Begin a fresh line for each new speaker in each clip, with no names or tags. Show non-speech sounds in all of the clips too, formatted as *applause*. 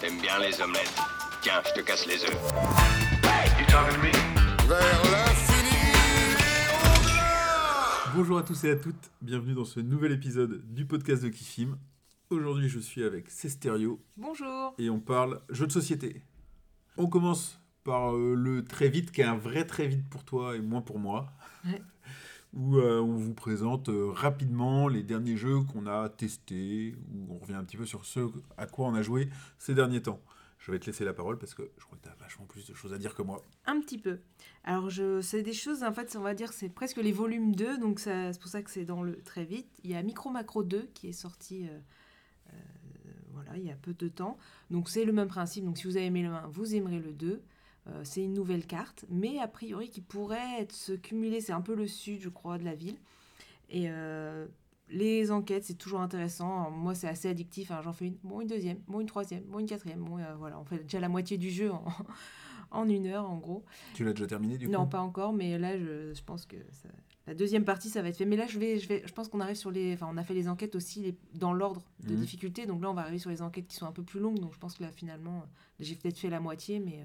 T'aimes bien les omelettes. Tiens, je te casse les œufs.
Vers l'infini
Bonjour à tous et à toutes, bienvenue dans ce nouvel épisode du podcast de Kifim. Aujourd'hui je suis avec Cesterio
Bonjour
et on parle jeux de société. On commence par euh, le très vite qui est un vrai très vite pour toi et moins pour moi.
Ouais.
Où euh, on vous présente euh, rapidement les derniers jeux qu'on a testés, où on revient un petit peu sur ce à quoi on a joué ces derniers temps. Je vais te laisser la parole parce que je crois que tu as vachement plus de choses à dire que moi.
Un petit peu. Alors, je, c'est des choses, en fait, on va dire, c'est presque les volumes 2, donc ça- c'est pour ça que c'est dans le très vite. Il y a Micro Macro 2 qui est sorti euh, voilà, il y a peu de temps. Donc, c'est le même principe. Donc, si vous avez aimé le 1, vous aimerez le 2. Euh, c'est une nouvelle carte, mais a priori qui pourrait être, se cumuler. C'est un peu le sud, je crois, de la ville. Et euh, les enquêtes, c'est toujours intéressant. Alors, moi, c'est assez addictif. hein. J'en fais une, bon, une deuxième, bon, une troisième, bon, une quatrième. Bon, euh, voilà, on fait déjà la moitié du jeu en, *laughs* en une heure, en gros.
Tu l'as déjà terminé du
Non,
coup?
pas encore, mais là, je, je pense que ça- la deuxième partie, ça va être fait. Mais là, je vais, je vais, je pense qu'on arrive sur les, enfin, on a fait les enquêtes aussi les- dans l'ordre de
Mhm.
difficulté. Donc là, on va arriver sur les enquêtes qui sont un peu plus longues. Donc je pense que là, finalement, j'ai peut-être fait la moitié, mais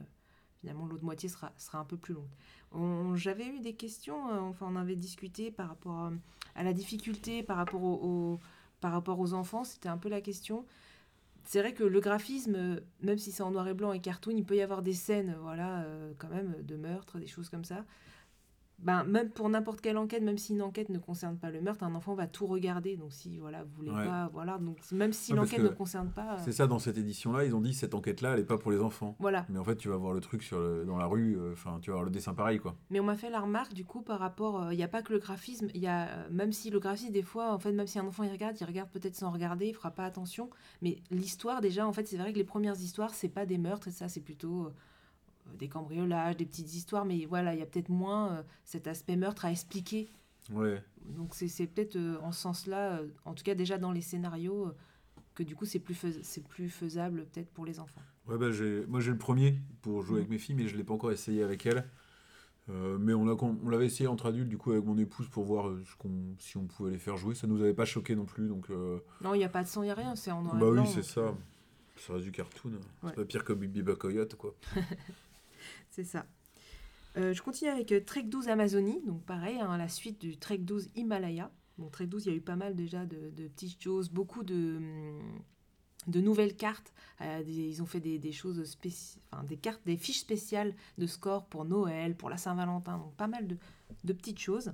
finalement, l'autre moitié sera, sera un peu plus longue. On- J'avais eu des questions, euh, enfin, on avait discuté par rapport euh, à la difficulté, par rapport au- par rapport aux enfants. C'était un peu la question. C'est vrai que le graphisme, euh, même si c'est en noir et blanc et cartoon, il peut y avoir des scènes, voilà, quand même, de meurtre, des choses comme ça. Ben, même pour n'importe quelle enquête, même si une enquête ne concerne pas le meurtre, un enfant va tout regarder. Donc si voilà, vous voulez
Ouais.
pas, voilà, donc même si
Ouais, parce
l'enquête ne concerne pas, euh,
C'est ça, dans cette édition-là, ils ont dit cette enquête-là, elle est pas pour les enfants.
voilà.
Mais en fait, tu vas voir le truc sur le- dans la rue, euh, enfin, tu vas voir le dessin pareil, quoi.
Mais on m'a fait la remarque du coup par rapport, euh, il n'y a pas que le graphisme, il y a euh, même si le graphisme des fois, en fait, même si un enfant il regarde, il regarde peut-être sans regarder, il fera pas attention. Mais l'histoire déjà, en fait, c'est vrai que les premières histoires, c'est pas des meurtres et ça, c'est plutôt euh, des cambriolages, des petites histoires. Mais voilà, il y a peut-être moins euh, cet aspect meurtre à expliquer.
Ouais.
Donc c'est peut-être euh, en ce sens-là, euh, en tout cas déjà dans les scénarios, euh, que du coup c'est plus, fais- plus faisable peut-être pour les enfants.
Ouais, bah, moi j'ai le premier pour jouer avec mes filles, mais je l'ai pas encore essayé avec elles. Euh, mais on, l'a- on l'avait essayé entre adultes, du coup, avec mon épouse, pour voir euh, si on pouvait les faire jouer. Ça nous avait pas choqué non plus, donc... euh,
Non, il n'y a pas de sang, il n'y a rien, c'est en noir
Bah oui, c'est ça.
euh,
Ça reste du cartoon.
Ouais.
C'est pas pire que Bibi Coyote, quoi. *laughs*
C'est ça. Euh, je continue avec euh, Trek 12 Amazonie, donc pareil, hein, la suite du Trek 12 Himalaya. Bon, Trek 12, il y a eu pas mal déjà de, petites choses, beaucoup de, hum, nouvelles cartes. Euh, des- ils ont fait des, choses spéciales, enfin des cartes, des fiches spéciales de score pour Noël, pour la Saint-Valentin, donc pas mal de, de petites choses.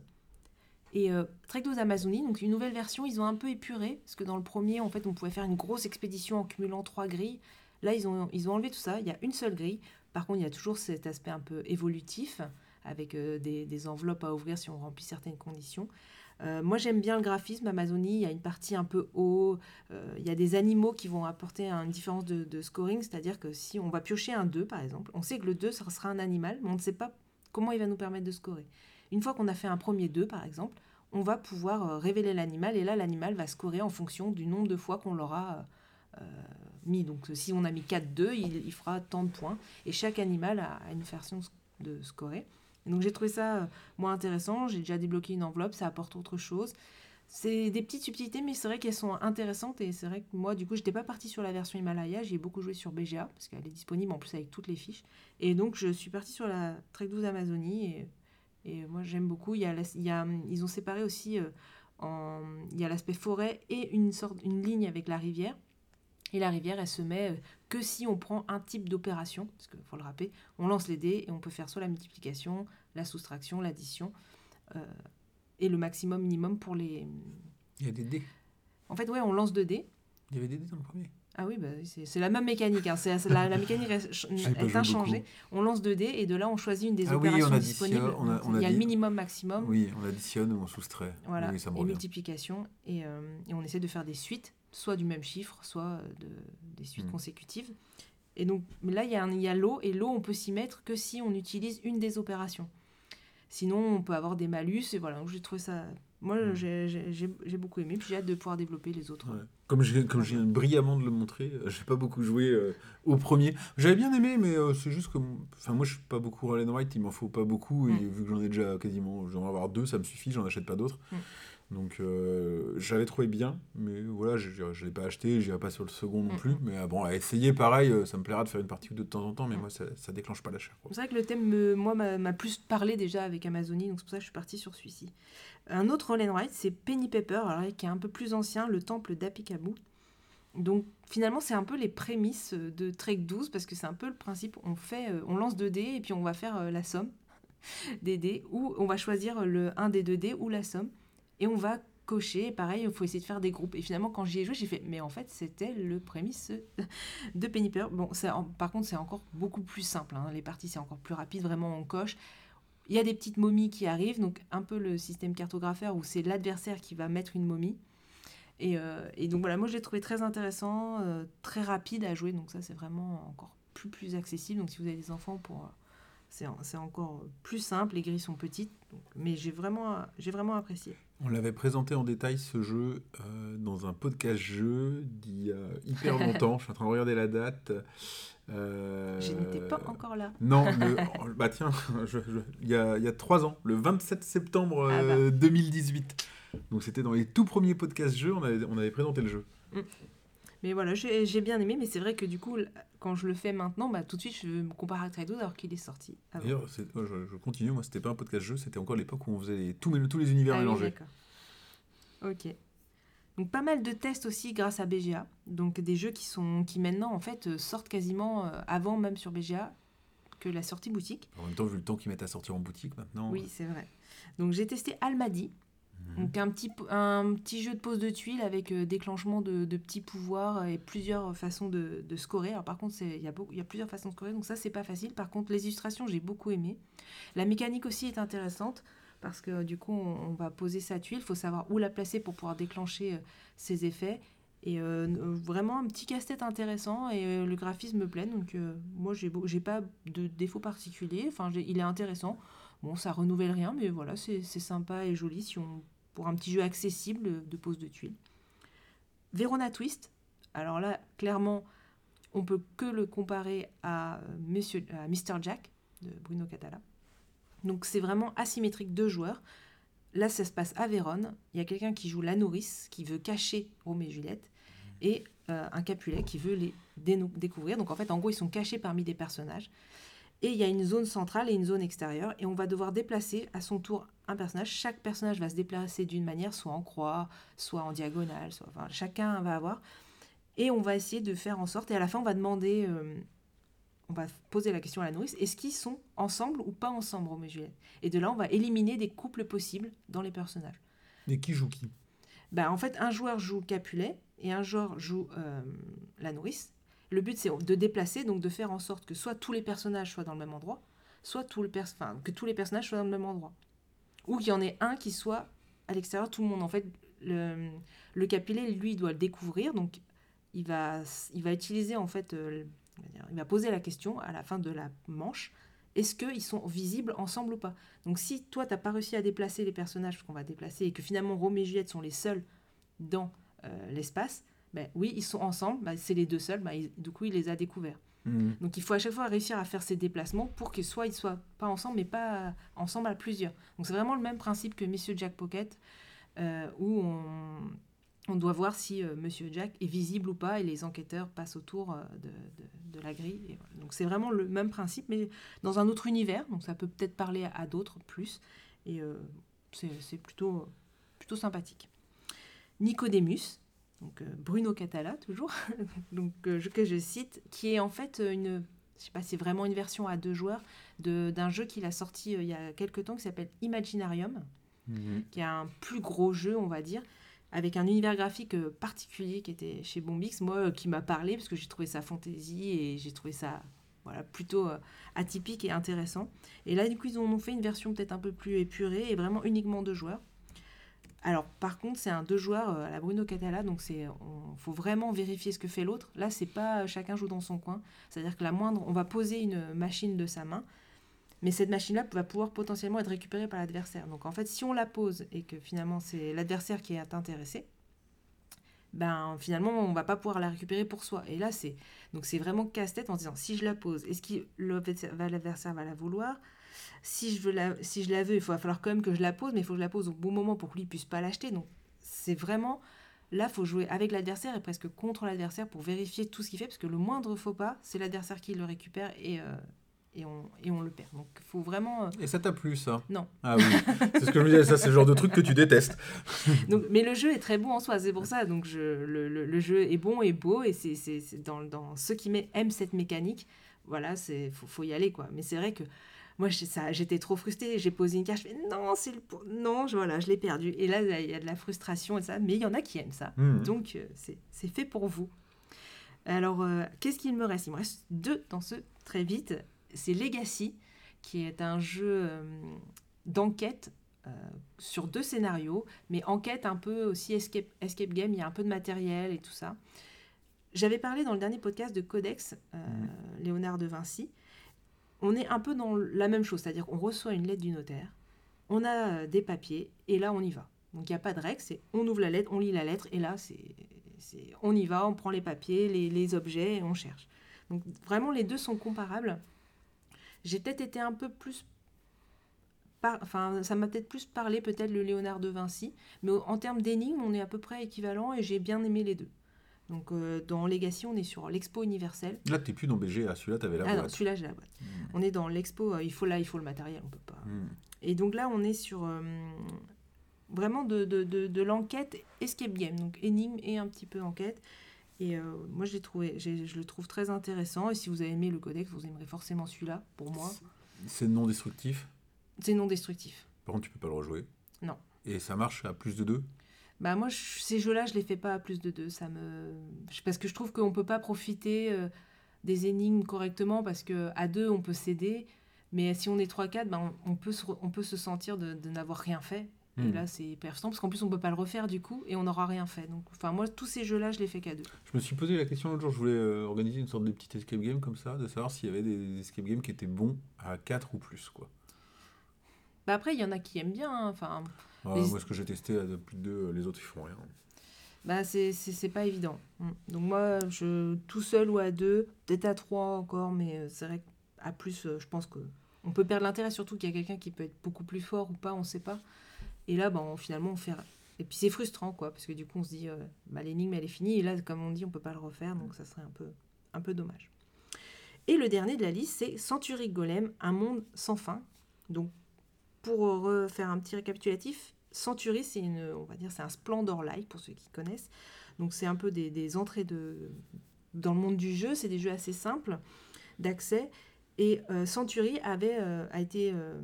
Et Trek 12 Amazonie, donc une nouvelle version, ils ont un peu épuré, parce que dans le premier, en fait, on pouvait faire une grosse expédition en cumulant trois grilles. Là, ils ont, ils ont enlevé tout ça, il y a une seule grille. Par contre, il y a toujours cet aspect un peu évolutif, avec euh, des, enveloppes à ouvrir si on remplit certaines conditions. Euh, moi, j'aime bien le graphisme. Amazonie, il y a une partie un peu haut. euh, il y a des animaux qui vont apporter une différence de, scoring, c'est-à-dire que si on va piocher un 2, par exemple, on sait que le 2, ça sera un animal, mais on ne sait pas comment il va nous permettre de scorer. Une fois qu'on a fait un premier 2, par exemple, on va pouvoir révéler l'animal, et là, l'animal va scorer en fonction du nombre de fois qu'on l'aura mis. Donc, euh, si on a mis 4-2, il, fera tant de points, et chaque animal a, une façon de scorer. Donc, j'ai trouvé ça, euh, moi, intéressant. J'ai déjà débloqué une enveloppe, ça apporte autre chose. C'est des petites subtilités, mais c'est vrai qu'elles sont intéressantes. Et c'est vrai que moi, du coup, j'étais pas partie sur la version Himalaya. J'ai beaucoup joué sur BGA, parce qu'elle est disponible en plus avec toutes les fiches. Et donc, je suis partie sur la Trek 12 Amazonie. Et, moi, j'aime beaucoup. Il y a, ils ont séparé aussi, euh, il y a l'aspect forêt et une, sorte, une ligne avec la rivière. Et la rivière, elle se met euh, que si on prend un type d'opération, parce qu'il faut le rappeler, on lance les dés et on peut faire soit la multiplication, la soustraction, l'addition, euh, et le maximum minimum pour les...
Il y a des dés.
En fait, ouais, on lance deux dés.
Il y avait des dés dans le premier.
Ah oui, bah, c'est la même mécanique. hein. C'est- la, la mécanique est, inchangée.
beaucoup.
On lance deux dés et de là, on choisit une des
Ah
opérations disponibles.
on a-
Donc,
on a
il y a
dit-
le minimum, maximum.
Oui, on additionne ou on soustrait.
Voilà,
Oui, ça me
et multiplication. Et, euh, et on essaie de faire des suites, soit du même chiffre, soit de, des suites
Mm.
consécutives. Et donc mais là, il y a, y l'eau, et l'eau, on peut s'y mettre que si on utilise une des opérations. Sinon, on peut avoir des malus, et voilà, donc j'ai trouvé ça... Moi,
Mm.
j'ai- j'ai j'ai- j'ai beaucoup aimé, puis j'ai hâte de pouvoir développer les autres.
Ouais. Comme je, comme brillamment de le montrer, euh, j'ai pas beaucoup joué euh, au premier. J'avais bien aimé, mais euh, c'est juste comme. Enfin, moi, je suis pas beaucoup Roll and Write, il m'en faut pas beaucoup, et vu que j'en ai déjà quasiment. J'en vais avoir deux, ça me suffit, j'en achète pas d'autres. Donc euh, j'avais trouvé bien, mais voilà, je ne l'ai pas acheté, j'irai pas sur le second non
Mm,
plus. Mais euh, bon, à essayer, pareil, euh, ça me plaira de faire une partie ou deux de temps en temps, mais
Mm.
moi, ça, ça déclenche pas l'achat. quoi.
C'est vrai que le thème, me- moi, m'a plus parlé déjà avec Amazonie, donc c'est pour ça que je suis partie sur celui-ci. Un autre Roll and Write, c'est Penny Paper, alors, qui est un peu plus ancien, le temple d'Apikabu. Donc finalement, c'est un peu les prémices euh, de Trek 12, parce que c'est un peu le principe, on, fait, euh, on lance deux dés et puis on va faire euh, la somme *laughs* des dés, ou on va choisir le 1 des deux dés ou la somme, et on va cocher, pareil, il faut essayer de faire des groupes. Et finalement, quand j'y ai joué, j'ai fait, mais en fait, c'était le prémisse de Penny. Bon, en- par contre, c'est encore beaucoup plus simple. hein. Les parties, c'est encore plus rapide. Vraiment, on coche. Il y a des petites momies qui arrivent, donc un peu le système cartographeur où c'est l'adversaire qui va mettre une momie. Et, euh, et donc voilà, moi je l'ai trouvé très intéressant, euh, très rapide à jouer, donc ça c'est vraiment encore plus, plus accessible. Donc si vous avez des enfants, pour, euh, c'est, en- c'est encore plus simple, les grilles sont petites, donc- mais j'ai vraiment, vraiment apprécié.
On l'avait présenté en détail ce jeu euh, dans un podcast jeu d'il y a hyper *laughs* longtemps. Je suis en train de regarder la date. Euh,
Je n'étais pas encore là.
Non, le- *laughs* oh, bah tiens, *laughs* il y, a, y a trois ans, le 27 septembre
Ah bah.
euh, 2018. Donc c'était dans les tout premiers podcasts jeux, on avait, on avait présenté le jeu.
Mais voilà, j'ai, bien aimé, mais c'est vrai que du coup, quand je le fais maintenant, bah, tout de suite je me compare à Trade 12 alors qu'il est sorti.
D'ailleurs, je, je continue, moi c'était pas un podcast jeu, c'était encore l'époque où on faisait les- tous, les univers
Ah oui,
mélangés.
d'accord. Ok. Donc pas mal de tests aussi grâce à BGA. Donc des jeux qui sont qui maintenant en fait euh, sortent quasiment euh, avant même sur BGA que la sortie boutique.
En même temps, vu le temps qu'ils mettent à sortir en boutique maintenant.
Oui, c'est vrai. Donc j'ai testé Almadi.
Mhm.
Donc un petit, un petit jeu de pose de tuiles avec euh, déclenchement de, de petits pouvoirs et plusieurs façons de, de scorer. Par contre, il y, a y a plusieurs façons de scorer, donc ça c'est pas facile. Par contre, les illustrations, j'ai beaucoup aimé. La mécanique aussi est intéressante parce que du coup, on, va poser sa tuile, il faut savoir où la placer pour pouvoir déclencher euh, ses effets. Et euh, vraiment un petit casse-tête intéressant et le graphisme me plaît. Donc moi, j'ai j'ai pas de défaut particulier. Enfin, il est intéressant. Bon, ça renouvelle rien, mais voilà, c'est c'est sympa et joli si pour un petit jeu accessible de pose de tuiles. Verona Twist. Alors là, clairement, on peut que le comparer à, euh, Monsieur, à Mr. Jack de Bruno Catala. Donc c'est vraiment asymétrique deux joueurs. Là, ça se passe à Vérone. Il y a quelqu'un qui joue la nourrice, qui veut cacher Roméo et Juliette, et euh, un Capulet qui veut les découvrir. Donc en fait, en gros, ils sont cachés parmi des personnages. Et il y a une zone centrale et une zone extérieure. Et on va devoir déplacer à son tour un personnage. Chaque personnage va se déplacer d'une manière, soit en croix, soit en diagonale. Soit, enfin, chacun va avoir. Et on va essayer de faire en sorte. Et à la fin, on va demander. euh, on va poser la question à la nourrice est-ce qu'ils sont ensemble ou pas ensemble, Roméo et Juliette? Et de là, on va éliminer des couples possibles dans les personnages.
Et qui joue qui?
Ben, en fait, un joueur joue Capulet et un joueur joue euh, la nourrice. Le but, c'est de déplacer, donc de faire en sorte que soit tous les personnages soient dans le même endroit, soit que tous les personnages soient dans le même endroit. Ou qu'il y en ait un qui soit à l'extérieur, tout le monde. En fait, le, le Capulet, lui, doit le découvrir, donc il va, il va utiliser, en fait, euh, il va poser la question à la fin de la manche, est-ce qu'ils sont visibles ensemble ou pas? Donc si toi, tu n'as pas réussi à déplacer les personnages qu'on va déplacer, et que finalement Roméo et Juliette sont les seuls dans euh, l'espace, ben oui, ils sont ensemble, ben, c'est les deux seuls, ben, il- du coup, il les a découverts.
Mhm.
Donc il faut à chaque fois réussir à faire ces déplacements pour que soit ils soient pas ensemble, mais pas ensemble à plusieurs. Donc c'est vraiment le même principe que Monsieur Jack Pocket, euh, où on, on doit voir si euh, Monsieur Jack est visible ou pas, et les enquêteurs passent autour euh, de, de- de la grille. Et voilà. Donc c'est vraiment le même principe, mais dans un autre univers. Donc ça peut peut-être parler à, à d'autres plus, et c'est c'est plutôt, plutôt sympathique. Nicodemus, donc euh, Bruno Catala toujours, *laughs* donc euh, que je cite, qui est en fait une, je sais pas, c'est vraiment une version à deux joueurs de- d'un jeu qu'il a sorti euh, il y a quelques temps qui s'appelle Imaginarium,
Mhm.
qui est un plus gros jeu, on va dire, avec un univers graphique euh, particulier qui était chez Bombix, moi euh, qui m'a parlé parce que j'ai trouvé ça fantasy et j'ai trouvé ça voilà plutôt euh, atypique et intéressant. Et là du coup ils en ont fait une version peut-être un peu plus épurée et vraiment uniquement deux joueurs. Alors par contre c'est un deux joueurs euh, à la Bruno Catala donc c'est on- faut vraiment vérifier ce que fait l'autre. Là c'est pas euh, chacun joue dans son coin, c'est-à-dire que la moindre on va poser une machine de sa main mais cette machine-là va pouvoir potentiellement être récupérée par l'adversaire. Donc en fait, si on la pose et que finalement c'est l'adversaire qui est intéressé, ben finalement on va pas pouvoir la récupérer pour soi. Et là c'est donc c'est vraiment casse-tête en disant si je la pose, est-ce que l'adversaire va la vouloir? Si je, veux la, si je la veux, il va falloir quand même que je la pose, mais il faut que je la pose au bon moment pour que lui puisse pas l'acheter. Donc c'est vraiment là, faut jouer avec l'adversaire et presque contre l'adversaire pour vérifier tout ce qu'il fait, parce que le moindre faux pas, c'est l'adversaire qui le récupère et, euh, et, on, et on le perd. Donc il faut vraiment. euh,
Et ça t'a plu, ça?
Non.
Ah oui, c'est ce que je me disais, ça, c'est le genre de truc que tu détestes. *laughs*
Donc, mais le jeu est très bon en soi, c'est pour ça. Donc je, le, le- le jeu est bon et beau, et c'est c'est- c'est dans, dans ceux qui met- aiment cette mécanique, voilà, c'est faut, faut y aller quoi. Mais c'est vrai que moi j'étais trop frustrée, j'ai posé une carte, je fais non, c'est le non, je, voilà, je l'ai perdu. Et là il y a de la frustration et ça, mais il y en a qui aiment ça.
Mhm.
Donc euh, c'est fait pour vous. Alors euh, qu'est-ce qu'il me reste? Il me reste deux dans ce très vite. C'est Legacy, qui est un jeu euh, d'enquête euh, sur deux scénarios, mais enquête un peu aussi escape, escape game, il y a un peu de matériel et tout ça. J'avais parlé dans le dernier podcast de Codex, euh, Léonard de Vinci. On est un peu dans la même chose, c'est-à-dire qu'on reçoit une lettre du notaire, on a euh, des papiers, et là on y va. Donc il n'y a pas de règle, on ouvre la lettre, on lit la lettre, et là c'est on y va, on prend les papiers, les, objets, et on cherche. Donc vraiment les deux sont comparables. J'ai peut-être été un peu plus enfin, ça m'a peut-être plus parlé, peut-être le Léonard de Vinci, mais en termes d'énigmes, on est à peu près équivalent et j'ai bien aimé les deux. Donc, euh, dans Legacy, on est sur l'Expo universelle.
Là, t'es plus dans BGA, celui-là, t'avais la
ah non,
boîte.
celui-là, j'ai la boîte. On est dans l'Expo, euh, il faut là, il faut le matériel, on peut pas.
Hmm.
Et donc là, on est sur euh, vraiment de, de, de, de l'enquête escape game, donc énigme et un petit peu enquête. Et moi, je, trouvé, je le trouve très intéressant. Et si vous avez aimé le codex, vous aimerez forcément celui-là, pour moi.
C'est non destructif?
C'est non destructif.
Par contre, tu peux pas le rejouer?
Non.
Et ça marche à plus de deux?
Bah moi, je- ces jeux-là, je les fais pas à plus de deux. Ça me... Parce que je trouve qu'on peut pas profiter euh, des énigmes correctement parce que à deux, on peut s'aider. Mais si on est 3-4, ben, on, on peut se, on peut se sentir de, de n'avoir rien fait. Et
Hmm.
là, c'est hyper frustrant parce qu'en plus, on peut pas le refaire du coup et on n'aura rien fait. Donc, enfin, moi, tous ces jeux-là, je les fais qu'à deux.
Je me suis posé la question l'autre jour, je voulais euh, organiser une sorte de petit escape game comme ça, de savoir s'il y avait des escape games qui étaient bons à 4 ou plus. Quoi.
Bah après, il y en a qui aiment bien. hein.
Ah,
Les-
Moi, ce que j'ai testé à plus de deux, les autres, ils font rien.
bah c'est pas évident. Mm. Donc moi, je tout seul ou à deux, peut-être à trois encore, mais euh, c'est vrai qu'à plus, euh, je pense que on peut perdre l'intérêt, surtout qu'il y a quelqu'un qui peut être beaucoup plus fort ou pas, on sait pas. Et là, bah, finalement, on fait. Et puis c'est frustrant, quoi, parce que du coup, on se dit, euh, bah, l'énigme, elle est finie, et là, comme on dit, on peut pas le refaire, donc ça serait un peu, un peu dommage. Et le dernier de la liste, c'est Century Golem, un monde sans fin. Donc, pour refaire un petit récapitulatif, Century, c'est une, on va dire, c'est un Splendor-like pour ceux qui connaissent. Donc, c'est un peu des, entrées de, dans le monde du jeu. C'est des jeux assez simples d'accès. Et euh, Century avait, euh, a été, euh,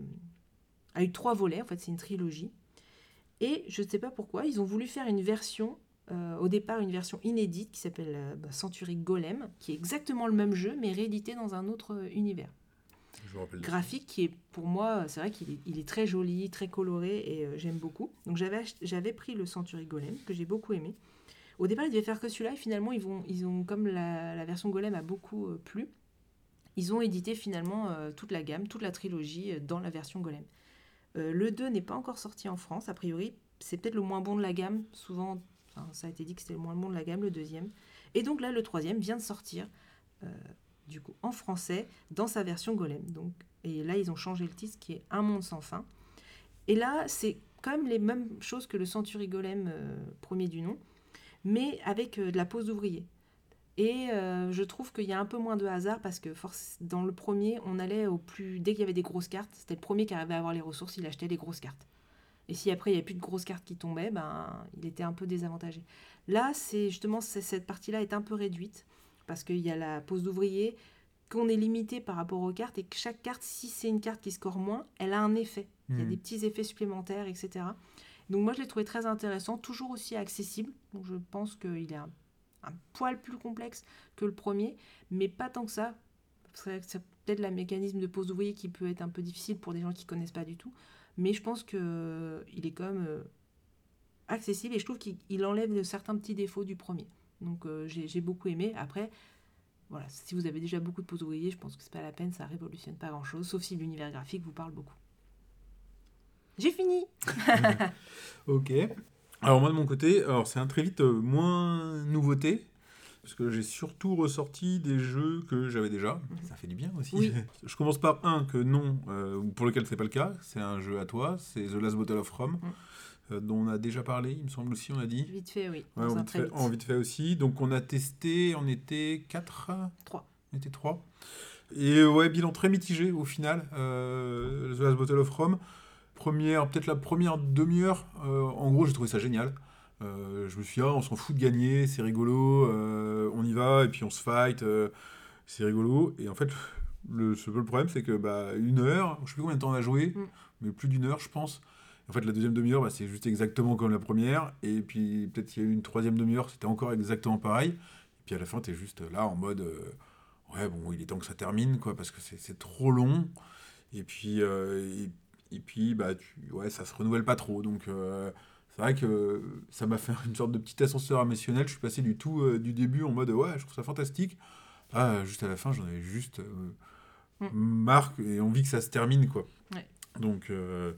a eu trois volets. En fait, c'est une trilogie. Et je ne sais pas pourquoi, ils ont voulu faire une version, au départ, une version inédite qui s'appelle bah, Century Golem, qui est exactement le même jeu, mais réédité dans un autre univers graphique qui est pour moi c'est vrai qu'il est, très joli très coloré et euh, j'aime beaucoup. Donc j'avais pris le Century Golem que j'ai beaucoup aimé. Au départ ils devaient faire que celui-là et finalement ils vont ils ont comme la, version Golem a beaucoup euh, plu ils ont édité finalement euh, toute la gamme toute la trilogie dans la version Golem. Le 2 n'est pas encore sorti en France a priori. C'est peut-être le moins bon de la gamme souvent ça a été dit que c'était le moins bon de la gamme le deuxième. Et donc là le troisième vient de sortir du coup en français dans sa version Golem. Donc, et là, ils ont changé le titre qui est Un monde sans fin. Et là, c'est quand même les mêmes choses que le Century Golem euh, premier du nom, mais avec euh, de la pose d'ouvrier. Et euh, je trouve qu'il y a un peu moins de hasard parce que dans le premier, on allait au plus. Dès qu'il y avait des grosses cartes, c'était le premier qui arrivait à avoir les ressources, il achetait les grosses cartes. Et si après il n'y avait plus de grosses cartes qui tombaient, ben, il était un peu désavantagé. Là, c'est justement cette partie-là est un peu réduite parce qu'il y a la pose d'ouvrier, qu'on est limité par rapport aux cartes et que chaque carte, si c'est une carte qui score moins, elle a un effet. Il y a
Mhm.
des petits effets supplémentaires, etc. Donc moi, je l'ai trouvé très intéressant, toujours aussi accessible. Donc je pense qu'il est un, un poil plus complexe que le premier, mais pas tant que ça. C'est peut-être le mécanisme de pose d'ouvrier qui peut être un peu difficile pour des gens qui connaissent pas du tout. Mais je pense qu'il est quand même euh, accessible et je trouve qu'il il enlève certains petits défauts du premier. Donc euh, j'ai beaucoup aimé. Après, voilà, si vous avez déjà beaucoup de pose ouvriers, je pense que c'est pas la peine, ça révolutionne pas grand chose, sauf si l'univers graphique vous parle beaucoup. J'ai fini *laughs* *laughs*
Ok. Alors moi de mon côté, alors c'est un très vite euh, moins nouveauté, Parce que j'ai surtout ressorti des jeux que j'avais déjà. Ça fait du bien aussi.
Oui. *laughs*
Je commence par un que non, euh, ou pour lequel c'est pas le cas. C'est un jeu à toi. C'est The Last Bottle of Rom, euh, dont on a déjà parlé, il me semble aussi, on a dit.
Vite fait, oui.
Ouais, en vite, fait,
vite.
en vite fait aussi. Donc on a testé, on était 4
Trois.
On était 3. Et ouais, bilan très mitigé au final. Euh, The Last Bottle of Rom. Première, peut-être la première demi-heure, euh, en gros j'ai trouvé ça génial. Euh, je me suis dit, ah, on s'en fout de gagner, c'est rigolo, euh, on y va, et puis on se fight, euh, c'est rigolo. Et en fait, le seul problème, c'est que bah, une heure, je sais plus combien de temps on a joué,
Mm.
mais plus d'une heure, je pense. En fait, la deuxième demi-heure, bah, c'est juste exactement comme la première. Et puis, peut-être qu'il y a eu une troisième demi-heure, c'était encore exactement pareil. Et puis, à la fin, tu es juste là en mode euh, Ouais, bon, il est temps que ça termine, quoi, parce que c'est- trop long. Et puis, euh, et, et puis bah, tu, ouais, ça se renouvelle pas trop. Donc, euh, c'est vrai que ça m'a fait une sorte de petit ascenseur émotionnel. Je suis passé du tout euh, du début en mode Ouais, je trouve ça fantastique. Ah, juste à la fin, j'en avais juste
Mm.
marre et envie que ça se termine, quoi. Donc, euh,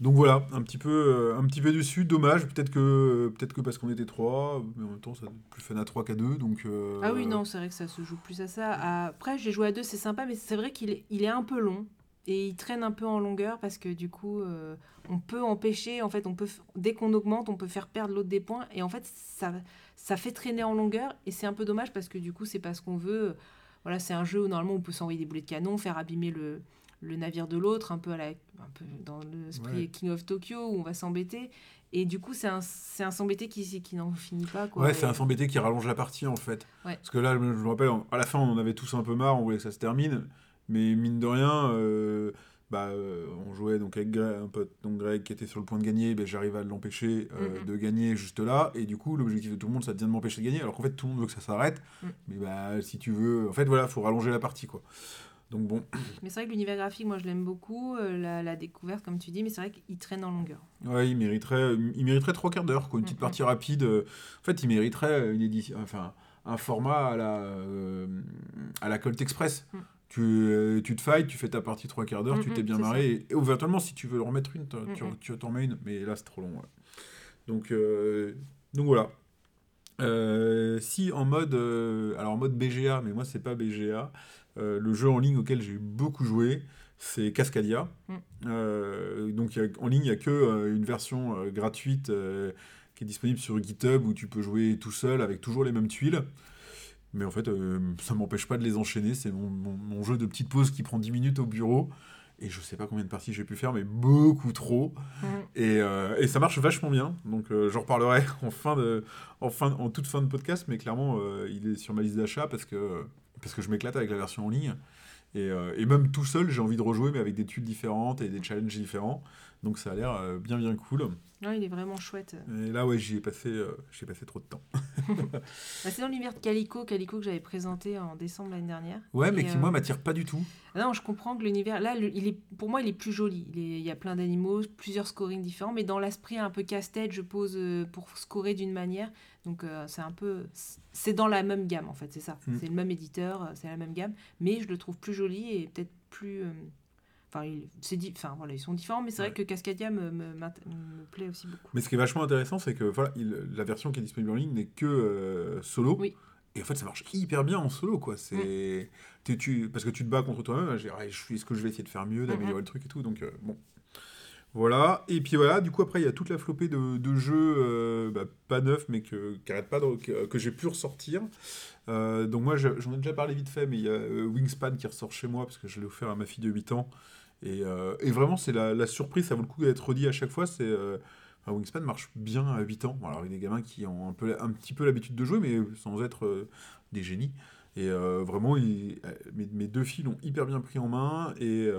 donc voilà, un petit peu, euh, un petit peu déçu, dommage. Peut-être que, peut-être que parce qu'on était trois, mais en même temps, ça plus fun à trois qu'à deux. Donc, euh,
Ah oui, non, c'est vrai que ça se joue plus à ça. Après, j'ai joué à deux, c'est sympa, mais c'est vrai qu'il est, il est un peu long et il traîne un peu en longueur parce que du coup, on peut empêcher, en fait, on peut, dès qu'on augmente, on peut faire perdre l'autre des points et en fait, ça, ça fait traîner en longueur et c'est un peu dommage parce que du coup, c'est pas ce qu'on veut. Voilà, c'est un jeu où normalement on peut s'envoyer des boulets de canon, faire abîmer le, le navire de l'autre, un peu à la, un peu dans l'esprit
Ouais.
King of Tokyo où on va s'embêter. Et du coup, c'est un, c'est un s'embêter qui, qui n'en finit pas. Quoi.
Ouais, c'est un s'embêter qui rallonge la partie en fait.
Ouais.
Parce que là, je me rappelle, à la fin, on en avait tous un peu marre, on voulait que ça se termine. Mais mine de rien, euh, bah, euh, on jouait donc avec Greg, un pote, donc Greg qui était sur le point de gagner, ben, j'arrive à l'empêcher euh,
Mhm.
de gagner juste là. Et du coup, l'objectif de tout le monde, ça devient de m'empêcher de gagner. Alors qu'en fait, tout le monde veut que ça s'arrête.
Mhm.
Mais bah, si tu veux, en fait, voilà, faut rallonger la partie quoi. Donc bon,
Mais c'est vrai que l'univers graphique, moi je l'aime beaucoup, euh, la, la découverte comme tu dis, mais c'est vrai qu'il traîne en longueur.
Ouais, il mériterait, il mériterait trois quarts d'heure, quoi, une petite partie rapide. euh, En fait, il mériterait une édition, enfin, un format à la, euh, à la Colt Express.
Mhm.
Tu, euh, tu te fights, tu fais ta partie trois quarts d'heure, tu t'es bien marré. Et, et éventuellement, si tu veux en remettre une, t'en- tu, t'en mets une. Mais là, c'est trop long. ouais. Donc, donc voilà. Euh, si en mode, euh, alors en mode BGA, mais moi c'est pas BGA, euh, le jeu en ligne auquel j'ai beaucoup joué, c'est Cascadia.
Mm.
Euh, donc a- en ligne, il n'y a que euh, une version gratuite qui est disponible sur GitHub où tu peux jouer tout seul avec toujours les mêmes tuiles. Mais en fait, ça m'empêche pas de les enchaîner. C'est mon, mon- mon jeu de petite pause qui prend 10 minutes au bureau. Et je sais pas combien de parties j'ai pu faire, mais beaucoup trop. Et, euh, et ça marche vachement bien. Donc euh, j'en reparlerai *laughs* en, fin de, en, fin, en toute fin de podcast. Mais clairement, euh, il est sur ma liste d'achat parce que, parce que je m'éclate avec la version en ligne. Et, euh, et même tout seul, j'ai envie de rejouer, mais avec des tuiles différentes et des challenges différents. Donc ça a l'air euh, bien bien cool.
Ouais, il est vraiment chouette.
Et là, ouais, j'y ai passé, euh, j'y ai passé trop de temps. *laughs*
Bah, c'est dans l'univers de Calico, Calico que j'avais présenté en décembre l'année dernière.
Ouais, mais
Et,
qui
euh,
moi m'attire pas du tout.
Ah Non, je comprends que l'univers, là, le- il est, pour moi, il est plus joli. Il, est- il y a plein d'animaux, plusieurs scorings différents, mais dans l'esprit un peu casse-tête, je pose euh, pour scorer d'une manière. Donc, euh, c'est un peu. C'est dans la même gamme, en fait, c'est ça.
Mm.
C'est le même éditeur, euh, c'est la même gamme, mais je le trouve plus joli et peut-être plus. euh, Enfin, il- c'est di- enfin, voilà, ils sont différents, mais c'est
Ouais.
vrai que Cascadia me, me, m'int- me plaît aussi beaucoup.
Mais ce qui est vachement intéressant, c'est que voilà, il- la version qui est disponible en ligne n'est que euh, solo.
Oui.
Et en fait, ça marche hyper bien en solo, quoi. C'est, t'es- tu, parce que tu te bats contre toi-même. Suis, est-ce que je vais essayer de faire mieux, d'améliorer
Mhm.
le truc et tout. Donc euh, bon, voilà. Et puis voilà. Du coup, après, il y a toute la flopée de, de jeux, euh, bah, pas neufs, mais que qui pas, que, que j'ai pu ressortir. Euh, donc moi, je- j'en ai déjà parlé vite fait, mais il y a euh, Wingspan qui ressort chez moi parce que je l'ai offert à ma fille de 8 ans. Et, et vraiment, c'est la, la surprise, ça vaut le coup d'être redit à chaque fois. C'est Wingspan marche bien à 8 ans. Alors, il y a des gamins qui ont un, peu, un petit peu l'habitude de jouer, mais sans être des génies. Et vraiment, mes, mes deux filles l'ont hyper bien pris en main. Et,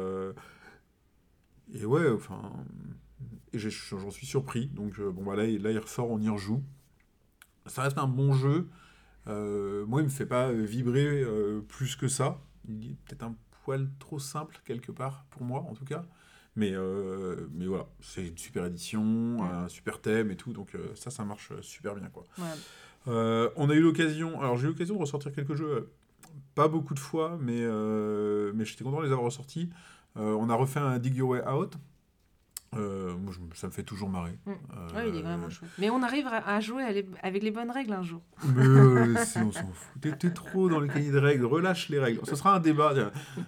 et ouais, enfin. Et j'en suis surpris. Donc, euh, bon, bah, là, il- là, il ressort, on y rejoue. Ça reste un bon jeu. Euh, moi, il me fait pas vibrer euh, plus que ça. Il est peut-être un poil trop simple, quelque part, pour moi, en tout cas. Mais, euh, mais voilà, c'est une super édition, un super thème et tout. Donc, ça, ça marche super bien, quoi. On a eu l'occasion, alors j'ai eu l'occasion de ressortir quelques jeux, pas beaucoup de fois, mais, euh, mais j'étais content de les avoir ressortis. Euh, on a refait un Dig Your Way Out. Euh, moi, je- ça me fait toujours marrer.
Mm.
Euh,
Ouais, il est vraiment chouette. Mais on arrive à jouer à les- avec les bonnes règles un jour.
Mais euh, *laughs* si, on s'en fout. T'es- trop dans les cahiers de règles. Relâche les règles. Ce sera un débat.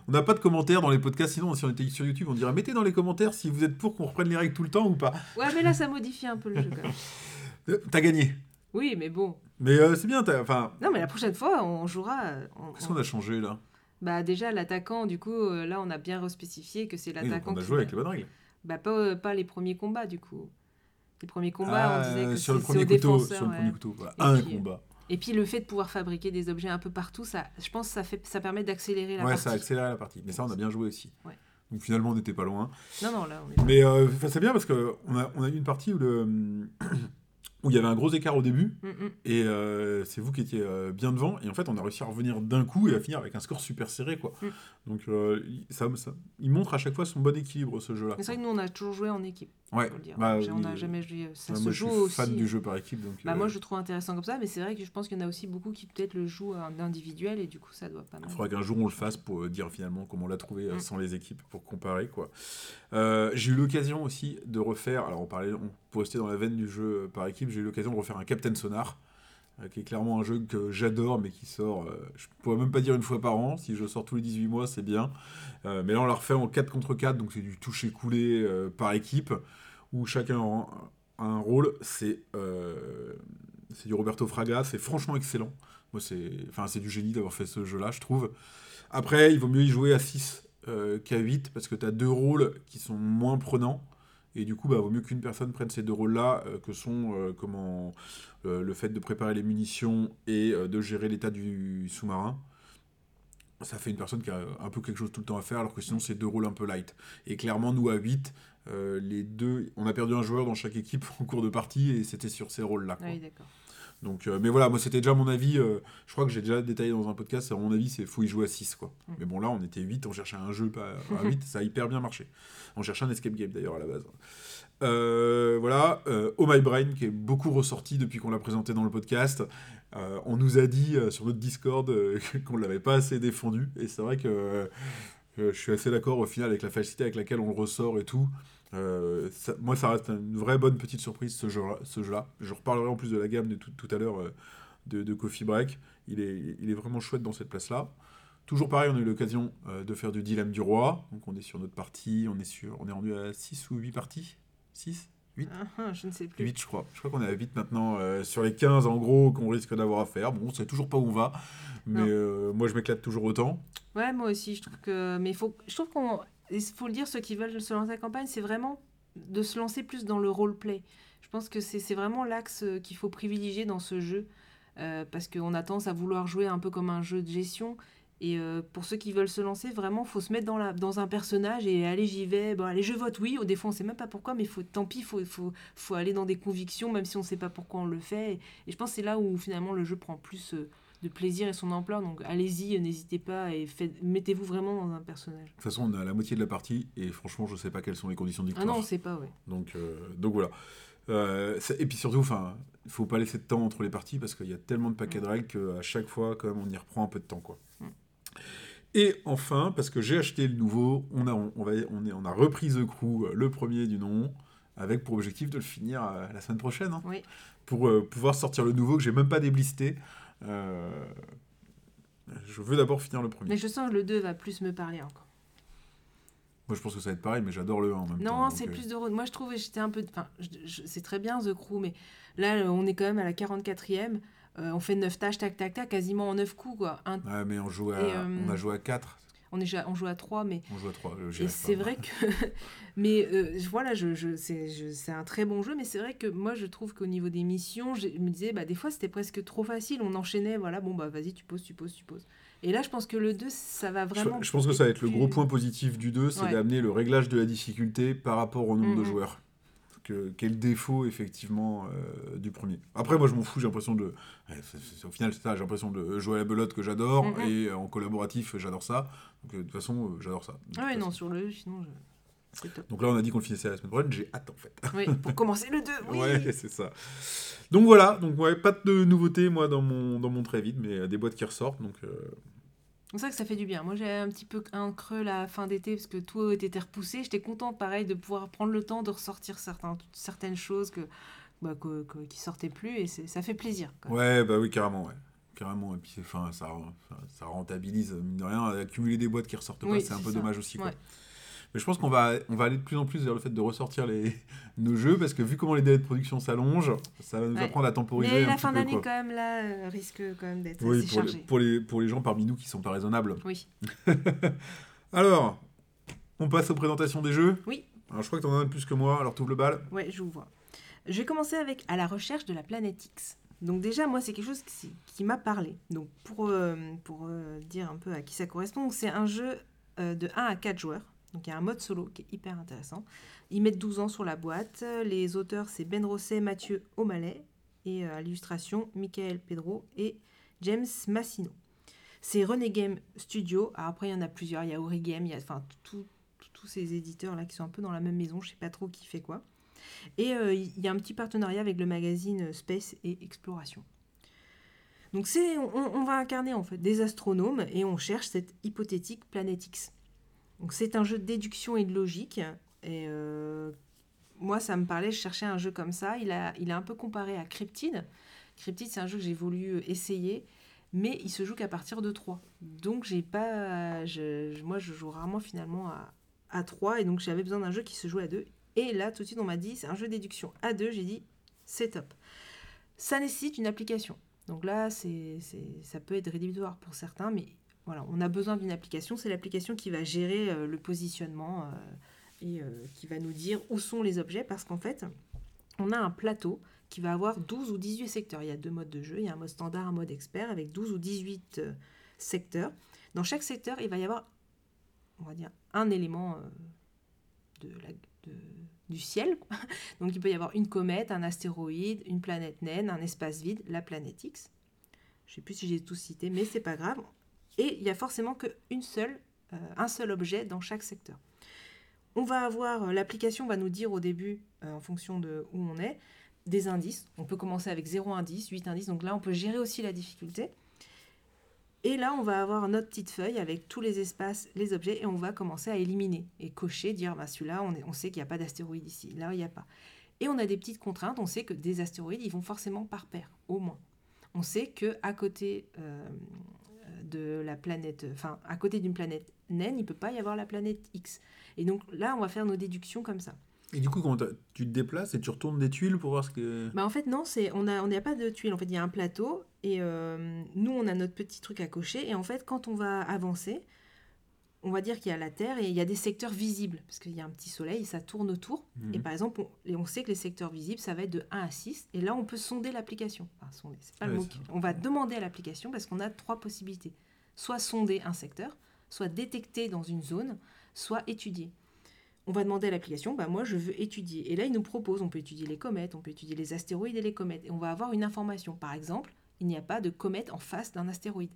On n'a pas de commentaires dans les podcasts. Sinon, si on était sur YouTube, on dirait mettez dans les commentaires si vous êtes pour qu'on reprenne les règles tout le temps ou pas.
Ouais, mais là, ça modifie un peu le jeu quand même.
T'as gagné.
Oui, mais bon.
Mais c'est bien. Enfin,
Non, mais la prochaine fois, on jouera. on-
qu'est-ce qu'on a changé là?
Bah déjà l'attaquant, du coup, euh, là on a bien respécifié que c'est
Oui,
l'attaquant.
On a
qui-
joué avec les bonnes règles.
Bah pas, euh, pas les premiers combats du coup. Les premiers combats, on disait
Ah,
que
sur le premier couteau. Sur le
ouais.
premier couteau. Voilà. Un
puis,
combat.
Et puis le fait de pouvoir fabriquer des objets un peu partout, ça, je pense que ça, fait, ça permet d'accélérer la
Ouais,
partie.
ça a accéléré la partie. Mais ça, on a bien joué aussi.
Ouais.
Donc finalement, on n'était pas loin.
Non, non, là on est.
Mais euh, c'est bien parce qu'on a, on a eu une partie où, le, *clears throat* où il y avait un gros écart au début.
Mm, mm.
Et euh, c'est vous qui étiez euh, bien devant. Et en fait, on a réussi à revenir d'un coup et à finir avec un score super serré. Quoi.
Mm.
Donc, euh, ça, ça- il montre à chaque fois son bon équilibre, ce jeu-là.
C'est vrai que nous on a toujours joué en équipe,
Ouais,
le dire.
bah,
on n'a
oui.
jamais joué. Ça
Ouais,
se
moi, je suis
aussi.
fan du jeu par équipe. Donc,
Bah moi je le trouve intéressant comme ça, mais c'est vrai que je pense qu'il y en a aussi beaucoup qui peut-être le jouent en individuel et du coup ça doit pas mal.
Il faudra qu'un jour on le fasse pour dire finalement comment on l'a trouvé sans les équipes pour comparer quoi. J'ai eu l'occasion aussi de refaire, alors on parlait, on peut rester dans la veine du jeu euh, par équipe, j'ai eu l'occasion de refaire un Captain Sonar, euh, qui est clairement un jeu que j'adore mais qui sort, euh, je pourrais même pas dire une fois par an, si je sors tous les 18 mois c'est bien. Mais là on l'a refait en 4 contre 4, donc c'est du toucher coulé euh, par équipe, où chacun a un, rôle, c'est du Roberto Fraga, c'est franchement excellent. Moi, c'est enfin, du génie d'avoir fait ce jeu-là, je trouve. Après, il vaut mieux y jouer à 6 euh, qu'à 8, parce que tu as deux rôles qui sont moins prenants. Et du coup, bah, vaut mieux qu'une personne prenne ces deux rôles-là, euh, que sont euh, comment, euh, le fait de préparer les munitions et de gérer l'état du sous-marin. Ça fait une personne qui a un peu quelque chose tout le temps à faire, alors que sinon, c'est deux rôles un peu light. Et clairement, nous, à 8, euh, les deux, on a perdu un joueur dans chaque équipe *laughs* en cours de partie, et c'était sur ces rôles-là.
Ah oui, d'accord.
Donc, euh, mais voilà, moi c'était déjà mon avis. euh, je crois que j'ai déjà détaillé dans un podcast. À mon avis, c'est faut y jouer à 6 quoi.
Mm.
Mais bon, là on était 8, on cherchait un jeu pas à 8, ça a hyper bien marché. On cherchait un escape game d'ailleurs à la base. Euh, voilà, Oh My Brain qui est beaucoup ressorti depuis qu'on l'a présenté dans le podcast. On nous a dit sur notre Discord *laughs* qu'on l'avait pas assez défendu. Et c'est vrai que je suis assez d'accord au final avec la facilité avec laquelle on le ressort et tout. Euh, ça- moi, ça reste une vraie bonne petite surprise ce jeu-là. Ce. Je reparlerai en plus de la gamme de tout, tout à l'heure euh, de, de Coffee Break. Il est, il est vraiment chouette dans cette place-là. Toujours pareil, on a eu l'occasion euh, de faire du dilemme du roi. Donc on est sur notre partie, on est, sur, on est rendu à 6 ou 8 parties? 6 8
Ah, ah, je ne sais plus.
8 je crois. Je crois qu'on est à 8 maintenant sur les 15 en gros qu'on risque d'avoir à faire. Bon, on sait toujours pas où on va. Mais moi je m'éclate toujours autant.
Ouais, moi aussi, je trouve que. Mais faut... je trouve qu'on. Il faut le dire, ceux qui veulent se lancer à la campagne, c'est vraiment de se lancer plus dans le roleplay. Je pense que c'est vraiment l'axe euh, qu'il faut privilégier dans ce jeu. euh, parce qu'on a tendance à vouloir jouer un peu comme un jeu de gestion. Et euh, pour ceux qui veulent se lancer, vraiment, faut se mettre dans, un personnage et allez, j'y vais. Bon, allez, je vote oui. Au des fois, on sait même pas pourquoi, mais faut, tant pis, faut, faut, aller dans des convictions, même si on sait pas pourquoi on le fait. Et, je pense que c'est là où finalement le jeu prend plus de plaisir et son ampleur. Donc allez-y, n'hésitez pas et mettez-vous vraiment dans un personnage.
De toute façon, on est à la moitié de la partie et franchement, je sais pas quelles sont les conditions de
Ah non, on sait pas, ouais.
Donc, euh, donc voilà. Euh, et puis surtout, enfin, il faut pas laisser de temps entre les parties parce qu'il y a tellement de paquets de règles qu'à chaque fois, quand même, on y reprend un peu de temps, quoi.
Mm.
Et enfin, parce que j'ai acheté le nouveau, on a, on, va, on, est, on a repris The Crew, euh, le premier du nom, avec pour objectif de le finir euh, la semaine prochaine, hein,
Oui.
pour pouvoir sortir le nouveau que j'ai même pas déblisté. Euh, je veux d'abord finir le premier.
Mais je sens que le 2 va plus me parler encore.
Moi, je pense que ça va être pareil, mais j'adore le 1 en même temps.
Non, c'est
euh,
plus de. Moi, je trouvais j'étais un peu. Enfin, c'est très bien The Crew, mais là, euh, on est quand même à la 44e. Euh, on fait 9 tâches, tac, tac, tac, quasiment en 9 coups, quoi. Un-
Ouais, mais on, joue à,
Et, euh,
on a joué à 4,
on, est, on joue à 3, mais.
on joue à 3.
Et c'est vrai que. *laughs* mais euh, voilà, je, je, c'est, un très bon jeu, mais c'est vrai que moi, je trouve qu'au niveau des missions, je me disais, bah, des fois, c'était presque trop facile. On enchaînait, voilà, bon, bah, vas-y, tu poses, tu poses, tu poses. Et là, je pense que le 2, ça va vraiment.
je pense que ça va être le gros point positif du 2, c'est
Ouais.
d'amener le réglage de la difficulté par rapport au nombre de
Mhm.
joueurs. Que, quel défaut, effectivement, euh, du premier. Après, moi, je m'en fous, j'ai l'impression de... ouais, c'est- au final, c'est ça, j'ai l'impression de jouer à la belote que j'adore,
Mhm.
et en collaboratif, j'adore ça. Donc, euh, de toute façon, euh, j'adore ça.
Ah ouais, non, sur le 2, sinon, je...
Donc là, on a dit qu'on le finissait la semaine prochaine, j'ai hâte, en fait. *laughs*
Oui, pour commencer le 2, oui.
Ouais, *laughs* c'est ça. Donc voilà, donc ouais, pas de nouveautés moi dans mon dans mon très vide, mais des boîtes qui ressortent. Donc euh,
C'est ça que ça fait du bien. Moi, j'avais un petit peu un creux la fin d'été parce que tout était repoussé. J'étais contente, pareil, de pouvoir prendre le temps de ressortir certains, certaines choses que, bah, que- que- qui sortaient plus et ça fait plaisir. quoi.
Ouais, bah oui, carrément, ouais. Carrément, et puis enfin, ça, ça rentabilise, mine de rien, accumuler des boîtes qui ressortent
Oui,
pas, c'est un peu
ça.
dommage aussi. Quoi.
Ouais.
Mais je pense qu'on va, on va aller de plus en plus vers le fait de ressortir les, *laughs* nos jeux, parce que vu comment les délais de production s'allongent, ça va nous
Ouais.
apprendre à temporiser
Mais
un
la
petit
fin d'année, quand même, là, euh, risque quand même d'être
Oui,
assez
pour les, pour, les, pour les gens parmi nous qui sont pas raisonnables.
Oui. *laughs*
Alors, on passe aux présentations des jeux
Oui.
Alors, je crois que tu en as plus que moi, alors t'ouvres le bal.
Ouais, je vous vois. Je vais commencer avec À la recherche de la planète X. Donc déjà, moi, c'est quelque chose qui, qui m'a parlé. Donc pour, euh, pour euh, dire un peu à qui ça correspond, c'est un jeu euh, de 1 à 4 joueurs. Donc il y a un mode solo qui est hyper intéressant. Ils mettent 12 ans sur la boîte. Les auteurs, c'est Ben Rosset, Mathieu O'Malley. Et euh, à l'illustration, Michael Pedro et James Massino. C'est René Game Studio. Après, il y en a plusieurs. Il y a Origame, il y a tous ces éditeurs-là qui sont un peu dans la même maison. Je sais pas trop qui fait quoi. Et euh, il y a un petit partenariat avec le magazine Space et Exploration. Donc c'est, on, on va incarner en fait des astronomes et on cherche cette hypothétique planète X. Donc c'est un jeu de déduction et de logique. Et euh, moi, ça me parlait, je cherchais un jeu comme ça. Il, a, un peu comparé à Cryptid. Cryptid, c'est un jeu que j'ai voulu euh, essayer, mais il se joue qu'à partir de 3. Donc j'ai pas, je- moi, je joue rarement finalement à, à 3, et donc j'avais besoin d'un jeu qui se joue à 2. Et là, tout de suite, on m'a dit, c'est un jeu de déduction à 2. J'ai dit, c'est top. Ça nécessite une application. Donc là, c'est- ça peut être rédhibitoire pour certains, mais on a besoin d'une application. C'est l'application qui va gérer euh, le positionnement euh, et euh, qui va nous dire où sont les objets, parce qu'en fait, on a un plateau qui va avoir 12 ou 18 secteurs. Il y a deux modes de jeu. Il y a un mode standard, un mode expert, avec 12 ou 18 euh, secteurs. Dans chaque secteur, il va y avoir, un élément de du ciel. *laughs* Donc il peut y avoir une comète, un astéroïde, une planète naine, un espace vide, la planète X. Je sais plus si j'ai tout cité, mais c'est pas grave. Et il y a forcément qu'une seule, euh, un seul objet dans chaque secteur. On va avoir, euh, l'application va nous dire au début, euh, en fonction de où on est, des indices. On peut commencer avec 0 indice, 8 indices. Donc là, on peut gérer aussi la difficulté. Et là, on va avoir notre petite feuille avec tous les espaces, les objets, et on va commencer à éliminer et cocher, dire bah, celui-là, on, sait qu'il n'y a pas d'astéroïde ici, là, il n'y a pas. Et on a des petites contraintes, on sait que des astéroïdes, ils vont forcément par paire, au moins. On sait que à côté de la planète, enfin, à côté d'une planète naine, il ne peut pas y avoir la planète X. Et donc là, on va faire nos déductions comme ça.
Et du coup, quand tu te déplaces et tu retournes des tuiles pour voir ce que.
Bah en fait non, c'est on a on n'a pas de tuiles. En fait, il y a un plateau et euh, nous on a notre petit truc à cocher et en fait quand on va avancer, on va dire qu'il y a la Terre et il y a des secteurs visibles parce qu'il y a un petit soleil, ça tourne autour
Mhm.
et par exemple on, et on sait que les secteurs visibles ça va être de 1 à 6 et là on peut sonder l'application. Enfin sonder, c'est pas le
Ouais,
mot.
c'est
qui- On va demander à l'application parce qu'on a trois possibilités. Soit sonder un secteur, soit détecter dans une zone, soit étudier on va demander à l'application, bah moi je veux étudier. Et là, il nous propose, on peut étudier les comètes, on peut étudier les astéroïdes et les comètes. Et on va avoir une information. Par exemple, il n'y a pas de comète en face d'un astéroïde.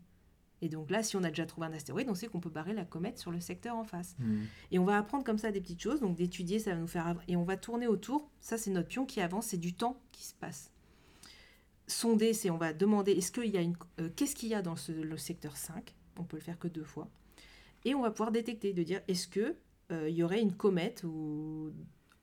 Et donc là, si on a déjà trouvé un astéroïde, on sait qu'on peut barrer la comète sur le secteur en face.
Hmm.
Et on va apprendre comme ça des petites choses. Donc d'étudier, ça va nous faire... Et on va tourner autour. Ça, c'est notre pion qui avance. C'est du temps qui se passe. Sonder, c'est on va demander est-ce qu'il y a une... euh, Qu'est-ce qu'il y a dans ce- le secteur 5 On peut le faire que deux fois. Et on va pouvoir détecter, de dire est-ce que euh, il y aurait une comète ou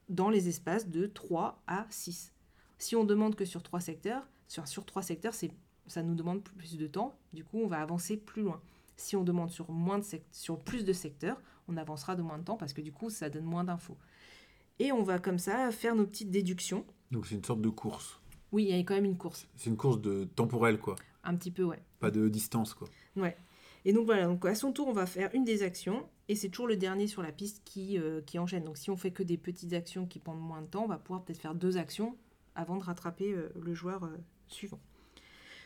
dans les espaces de 3 à 6. Si on demande que sur trois secteurs, sur, sur trois secteurs, c'est, ça nous demande plus de temps, du coup on va avancer plus loin. Si on demande sur, moins de sur plus de secteurs, on avancera de moins de temps parce que du coup ça donne moins d'infos. Et on va comme ça faire nos petites déductions.
Donc c'est une sorte de course.
Oui, il y a quand même une course,
C'est une course de temporelle, quoi.
un petit peu, ouais.
Pas de distance, quoi.
Ouais. Et donc voilà, donc à son tour, on va faire une des actions, et c'est toujours le dernier sur la piste qui, euh, qui enchaîne. Donc si on fait que des petites actions qui prennent moins de temps, on va pouvoir peut-être faire deux actions avant de rattraper euh, le joueur euh, suivant.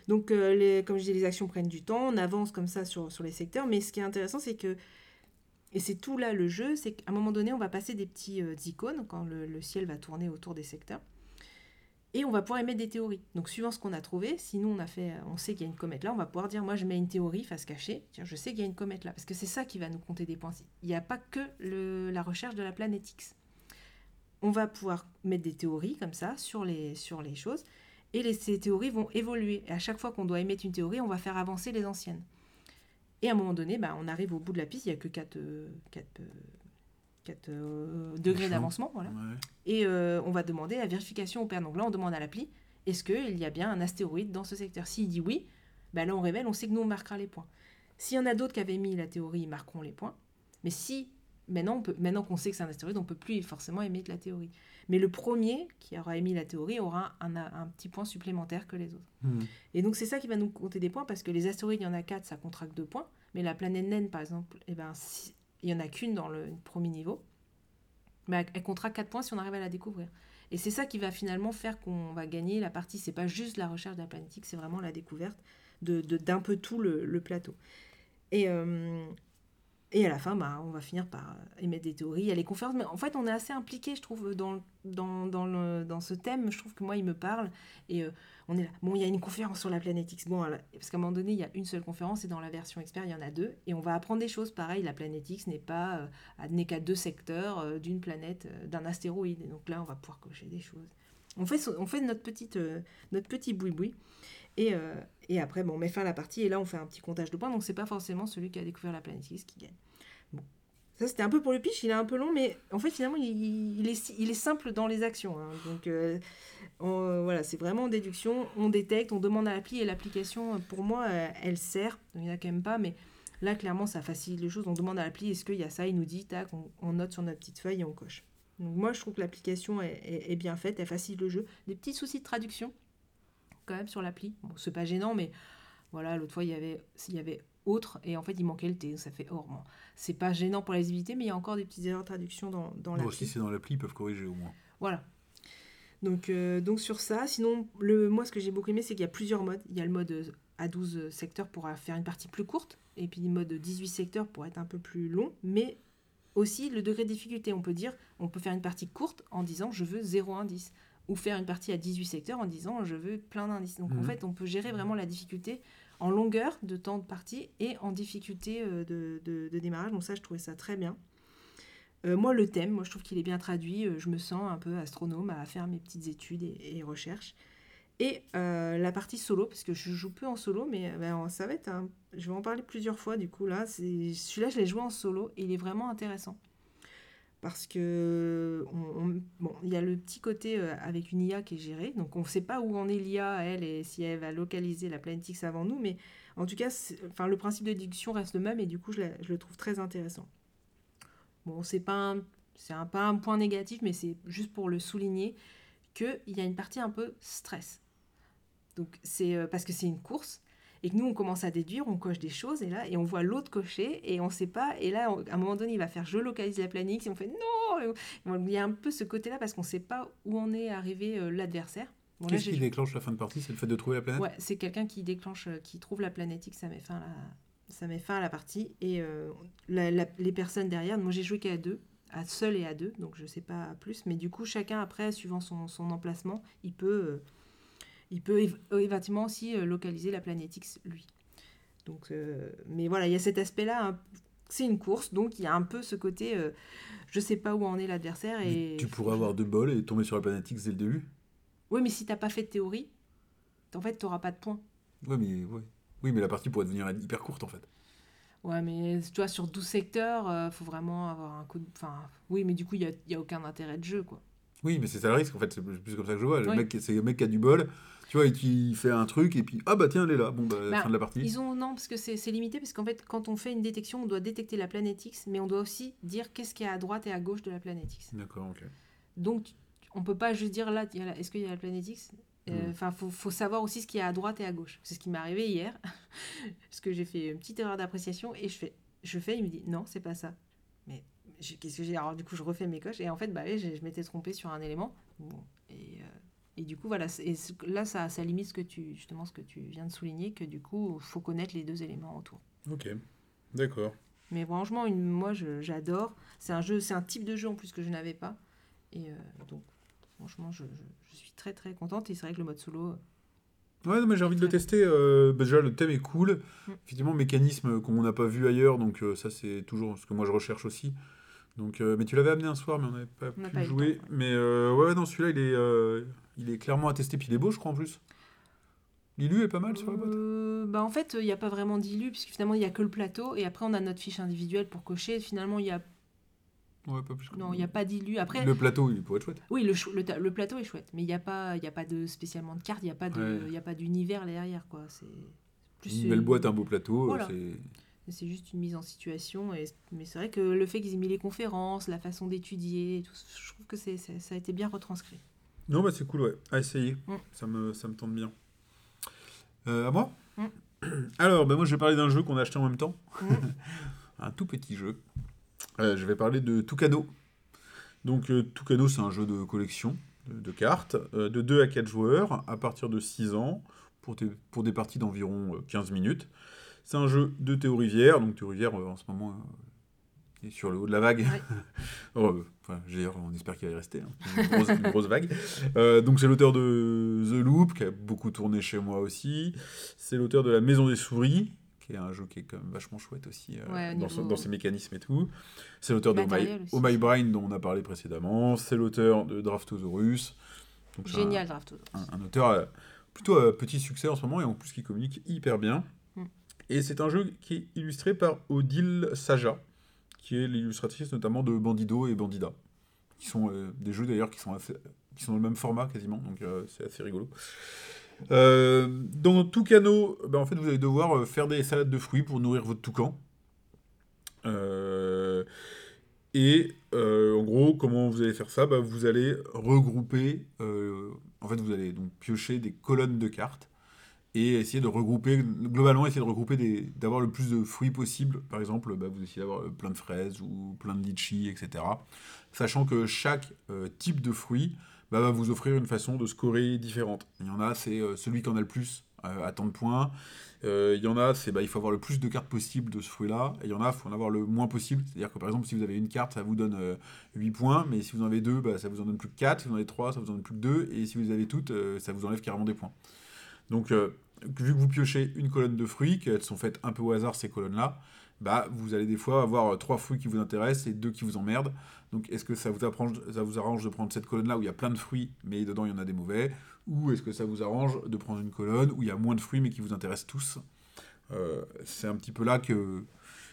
Donc euh, les, comme je dis, les actions prennent du temps, on avance comme ça sur, les secteurs, mais ce qui est intéressant, c'est que, et c'est tout là le jeu, c'est qu'à un moment donné, on va passer des petits euh, icônes quand le, ciel va tourner autour des secteurs. Et on va pouvoir émettre des théories. Donc, suivant ce qu'on a trouvé, si nous on a fait, on sait qu'il y a une comète là, on va pouvoir dire, moi je mets une théorie face cachée. Tiens, je sais qu'il y a une comète là, parce que c'est ça qui va nous compter des points. Il n'y a pas que la recherche de la planète X. On va pouvoir mettre des théories comme ça sur sur les choses, et les, ces théories vont évoluer. Et à chaque fois qu'on doit émettre une théorie, on va faire avancer les anciennes. Et à un moment donné, bah, on arrive au bout de la piste, il n'y a que 4, degrés
champs.
d'avancement. Voilà.
Ouais.
Et euh, on va demander la vérification au père. Donc là, on demande à l'appli, est-ce qu'il y a bien un astéroïde dans ce secteur? S'il dit oui, bah là, on révèle, on sait que nous, on marquera les points. S'il y en a d'autres qui avaient mis la théorie, ils marqueront les points. Mais si, maintenant, on peut- maintenant qu'on sait que c'est un astéroïde, on ne peut plus forcément émettre la théorie. Mais le premier qui aura émis la théorie aura un, un petit point supplémentaire que les autres.
Hmm.
Et donc c'est ça qui va nous compter des points parce que les astéroïdes, il y en a 4, ça contracte 2 points. Mais la planète naine, par exemple, eh ben, si- il n'y en a qu'une dans le premier niveau. Mais elle- comptera 4 points si on arrive à la découvrir. Et c'est ça qui va finalement faire qu'on va gagner la partie. C'est pas juste la recherche de la planétique, c'est vraiment la découverte de, de- d'un peu tout le, le plateau. Et, euh, et à la fin, bah, on va finir par euh, émettre des théories. Il y a les conférences. Mais en fait, on est assez impliqué, je trouve, dans, dans, dans, le, dans ce thème. Je trouve que moi, il me parle. Et euh, on est là. Bon, il y a une conférence sur la planète X. Bon, parce qu'à un moment donné, il y a une seule conférence et dans la version expert, il y en a deux. Et on va apprendre des choses. Pareil, la planète X n'est pas euh, qu'à deux secteurs euh, d'une planète, d'un astéroïde. Et donc là, on va pouvoir cocher des choses. On fait, on fait notre, petite, notre petit boui-boui. Et, et après, bon, on met fin à la partie. Et là, on fait un petit comptage de points. Donc, c'est pas forcément celui qui a découvert la planète X qui gagne. Ça, c'était un peu pour le pitch. Il est un peu long, mais en fait, finalement, il, est, simple dans les actions. hein. Donc, euh, on- voilà, c'est vraiment en déduction. On détecte, on demande à l'appli et l'application, pour moi, euh, elle sert. Il n'y en a quand même pas, mais là, clairement, ça facilite les choses. On demande à l'appli est-ce qu'il y a ça? Il nous dit tac, on, note sur notre petite feuille et on coche. Donc, moi, je trouve que l'application est bien faite, elle facilite le jeu. Des petits soucis de traduction, quand même, sur l'appli. Bon, c'est pas gênant, mais voilà, l'autre fois, il y avait, il y avait autre, et en fait, il manquait le T. Ça fait, bon, c'est pas gênant pour la visibilité, mais il y a encore des petites erreurs de traduction dans, dans
Bon,
l'appli.
si c'est dans l'appli, ils peuvent corriger au moins.
Voilà. Donc, euh, donc sur ça, sinon, le, moi ce que j'ai beaucoup aimé, c'est qu'il y a plusieurs modes. Il y a le mode euh, à 12 secteurs pour euh, faire une partie plus courte, et puis le mode 18 secteurs pour être un peu plus long, mais aussi le degré de difficulté. On peut dire, on peut faire une partie courte en disant je veux 0 indice, ou faire une partie à 18 secteurs en disant je veux plein d'indices. Donc en
Mhm.
fait, on peut gérer vraiment la difficulté en longueur de temps de partie et en difficulté euh, de, démarrage. Donc ça, je trouvais ça très bien. Euh, moi, le thème, moi, je trouve qu'il est bien traduit. Euh, je me sens un peu astronome à faire mes petites études et, recherches. Et la partie solo, parce que je joue peu en solo, mais ben, ça va être Je vais en parler plusieurs fois, du coup, là. Celui-là, je l'ai joué en solo il est vraiment intéressant. Parce que, on- on- bon, il y a le petit côté euh, avec une IA qui est gérée. Donc, on ne sait pas où en est l'IA, elle, et si elle va localiser la planète X avant nous. Mais en tout cas, enfin, le principe de déduction reste le même et du coup, je, je le trouve très intéressant. Bon, c'est pas c'est un, pas un point négatif, mais c'est juste pour le souligner qu'il y a une partie un peu stress. Donc, c'est euh, parce que c'est une course et que nous, on commence à déduire, on coche des choses et là, et on voit l'autre cocher et on sait pas. Et là, on- à un moment donné, il va faire je localise la planète et on fait non. Et on- Il y a un peu ce côté-là parce qu'on sait pas où en est arrivé euh, l'adversaire. Bon,
Qu'est-ce qui déclenche la fin de partie C'est le fait de trouver la planète?
Ouais, c'est quelqu'un qui déclenche, euh, qui trouve la planétique, ça met fin à la, ça met fin à la partie. Et euh, la- la- les personnes derrière, moi j'ai joué qu'à deux, à seul et à deux, donc je sais pas plus. Mais du coup, chacun après, suivant son, son emplacement, il peut, euh, il peut év- euh, éventuellement aussi euh, localiser la planétique lui. Donc, euh, mais voilà, il y a cet aspect-là. hein. C'est une course, donc il y a un peu ce côté, euh, je sais pas où en est l'adversaire. Et
Tu pourrais avoir deux bols et tomber sur la planète X dès le début
Oui, mais si t'as pas fait de théorie, en fait, t'auras pas de points.
Ouais, mais ouais. Oui, mais la partie pourrait devenir hyper courte en fait.
Ouais, mais tu vois, sur 12 secteurs, euh, faut vraiment avoir un coup de... Enfin, oui, mais du coup, il n'y a, y a aucun intérêt de jeu, quoi.
Oui, mais c'est ça le risque en fait, c'est plus comme ça que je vois. Le
Oui.
mec, c'est le mec qui a du bol, tu vois, et qui fait un truc et puis ah bah tiens, elle est là. Bon, bah,
Bah,
fin de la partie.
Ils ont... Non, parce que c'est c'est limité, parce qu'en fait, quand on fait une détection, on doit détecter la planète X, mais on doit aussi dire qu'est-ce qu'il y a à droite et à gauche de la planète X.
D'accord, ok.
Donc, on peut pas juste dire là, est-ce qu'il y a la planète X? Euh,
Mm.
Enfin, faut, faut savoir aussi ce qu'il y a à droite et à gauche. C'est ce qui m'est arrivé hier, *laughs* parce que j'ai fait une petite erreur d'appréciation et je fais, je fais, il me dit non, c'est pas ça. Mais qu'est-ce que j'ai Alors du coup, je refais mes coches et en fait, bah, oui, je m'étais trompée sur un élément. Bon, et, euh, et du coup, voilà, et là, ça, ça limite ce que tu, justement, ce que tu viens de souligner, que du coup, faut connaître les deux éléments autour.
Ok, d'accord.
Mais franchement, une, moi, j'adore. C'est un jeu, c'est un type de jeu en plus que je n'avais pas. Et euh, donc, franchement, je, je- je suis très très contente. Et c'est vrai que le mode solo, euh,
Ouais, non, mais j'ai envie de le tester. euh, bah, déjà, le thème est cool.
Mm.
Effectivement, mécanisme qu'on n'a pas vu ailleurs, donc euh, ça, c'est toujours ce que moi je recherche aussi. Donc, euh, mais tu l'avais amené un soir, mais on n'avait pas
On
pu
pas
jouer.
temps, ouais.
Mais euh, ouais, non, celui-là, il est, euh, il est clairement tester, puis il est beau, je crois, en plus. L'ILU est pas mal sur la boîte
bah en fait, il n'y a pas vraiment d'illu, puisque finalement, il n'y a que le plateau, et après, on a notre fiche individuelle pour cocher. Finalement, il y a...
Ouais, pas plus. que-
Non, il n'y a pas d'illu. Après,
Le plateau, il pourrait être chouette.
oui, le, chou- le, ta- le plateau est chouette, mais il n'y a, pas- y a pas de spécialement de carte, il n'y a pas de-
Ouais.
il y a pas d'univers derrière, quoi. C'est plus
Une belle boîte, un beau plateau.
Voilà.
c'est-
C'est juste une mise en situation. Et, mais c'est vrai que le fait qu'ils aient mis les conférences, la façon d'étudier, tout, je trouve que c'est, ça a été bien retranscrit.
Non, bah c'est cool, ouais. À essayer.
Mm.
Ça, me, ça me tente bien. Euh, à moi?
Mm. *clears throat*
Alors, bah moi, je vais parler d'un jeu qu'on a acheté en même temps.
Mm. *laughs*
un tout petit jeu. Euh, je vais parler de Tucano. Donc, euh, Tucano, c'est un jeu de collection de, de cartes, euh, de 2 à 4 joueurs, à partir de 6 ans, pour, des- pour des parties d'environ euh, 15 minutes. C'est un jeu de Théo Rivière. Donc, Théo Rivière, euh, en ce moment, euh, est sur le haut de la vague. *laughs* Oh, euh, enfin, on espère qu'il va y rester. hein. Une, grosse, une grosse vague. Euh, donc, c'est l'auteur de The Loop, qui a beaucoup tourné chez moi aussi. C'est l'auteur de La Maison des Souris, qui est un jeu qui est quand même vachement chouette aussi euh,
Ouais,
dans, son-
niveau-
dans ses mécanismes et tout. C'est l'auteur de Oh My. Oh Brain, dont on a parlé précédemment. C'est l'auteur de Draftosaurus. Donc, c'est un-
Génial, Draft.
un, un auteur euh, plutôt à petit succès en ce moment et en plus qui communique hyper bien. Et c'est un jeu qui est illustré par Odile Saja, qui est l'illustratrice notamment de Bandido et Bandida, qui sont euh, des jeux d'ailleurs qui sont qui sont dans le même format quasiment, donc euh, c'est assez rigolo. Euh, dans Toucano, ben, en fait, vous allez devoir faire des salades de fruits pour nourrir votre toucan. Et en gros, comment vous allez faire ça? Bah, Vous allez regrouper, en fait, vous allez donc piocher des colonnes de cartes et essayer de regrouper, globalement, essayer de regrouper, d'avoir le plus de fruits possible. Par exemple, bah, vous essayez d'avoir euh, plein de fraises ou plein de litchis, etc. Sachant que chaque euh, type de fruit bah, va vous offrir une façon de scorer différente. Il y en a, c'est euh, celui qui en a le plus euh, à tant de points. Il y en a, c'est bah, il faut avoir le plus de cartes possible de ce fruit-là. Et il y en a, il faut en avoir le moins possible. C'est-à-dire que par exemple, si vous avez une carte, ça vous donne euh, 8 points, mais si vous en avez deux, bah, ça vous en donne plus que 4. Si vous en avez 3, ça vous en donne plus que 2. Et si vous avez toutes, ça vous enlève carrément des points. Donc, vu que vous piochez une colonne de fruits, qu'elles sont faites un peu au hasard, ces colonnes-là, bah, vous allez des fois avoir euh, trois fruits qui vous intéressent et deux qui vous emmerdent. Donc, est-ce que ça vous, arrange, ça vous arrange de prendre cette colonne-là où il y a plein de fruits, mais dedans il y en a des mauvais? Ou est-ce que ça vous arrange de prendre une colonne où il y a moins de fruits, mais qui vous intéressent tous? Euh, C'est un petit peu là que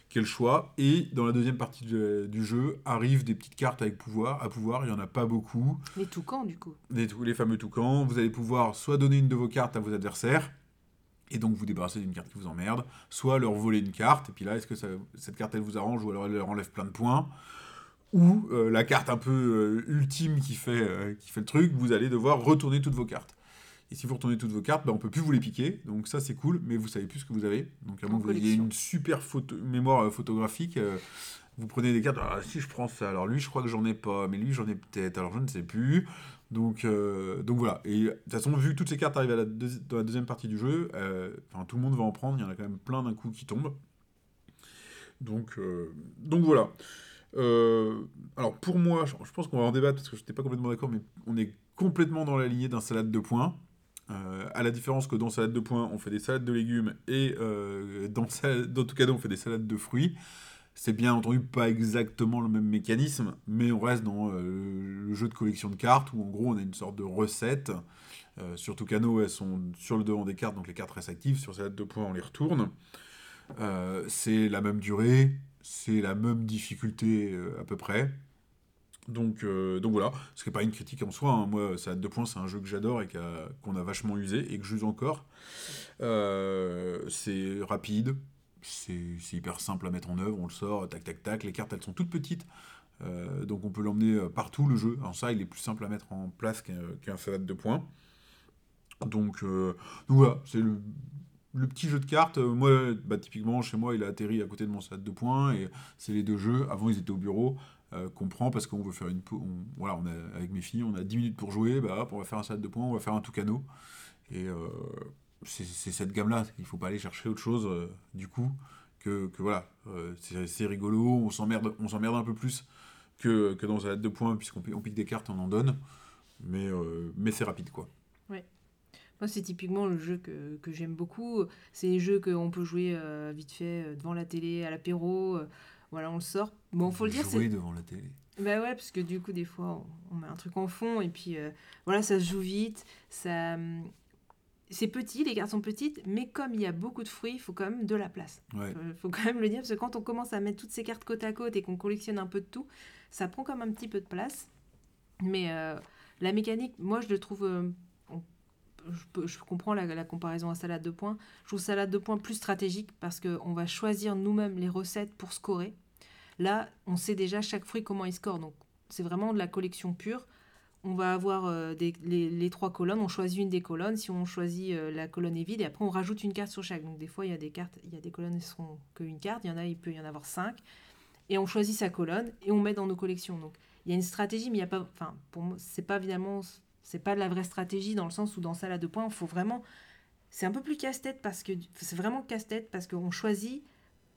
qu'est le choix. Et dans la deuxième partie du, du jeu, arrivent des petites cartes avec pouvoir. À pouvoir, il n'y en a pas beaucoup
Les toucans, du coup.
les, les fameux toucans. Vous allez pouvoir soit donner une de vos cartes à vos adversaires, et donc vous débarrasser d'une carte qui vous emmerde, soit leur voler une carte, et puis là, est-ce que ça- cette carte, elle vous arrange, ou alors elle leur enlève plein de points, ou euh, la carte un peu euh, ultime qui fait, euh, qui fait le truc, vous allez devoir retourner toutes vos cartes. Et si vous retournez toutes vos cartes, ben, on peut plus vous les piquer, donc ça c'est cool, mais vous savez plus ce que vous avez. Donc à moins que vous ayez une super photo, mémoire photographique, vous prenez des cartes, ah, si je prends ça, alors lui je crois que j'en ai pas, mais lui j'en ai peut-être, alors je ne sais plus. Donc, euh, donc voilà. Et de toute façon, vu que toutes ces cartes arrivent dans la deuxième partie du jeu, euh, tout le monde va en prendre. Il y en a quand même plein d'un coup qui tombent. Donc, euh, donc voilà. Alors pour moi, je, pense qu'on va en débattre parce que je n'étais pas complètement d'accord, mais on est complètement dans la lignée d'un salade de points. À la différence que dans salade de points, on fait des salades de légumes et dans, dans tout cas, on fait des salades de fruits. C'est bien entendu pas exactement le même mécanisme, mais on reste dans euh, le jeu de collection de cartes où en gros on a une sorte de recette. Euh, sur Tucano, elles sont sur le devant des cartes, donc les cartes restent actives. Sur salade de points, on les retourne. Euh, c'est la même durée, c'est la même difficulté euh, à peu près. Donc, donc voilà, ce n'est pas une critique en soi. hein. Moi, Salade de points, c'est un jeu que j'adore et qu'on a vachement usé et que j'use encore. C'est rapide, c'est hyper simple à mettre en œuvre, on le sort, tac tac tac. Les cartes, elles sont toutes petites, euh, donc on peut l'emmener euh, partout le jeu. Alors ça, il est plus simple à mettre en place qu'un qu'un salade de points. Donc, euh, voilà, c'est le, petit jeu de cartes. Moi, bah, typiquement, chez moi, il a atterri à côté de mon salade de points et c'est les deux jeux. Avant, ils étaient au bureau. euh, qu'on prend parce qu'on veut faire une voilà on a, avec mes filles on a 10 minutes pour jouer bah hop, on va faire un salade de points on va faire un Tucano et c'est cette gamme là il faut pas aller chercher autre chose euh, du coup que, que voilà euh, c'est rigolo on s'emmerde on s'emmerde un peu plus que, que dans un salade de points puisqu'on on pique des cartes on en donne mais euh, mais c'est rapide quoi
Moi, c'est typiquement le jeu que, que j'aime beaucoup. C'est les jeux qu'on peut jouer vite fait devant la télé, à l'apéro. voilà, on le sort. Bon, faut le dire,
jouer devant la télé
Bah ouais, parce que du coup, des fois, on, on met un truc en fond et puis euh, voilà, ça se joue vite. Ça. C'est petit, les cartes sont petites, mais comme il y a beaucoup de fruits, il faut quand même de la place.
Ouais.
Il faut quand même le dire, parce que quand on commence à mettre toutes ces cartes côte à côte et qu'on collectionne un peu de tout, ça prend comme un petit peu de place. Mais euh, la mécanique, moi, je le trouve... euh, on- je, peux- je comprends la, la comparaison à salade de points. Je trouve salade de points plus stratégique parce qu'on va choisir nous-mêmes les recettes pour scorer. Là, on sait déjà chaque fruit comment il score. Donc, c'est vraiment de la collection pure. On va avoir euh, les, les trois colonnes. On choisit une des colonnes. Si on choisit euh, la colonne est vide, et après on rajoute une carte sur chaque. Donc, des fois, il y a des cartes, il y a des colonnes qui seront qu'une carte. Il y en a, il peut y en avoir cinq. Et on choisit sa colonne et on met dans nos collections. Donc, il y a une stratégie, mais il y a pas. Enfin, pour moi, c'est pas évidemment. C'est pas de la vraie stratégie dans le sens où dans salade de points, il faut vraiment. C'est un peu plus casse-tête parce que c'est vraiment casse-tête parce qu'on choisit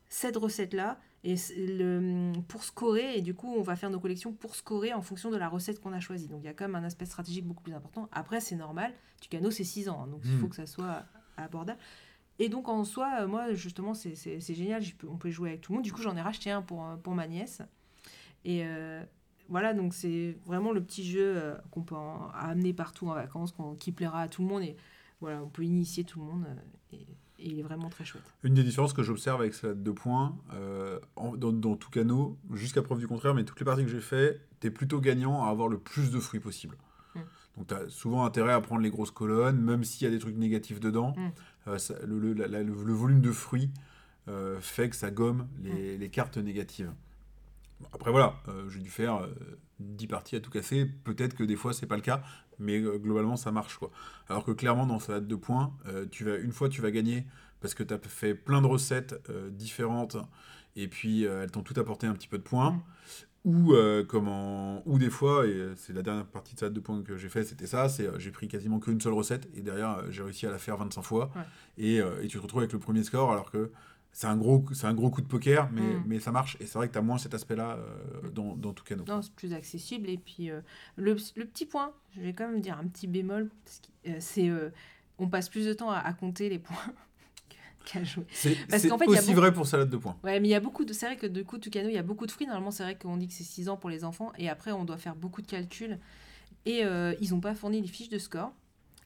cette recette-là et le, pour scorer, et du coup, on va faire nos collections pour scorer en fonction de la recette qu'on a choisie. Donc, il y a quand même un aspect stratégique beaucoup plus important. Après, c'est normal, Tucano, c'est 6 ans, hein, donc il
Mm.
faut que ça soit abordable. Et donc, en soi, euh, moi, justement, c'est- génial, peux- on peut jouer avec tout le monde. Du coup, j'en ai racheté un pour, euh, pour ma nièce. Et euh, voilà, donc c'est vraiment le petit jeu euh, qu'on peut en- amener partout en vacances, qui plaira à tout le monde. Et voilà, on peut initier tout le monde. euh, et, et il est vraiment très chouette.
Une des différences que j'observe avec Salade de points, euh, en- dans, dans tout canot, jusqu'à preuve du contraire, mais toutes les parties que j'ai fait, t'es plutôt gagnant à avoir le plus de fruits possible.
Mm.
Donc t'as souvent intérêt à prendre les grosses colonnes, même s'il y a des trucs négatifs dedans.
Mm.
Euh, ça- le, le- la- la- le- le volume de fruits euh, fait que ça gomme
Mm.
les, les cartes négatives. Bon, Après voilà, j'ai dû faire euh, 10 parties à tout casser. Peut-être que des fois c'est pas le cas, mais euh, globalement ça marche quoi. Alors que clairement dans Salade de points, euh, tu vas, une fois tu vas gagner parce que tu as fait plein de recettes euh, différentes et puis elles t'ont tout apporté un petit peu de points. Ou, comment, ou des fois, et c'est la dernière partie de Salade de points que j'ai fait, c'était ça, c'est j'ai pris quasiment qu'une seule recette et derrière j'ai réussi à la faire 25 fois
Ouais.
et, et tu te retrouves avec le premier score alors que c'est un gros, c'est un gros coup de poker, mais,
Mm.
mais ça marche et c'est vrai que tu as moins cet aspect-là euh, dans, dans tout canot.
Non, c'est plus accessible. Et puis, euh, le, le petit point, je vais quand même dire un petit bémol, euh, c'est euh, on passe plus de temps à, à compter les points *laughs* qu'à jouer.
C'est
Parce qu'en fait, il y a
aussi
beaucoup-
vrai pour Salade de points.
Ouais, mais il y a beaucoup de. C'est vrai que du coup, Tucano, il y a beaucoup de fruits. Normalement, c'est vrai qu'on dit que c'est 6 ans pour les enfants. Et après, on doit faire beaucoup de calculs. Et ils n'ont pas fourni les fiches de score.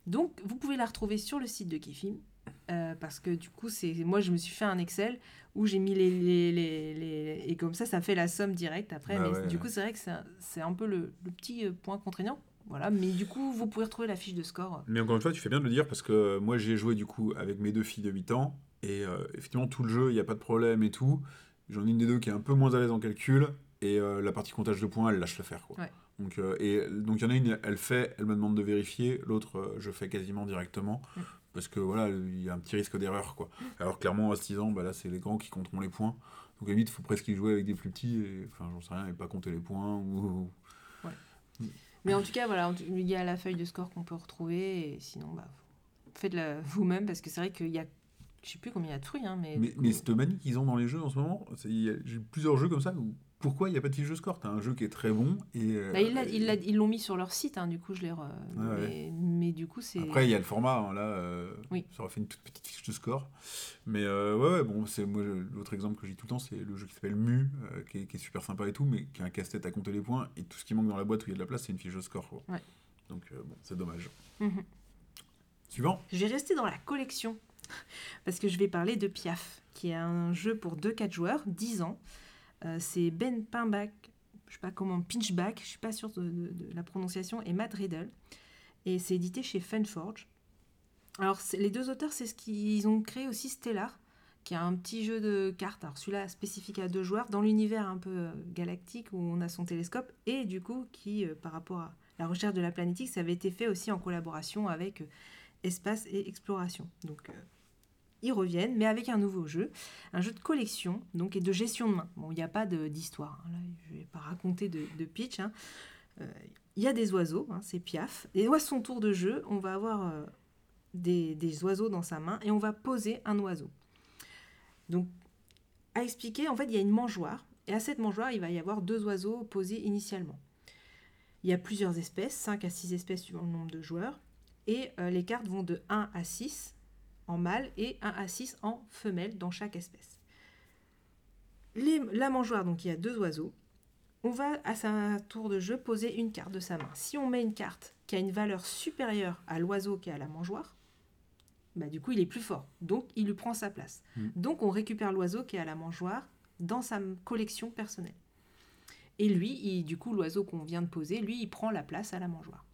Donc, vous pouvez la retrouver sur le site de Kifim. Euh, parce que du coup, c'est moi, je me suis fait un Excel où j'ai mis les, les, les, les- Et comme ça, ça fait la somme directe après.
Bah
mais
ouais,
du
ouais.
coup, c'est vrai que c'est un, un peu le, le petit euh, point contraignant. Voilà. Mais du coup, vous pouvez retrouver la fiche de score.
Mais encore une fois, tu fais bien de le dire parce que euh, moi j'ai joué du coup avec mes deux filles de 8 ans et euh, effectivement tout le jeu, il n'y a pas de problème et tout. J'en ai une des deux qui est un peu moins à l'aise en calcul et euh, la partie comptage de points, elle lâche l'affaire. Quoi.
Ouais.
Donc, euh, et, donc il y en a une, elle fait, elle me demande de vérifier, l'autre euh, je fais quasiment directement. Parce que voilà, il y a un petit risque d'erreur. quoi. Alors clairement à 6 ans, bah, là c'est les grands qui compteront les points. Donc à il faut presque y jouer avec des plus petits et enfin j'en sais rien et pas compter les points ou.
Mais en tout cas, voilà, il y a la feuille de score qu'on peut retrouver. Et sinon, bah, faites-la *laughs* vous-même parce que c'est vrai qu'il y a. Je sais plus combien il y a de fruits, hein, mais.
Mais, mais cette manie qu'ils ont dans les jeux en ce moment, c'est- il y a- j'ai plusieurs jeux comme ça où pourquoi il n'y a pas de fiche de score? T'as un jeu qui est très bon et. euh,
Bah, ils l'ont mis sur leur site, hein, du coup, je l'ai. re-
Ouais,
mais, mais du coup, c'est.
Après, il y a le format, hein, là, euh,
Oui.
ça aurait fait une toute petite fiche de score. Mais euh, ouais, ouais, bon, c'est moi, l'autre exemple que j'ai tout le temps, c'est le jeu qui s'appelle Mu, euh, qui, est, qui est super sympa et tout, mais qui a un casse-tête à compter les points, et tout ce qui manque dans la boîte où il y a de la place, c'est une fiche de score. quoi.
Ouais.
Donc, euh, bon, c'est dommage.
Mhm.
Suivant
Je vais rester dans la collection parce que je vais parler de Piaf, qui est un jeu pour 2-4 joueurs, 10 ans. Euh, c'est Ben Pinback, je sais pas comment, Pinchback, je suis pas sûre de, la prononciation, et Matt Riddle. Et c'est édité chez Funforge. Alors, les deux auteurs, c'est ce qu'ils ont créé aussi Stellar, qui est un petit jeu de cartes. Alors, celui-là spécifique à deux joueurs, dans l'univers un peu euh, galactique où on a son télescope, et du coup, qui, euh, par rapport à la recherche de la planétique, ça avait été fait aussi en collaboration avec Espace et Exploration. Donc, ils reviennent, mais avec un nouveau jeu, un jeu de collection donc, et de gestion de main. Bon, il n'y a pas d'histoire, hein, je ne vais pas raconter de, pitch. hein. Euh, Il y a des oiseaux, hein, c'est Piaf. Et à son tour de jeu, on va avoir euh, des, des oiseaux dans sa main et on va poser un oiseau. Donc, à expliquer, en fait, il y a une mangeoire. Et à cette mangeoire, il va y avoir deux oiseaux posés initialement. Il y a plusieurs espèces, 5 à 6 espèces suivant le nombre de joueurs. Et euh, les cartes vont de 1 à 6 en mâle et 1 à 6 en femelle dans chaque espèce. Les- la mangeoire, donc il y a deux oiseaux. On va à sa tour de jeu poser une carte de sa main. Si on met une carte qui a une valeur supérieure à l'oiseau qui est à la mangeoire, bah, du coup, il est plus fort. Donc, il lui prend sa place.
Mm.
Donc, on récupère l'oiseau qui est à la mangeoire dans sa collection personnelle. Et lui, il- du coup, l'oiseau qu'on vient de poser, lui, il prend la place à la mangeoire.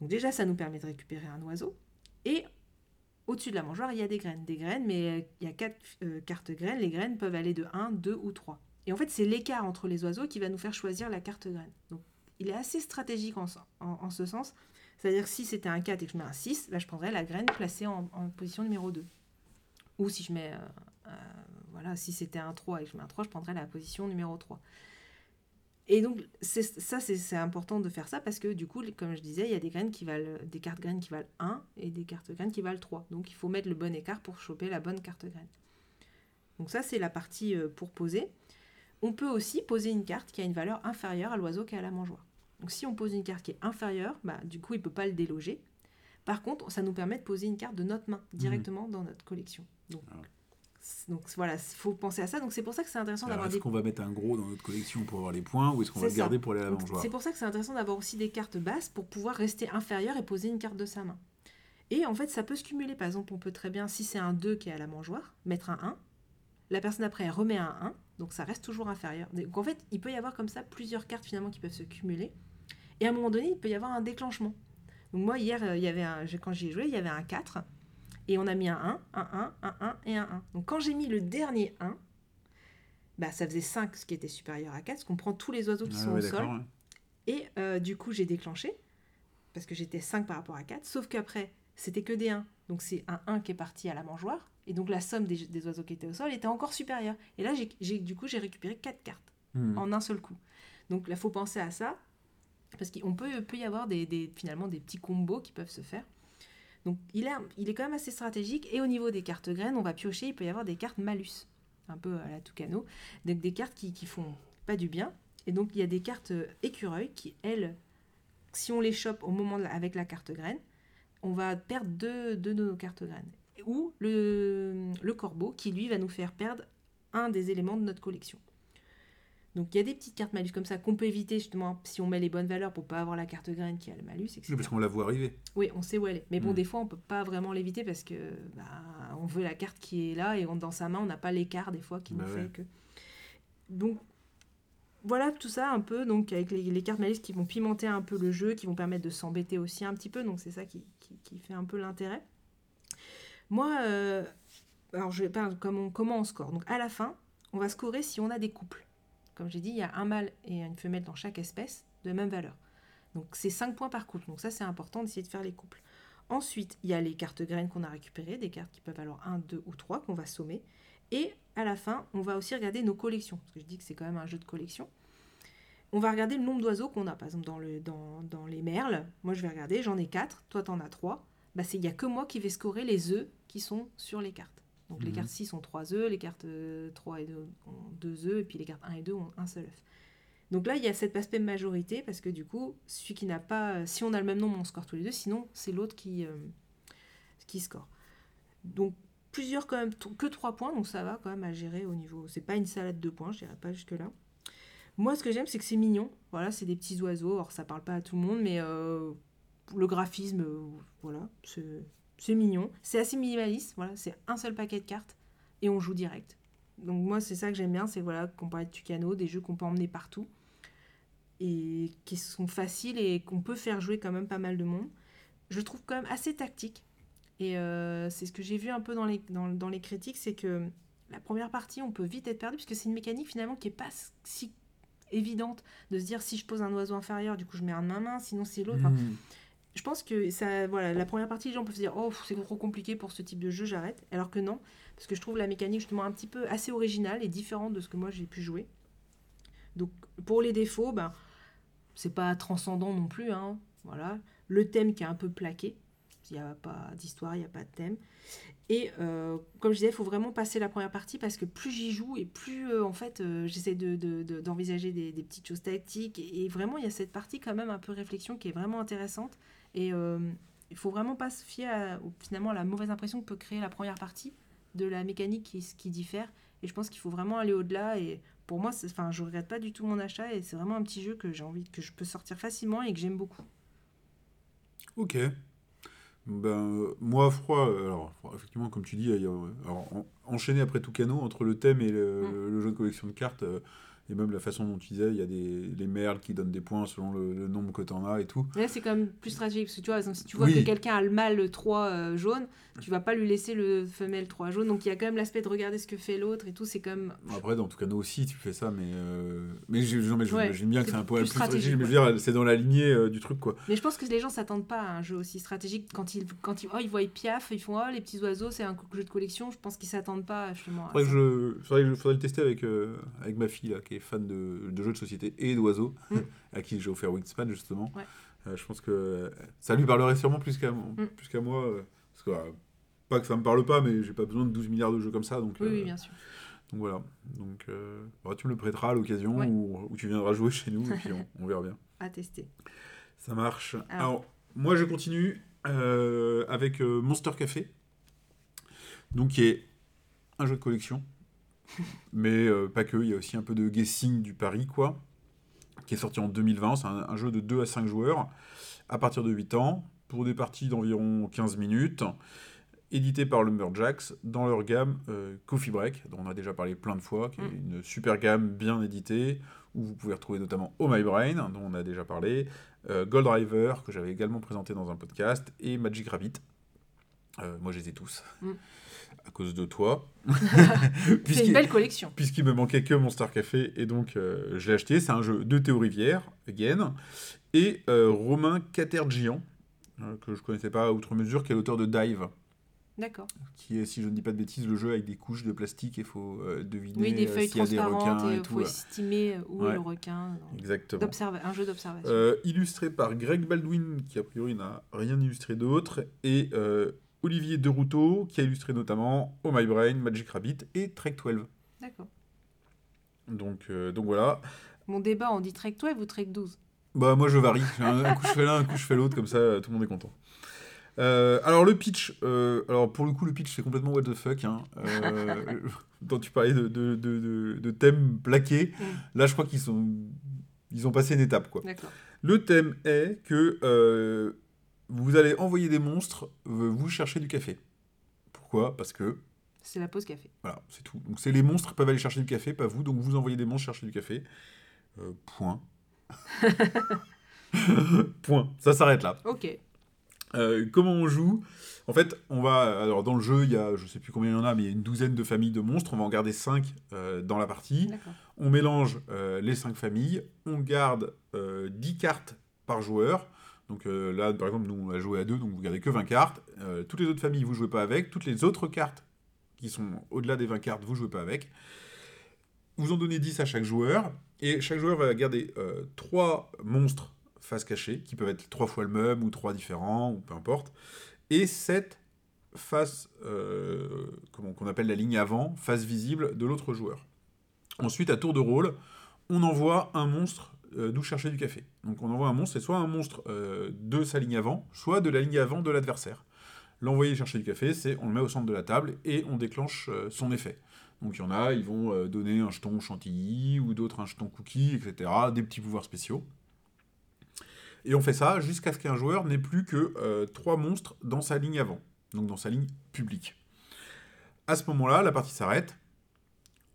Donc déjà, ça nous permet de récupérer un oiseau. Et au-dessus de la mangeoire, il y a des graines. Des graines, mais euh, il y a quatre euh, cartes graines. Les graines peuvent aller de 1, 2 ou 3. Et en fait, c'est l'écart entre les oiseaux qui va nous faire choisir la carte graine. Donc, il est assez stratégique en, en- ce sens. C'est-à-dire que si c'était un 4 et que je mets un 6, là, je prendrais la graine placée en, position numéro 2. Ou si je mets... euh, voilà, si c'était un 3 et que je mets un 3, je prendrais la position numéro 3. Et donc, ça, c'est important de faire ça parce que, du coup, comme je disais, il y a des, graines qui valent, des cartes graines qui valent 1 et des cartes graines qui valent 3. Donc, il faut mettre le bon écart pour choper la bonne carte graine. Donc, ça, c'est la partie euh, pour poser. On peut aussi poser une carte qui a une valeur inférieure à l'oiseau qui à la mangeoire. Donc, si on pose une carte qui est inférieure, bah, du coup, il ne peut pas le déloger. Par contre, ça nous permet de poser une carte de notre main directement dans notre collection. Donc,
Ah.
Donc voilà, il faut penser à ça. Donc, c'est pour ça que c'est intéressant d'avoir
est-ce
des
qu'on va mettre un gros dans notre collection pour avoir les points ou est-ce qu'on va le garder pour aller à la
C'est pour ça que c'est intéressant d'avoir aussi des cartes basses pour pouvoir rester inférieur et poser une carte de sa main. Et en fait, ça peut se cumuler. Par exemple, on peut très bien, si c'est un 2 qui est à la mangeoire, mettre un 1. La personne après, elle remet un 1. Donc ça reste toujours inférieur. Donc en fait, il peut y avoir comme ça plusieurs cartes finalement qui peuvent se cumuler. Et à un moment donné, il peut y avoir un déclenchement. Donc moi, hier, euh, il y avait un, quand j'y ai joué, il y avait un 4. Et on a mis un 1, un 1, un 1 et un 1. Donc quand j'ai mis le dernier 1, bah, ça faisait 5, ce qui était supérieur à 4, parce qu'on prend tous les oiseaux qui
Ah
sont
ouais,
au sol. Et euh, du coup, j'ai déclenché, parce que j'étais 5 par rapport à 4, sauf qu'après, c'était que des 1. Donc c'est un 1 qui est parti à la mangeoire, et donc la somme des, des oiseaux qui étaient au sol était encore supérieure. Et là, j'ai, du coup, j'ai récupéré 4 cartes
Hmm.
en un seul coup. Donc là, faut penser à ça, parce qu'on peut, peut y avoir des, des- finalement des petits combos qui peuvent se faire. Donc il est, quand même assez stratégique, et au niveau des cartes graines, on va piocher, il peut y avoir des cartes malus, un peu à la Tucano, donc des cartes qui, qui font pas du bien. Et donc il y a des cartes écureuils qui, elles, si on les chope au moment avec la carte graine, on va perdre deux, de nos cartes graines. Ou le corbeau qui, lui, va nous faire perdre un des éléments de notre collection. Donc il y a des petites cartes malus comme ça qu'on peut éviter justement si on met les bonnes valeurs pour pas avoir la carte graine qui a le malus, etc.
Oui, parce qu'on la voit arriver.
Oui, on sait où elle est. Mais bon,
Mm.
des fois, on peut pas vraiment l'éviter parce que bah, on veut la carte qui est là et on- dans sa main, on n'a pas l'écart des fois qui
Bah
nous
ouais.
fait que. Donc voilà tout ça un peu, donc avec les, les cartes malus qui vont pimenter un peu le jeu, qui vont permettre de s'embêter aussi un petit peu. Donc c'est ça qui, qui- qui fait un peu l'intérêt. Moi, euh, alors je vais pas comment, comment on score? Donc à la fin, on va scorer si on a des couples. Comme j'ai dit, il y a un mâle et une femelle dans chaque espèce de même valeur. Donc c'est 5 points par couple. Donc ça c'est important d'essayer de faire les couples. Ensuite, il y a les cartes graines qu'on a récupérées, des cartes qui peuvent valoir 1, 2 ou 3 qu'on va sommer. Et à la fin, on va aussi regarder nos collections. Parce que je dis que c'est quand même un jeu de collection. On va regarder le nombre d'oiseaux qu'on a. Par exemple, dans, le, dans, dans les merles, moi je vais regarder, j'en ai 4, toi t'en as 3. Bah, il n'y a que moi qui vais scorer les œufs qui sont sur les cartes. Donc les
Mhm.
cartes 6 ont 3 œufs, les cartes euh, 3 et 2 ont 2 œufs, et puis les cartes 1 et 2 ont un seul œuf. Donc là, il y a cet aspect majorité, parce que du coup, celui qui n'a pas... Si on a le même nombre, on score tous les deux, sinon c'est l'autre qui, euh, qui score. Donc plusieurs quand même, que 3 points, donc ça va quand même à gérer au niveau... C'est pas une salade de points, je dirais pas jusque-là. Moi, ce que j'aime, c'est que c'est mignon. Voilà, c'est des petits oiseaux. Alors, ça parle pas à tout le monde, mais euh, le graphisme, euh, voilà, c'est c'est mignon. C'est assez minimaliste. Voilà, c'est un seul paquet de cartes et on joue direct. Donc moi, c'est ça que j'aime bien, c'est voilà, parlait de Tucano, des jeux qu'on peut emmener partout et qui sont faciles et qu'on peut faire jouer quand même pas mal de monde. Je trouve quand même assez tactique. Et euh, c'est ce que j'ai vu un peu dans les, critiques, c'est que la première partie, on peut vite être perdu, puisque c'est une mécanique finalement qui est pas si évidente de se dire si je pose un oiseau inférieur, du coup je mets un de ma main, sinon c'est l'autre.
Hmm.
Je pense que ça, voilà, la première partie, les gens peuvent se dire oh c'est trop compliqué pour ce type de jeu, j'arrête. Alors que non, parce que je trouve la mécanique justement un petit peu assez originale et différente de ce que moi j'ai pu jouer. Donc pour les défauts, ben c'est pas transcendant non plus, hein, voilà. Le thème qui est un peu plaqué, il n'y a pas d'histoire, il n'y a pas de thème. Et euh, comme je disais, il faut vraiment passer la première partie parce que plus j'y joue et plus euh, en fait euh, j'essaie de, de- de- d'envisager des, petites choses tactiques. Et vraiment, il y a cette partie quand même un peu réflexion qui est vraiment intéressante. Et euh, il faut vraiment pas se fier à, finalement à la mauvaise impression que peut créer la première partie de la mécanique qui, qui diffère. Et je pense qu'il faut vraiment aller au-delà. Et pour moi, enfin, je regrette pas du tout mon achat. Et c'est vraiment un petit jeu que j'ai envie, que je peux sortir facilement et que j'aime beaucoup.
Ok. Ben, euh, moi, froid, euh, alors, effectivement, comme tu dis, a- alors, en- enchaîné après tout canot, entre le thème et le,
Mm.
le jeu de collection de cartes, euh, et même la façon dont tu disais, il y a des les merles qui donnent des points selon le, le nombre que tu en as et tout.
Là, c'est quand même plus stratégique. Parce que tu vois, exemple, si tu vois
Oui.
que quelqu'un a le mâle 3 euh, jaune, tu vas pas lui laisser le femelle 3 jaune. Donc il y a quand même l'aspect de regarder ce que fait l'autre et tout. C'est quand même.
Après, dans tout canot aussi, tu fais ça, mais, euh, mais
Ouais,
j'imagine bien que
c'est
un peu
plus
plus stratégique,
stratégique,
mais je veux dire, c'est dans la lignée euh, du truc, quoi.
Mais je pense que les gens s'attendent pas à un jeu aussi stratégique. Quand ils, quand ils, oh, ils voient Piaf, ils font oh, les petits oiseaux, c'est un jeu de collection. Je pense qu'ils s'attendent pas justement à
Faudrait que je, faudrait, que je- faudrait le tester avec, euh, avec ma fille, là, qui est fan de, de jeux de société et d'oiseaux,
Mm. *laughs*
à qui j'ai offert Wingspan, justement.
Ouais.
Euh, je pense que euh, ça lui parlerait sûrement plus qu'à moi,
Mm.
plus qu'à moi. euh, parce que, pas que ça me parle pas, mais j'ai pas besoin de 12 milliards de jeux comme ça. Donc,
Oui, oui, bien sûr.
donc voilà. Donc, euh, bah, tu me le prêteras à l'occasion
Ouais.
ou, ou tu viendras jouer chez nous et puis *laughs* on, on verra bien.
À tester.
Ça marche.
Alors.
Alors, moi, je continue euh, avec euh, Monster Café. Donc, qui est un jeu de collection. Mais euh, pas que. Il y a aussi un peu de guessing du pari, quoi. Qui est sorti en 2020. C'est un, un jeu de 2 à 5 joueurs à partir de 8 ans. Pour des parties d'environ 15 minutes. Édité par Lumberjacks dans leur gamme euh, Coffee Break, dont on a déjà parlé plein de fois, qui est
Mm.
une super gamme bien éditée, où vous pouvez retrouver notamment Oh My Brain, dont on a déjà parlé, euh, Gold Driver, que j'avais également présenté dans un podcast, et Magic Rabbit. Euh, moi, je les ai tous,
Mm.
À cause de toi. *laughs*
C'est une belle collection.
Puisqu'il me manquait que Monster Café, et donc euh, je l'ai acheté. C'est un jeu de Théo Rivière, again, et euh, Romain Catergian, euh, que je connaissais pas à outre mesure, qui est l'auteur de Dive,
D'accord.
qui est, si je ne dis pas de bêtises, le jeu avec des couches de plastique et il faut deviner
Oui, des feuilles
s'il y a des
transparentes
requins
et il faut estimer où
Ouais.
est le requin.
Exactement.
Un jeu d'observation.
Illustré par Greg Baldwin, qui a priori n'a rien illustré d'autre, et Olivier Deroutot, qui a illustré notamment Oh My Brain, Magic Rabbit et Trek 12.
D'accord.
Donc, euh, donc voilà.
Mon débat, on dit Trek 12 ou Trek 12
Bah moi je varie. Un, coup je fais l'un, un coup je fais l'autre, comme ça tout le monde est content. Euh, alors le pitch, euh, alors pour le coup le pitch c'est complètement what the fuck. Hein. *laughs* Quand tu parlais de, de, de, de- de thèmes plaqués,
Mm.
là je crois qu'ils sont ils ont passé une étape quoi.
D'accord.
Le thème est que vous allez envoyer des monstres euh, vous chercher du café. Pourquoi? Parce que
C'est la pause café.
voilà, c'est tout. Donc c'est les monstres qui peuvent aller chercher du café, pas vous. Donc vous envoyez des monstres chercher du café. Euh, point. *laughs* point. Ça s'arrête là.
Ok.
Euh, comment on joue? En fait, on va. Alors, dans le jeu, il y a, je sais plus combien il y en a, mais il y a une douzaine de familles de monstres. On va en garder 5 dans la partie. On mélange euh, les 5 familles. On garde euh, 10 cartes par joueur. Donc euh, là, par exemple, nous, on a joué à deux, donc vous gardez que 20 cartes. Euh, toutes les autres familles, vous jouez pas avec. Toutes les autres cartes qui sont au-delà des 20 cartes, vous jouez pas avec. Vous en donnez 10 à chaque joueur. Et chaque joueur va garder 3 monstres face cachée, qui peuvent être 3 fois le même, ou 3 différents, ou peu importe. Et 7 faces, euh, comment qu'on appelle la ligne avant, face visible de l'autre joueur. Ensuite, à tour de rôle, on envoie un monstre euh, d'où chercher du café. Donc on envoie un monstre, c'est soit un monstre euh, de sa ligne avant, soit de la ligne avant de l'adversaire. L'envoyer chercher du café, c'est on le met au centre de la table et on déclenche euh, son effet. Donc il y en a, ils vont euh, donner un jeton chantilly ou d'autres un jeton cookie, etc. Des petits pouvoirs spéciaux. Et on fait ça jusqu'à ce qu'un joueur n'ait plus que euh, trois monstres dans sa ligne avant, donc dans sa ligne publique. À ce moment-là, la partie s'arrête.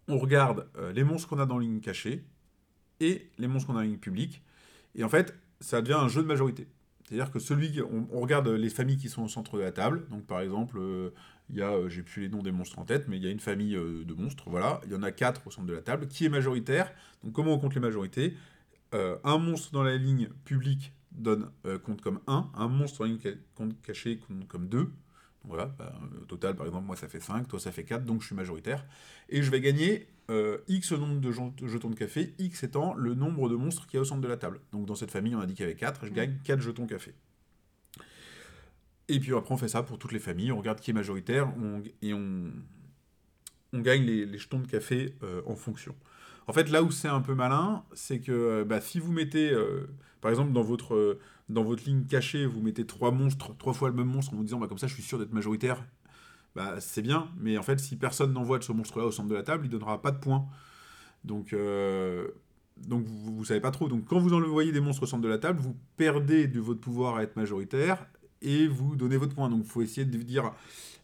On regarde euh, les monstres qu'on a dans la ligne cachée et les monstres qu'on a la ligne publique. Et en fait, ça devient un jeu de majorité. C'est-à-dire que celui, on, on regarde les familles qui sont au centre de la table. Donc par exemple, euh, il y a, euh, j'ai plus les noms des monstres en tête, mais il y a une famille euh, de monstres. Voilà, il y en a quatre au centre de la table. Qui est majoritaire Donc comment on compte les majorités? Un monstre dans la ligne publique donne compte comme 1, un monstre dans la ligne compte cachée compte comme 2. Voilà, bah, au total, par exemple, moi ça fait 5, toi ça fait 4, donc je suis majoritaire. Et je vais gagner euh, X nombre de jetons de café, X étant le nombre de monstres qu'il y a au centre de la table. Donc dans cette famille, on a dit qu'il y avait 4, je gagne 4 jetons café. Et puis après, on fait ça pour toutes les familles, on regarde qui est majoritaire, on- et on, on gagne les, les jetons de café euh, en fonction. En fait, là où c'est un peu malin, c'est que euh, bah, si vous mettez, euh, par exemple, dans votre, euh, dans votre ligne cachée, vous mettez trois monstres, trois fois le même monstre en vous disant, bah, comme ça, je suis sûr d'être majoritaire, bah, c'est bien, mais en fait, si personne n'envoie de ce monstre-là au centre de la table, il donnera pas de points. Donc, euh, vous, vous savez pas trop. Donc, quand vous envoyez des monstres au centre de la table, vous perdez de votre pouvoir à être majoritaire, et vous donnez votre point. Donc il faut essayer de dire,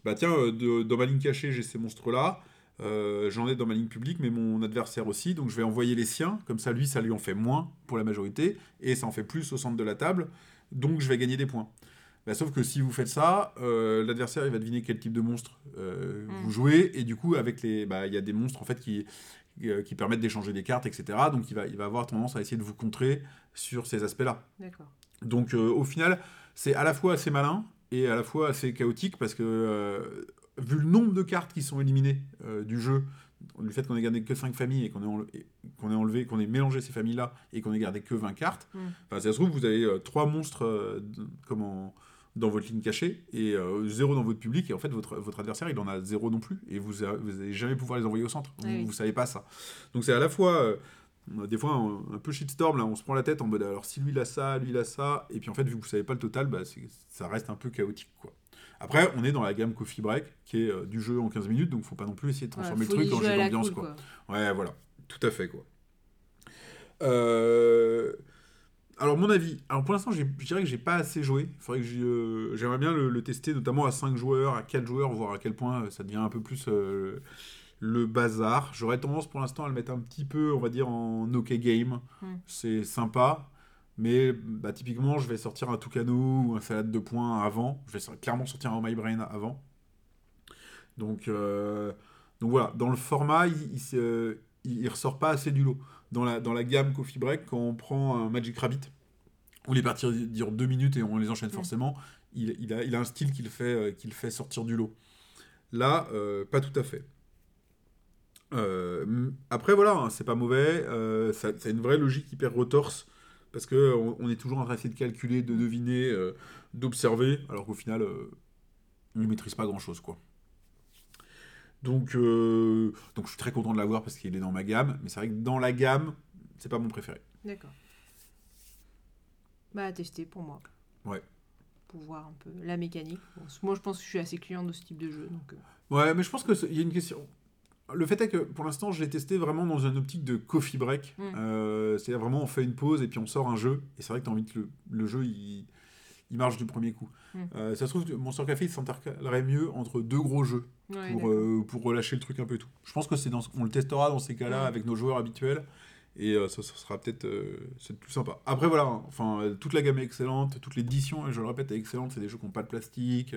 bah tiens, euh, de- dans ma ligne cachée, j'ai ces monstres-là, euh, j'en ai dans ma ligne publique, mais mon adversaire aussi, donc je vais envoyer les siens, comme ça lui, ça lui en fait moins pour la majorité, et ça en fait plus au centre de la table, donc je vais gagner des points. Bah, sauf que si vous faites ça, euh, l'adversaire il va deviner quel type de monstre euh,
Mm.
vous jouez, et du coup avec les, bah, il y a des monstres en fait qui euh, qui permettent d'échanger des cartes, etc. Donc il va, il va avoir tendance à essayer de vous contrer sur ces aspects-là.
D'accord.
Donc euh, au final, c'est à la fois assez malin et à la fois assez chaotique parce que vu le nombre de cartes qui sont éliminées du jeu, le fait qu'on ait gardé que 5 familles et qu'on ait, qu'on ait enlevé, qu'on ait mélangé ces familles-là et qu'on ait gardé que 20 cartes,
Mm.
si ça se trouve, vous avez 3 monstres euh, comment, dans votre ligne cachée et 0 dans votre public et en fait votre, votre adversaire il en a 0 non plus et vous n'allez jamais pouvoir les envoyer au centre. Vous,
Ah oui.
vous savez pas ça. Donc c'est à la fois... euh, des fois un, un peu shitstorm là on se prend la tête en mode alors si lui il a ça lui il a ça et puis en fait vu que vous savez pas le total bah, ça reste un peu chaotique quoi après on est dans la gamme Coffee Break qui est euh, du jeu en 15 minutes donc faut pas non plus essayer de transformer
Voilà,
le truc en jeu d'ambiance
cool,
quoi.
quoi.
ouais voilà tout à fait quoi Euh, alors mon avis alors pour l'instant je dirais que j'ai pas assez joué faudrait que j'y, euh, j'aimerais bien le, le tester notamment à 5 joueurs à 4 joueurs voir à quel point euh, ça devient un peu plus euh, le bazar. J'aurais tendance pour l'instant à le mettre un petit peu, on va dire, en OK game.
Mm.
C'est sympa. Mais bah, typiquement, je vais sortir un Tucano ou un salade de points avant. Je vais clairement sortir un Oh My Brain avant. Donc, euh, donc voilà, dans le format, il, il, il- il ressort pas assez du lot. Dans la, dans la gamme Coffee Break, quand on prend un Magic Rabbit, où les parties durent deux minutes et on les enchaîne
Mm.
forcément, il, il a, il a un style qui le fait, euh, qui le fait sortir du lot. Là, euh, pas tout à fait. Euh, après, voilà, hein, c'est pas mauvais. euh, ça, ça a une vraie logique hyper retorse. Parce que on, on est toujours en train d'essayer de calculer, de deviner, d'observer, alors qu'au final, on ne maîtrise pas grand-chose, quoi. Donc, euh, donc, je suis très content de l'avoir parce qu'il est dans ma gamme. Mais c'est vrai que dans la gamme, c'est pas mon préféré.
D'accord. Bah, à tester pour moi.
Ouais.
Pour voir un peu la mécanique. Bon, moi, je pense que je suis assez client de ce type de jeu. Donc, euh,
Ouais, mais je pense qu'il y a une question. Le fait est que pour l'instant, je l'ai testé vraiment dans une optique de coffee break.
Mm.
Euh, C'est-à-dire vraiment, on fait une pause et puis on sort un jeu. Et c'est vrai que tu as envie que le, le jeu il, il marche du premier coup.
Mm.
Euh, ça se trouve, Monster Café il s'intercalerait mieux entre deux gros jeux
ouais,
pour, euh, pour relâcher le truc un peu et tout. Je pense que c'est dans ce- on le testera dans ces cas-là
Mm.
avec nos joueurs habituels. Et euh, ça, ça sera peut-être c'est plus sympa. Après, voilà, hein, enfin, toute la gamme est excellente, toute l'édition, et je le répète, est excellente. C'est des jeux qui n'ont pas de plastique,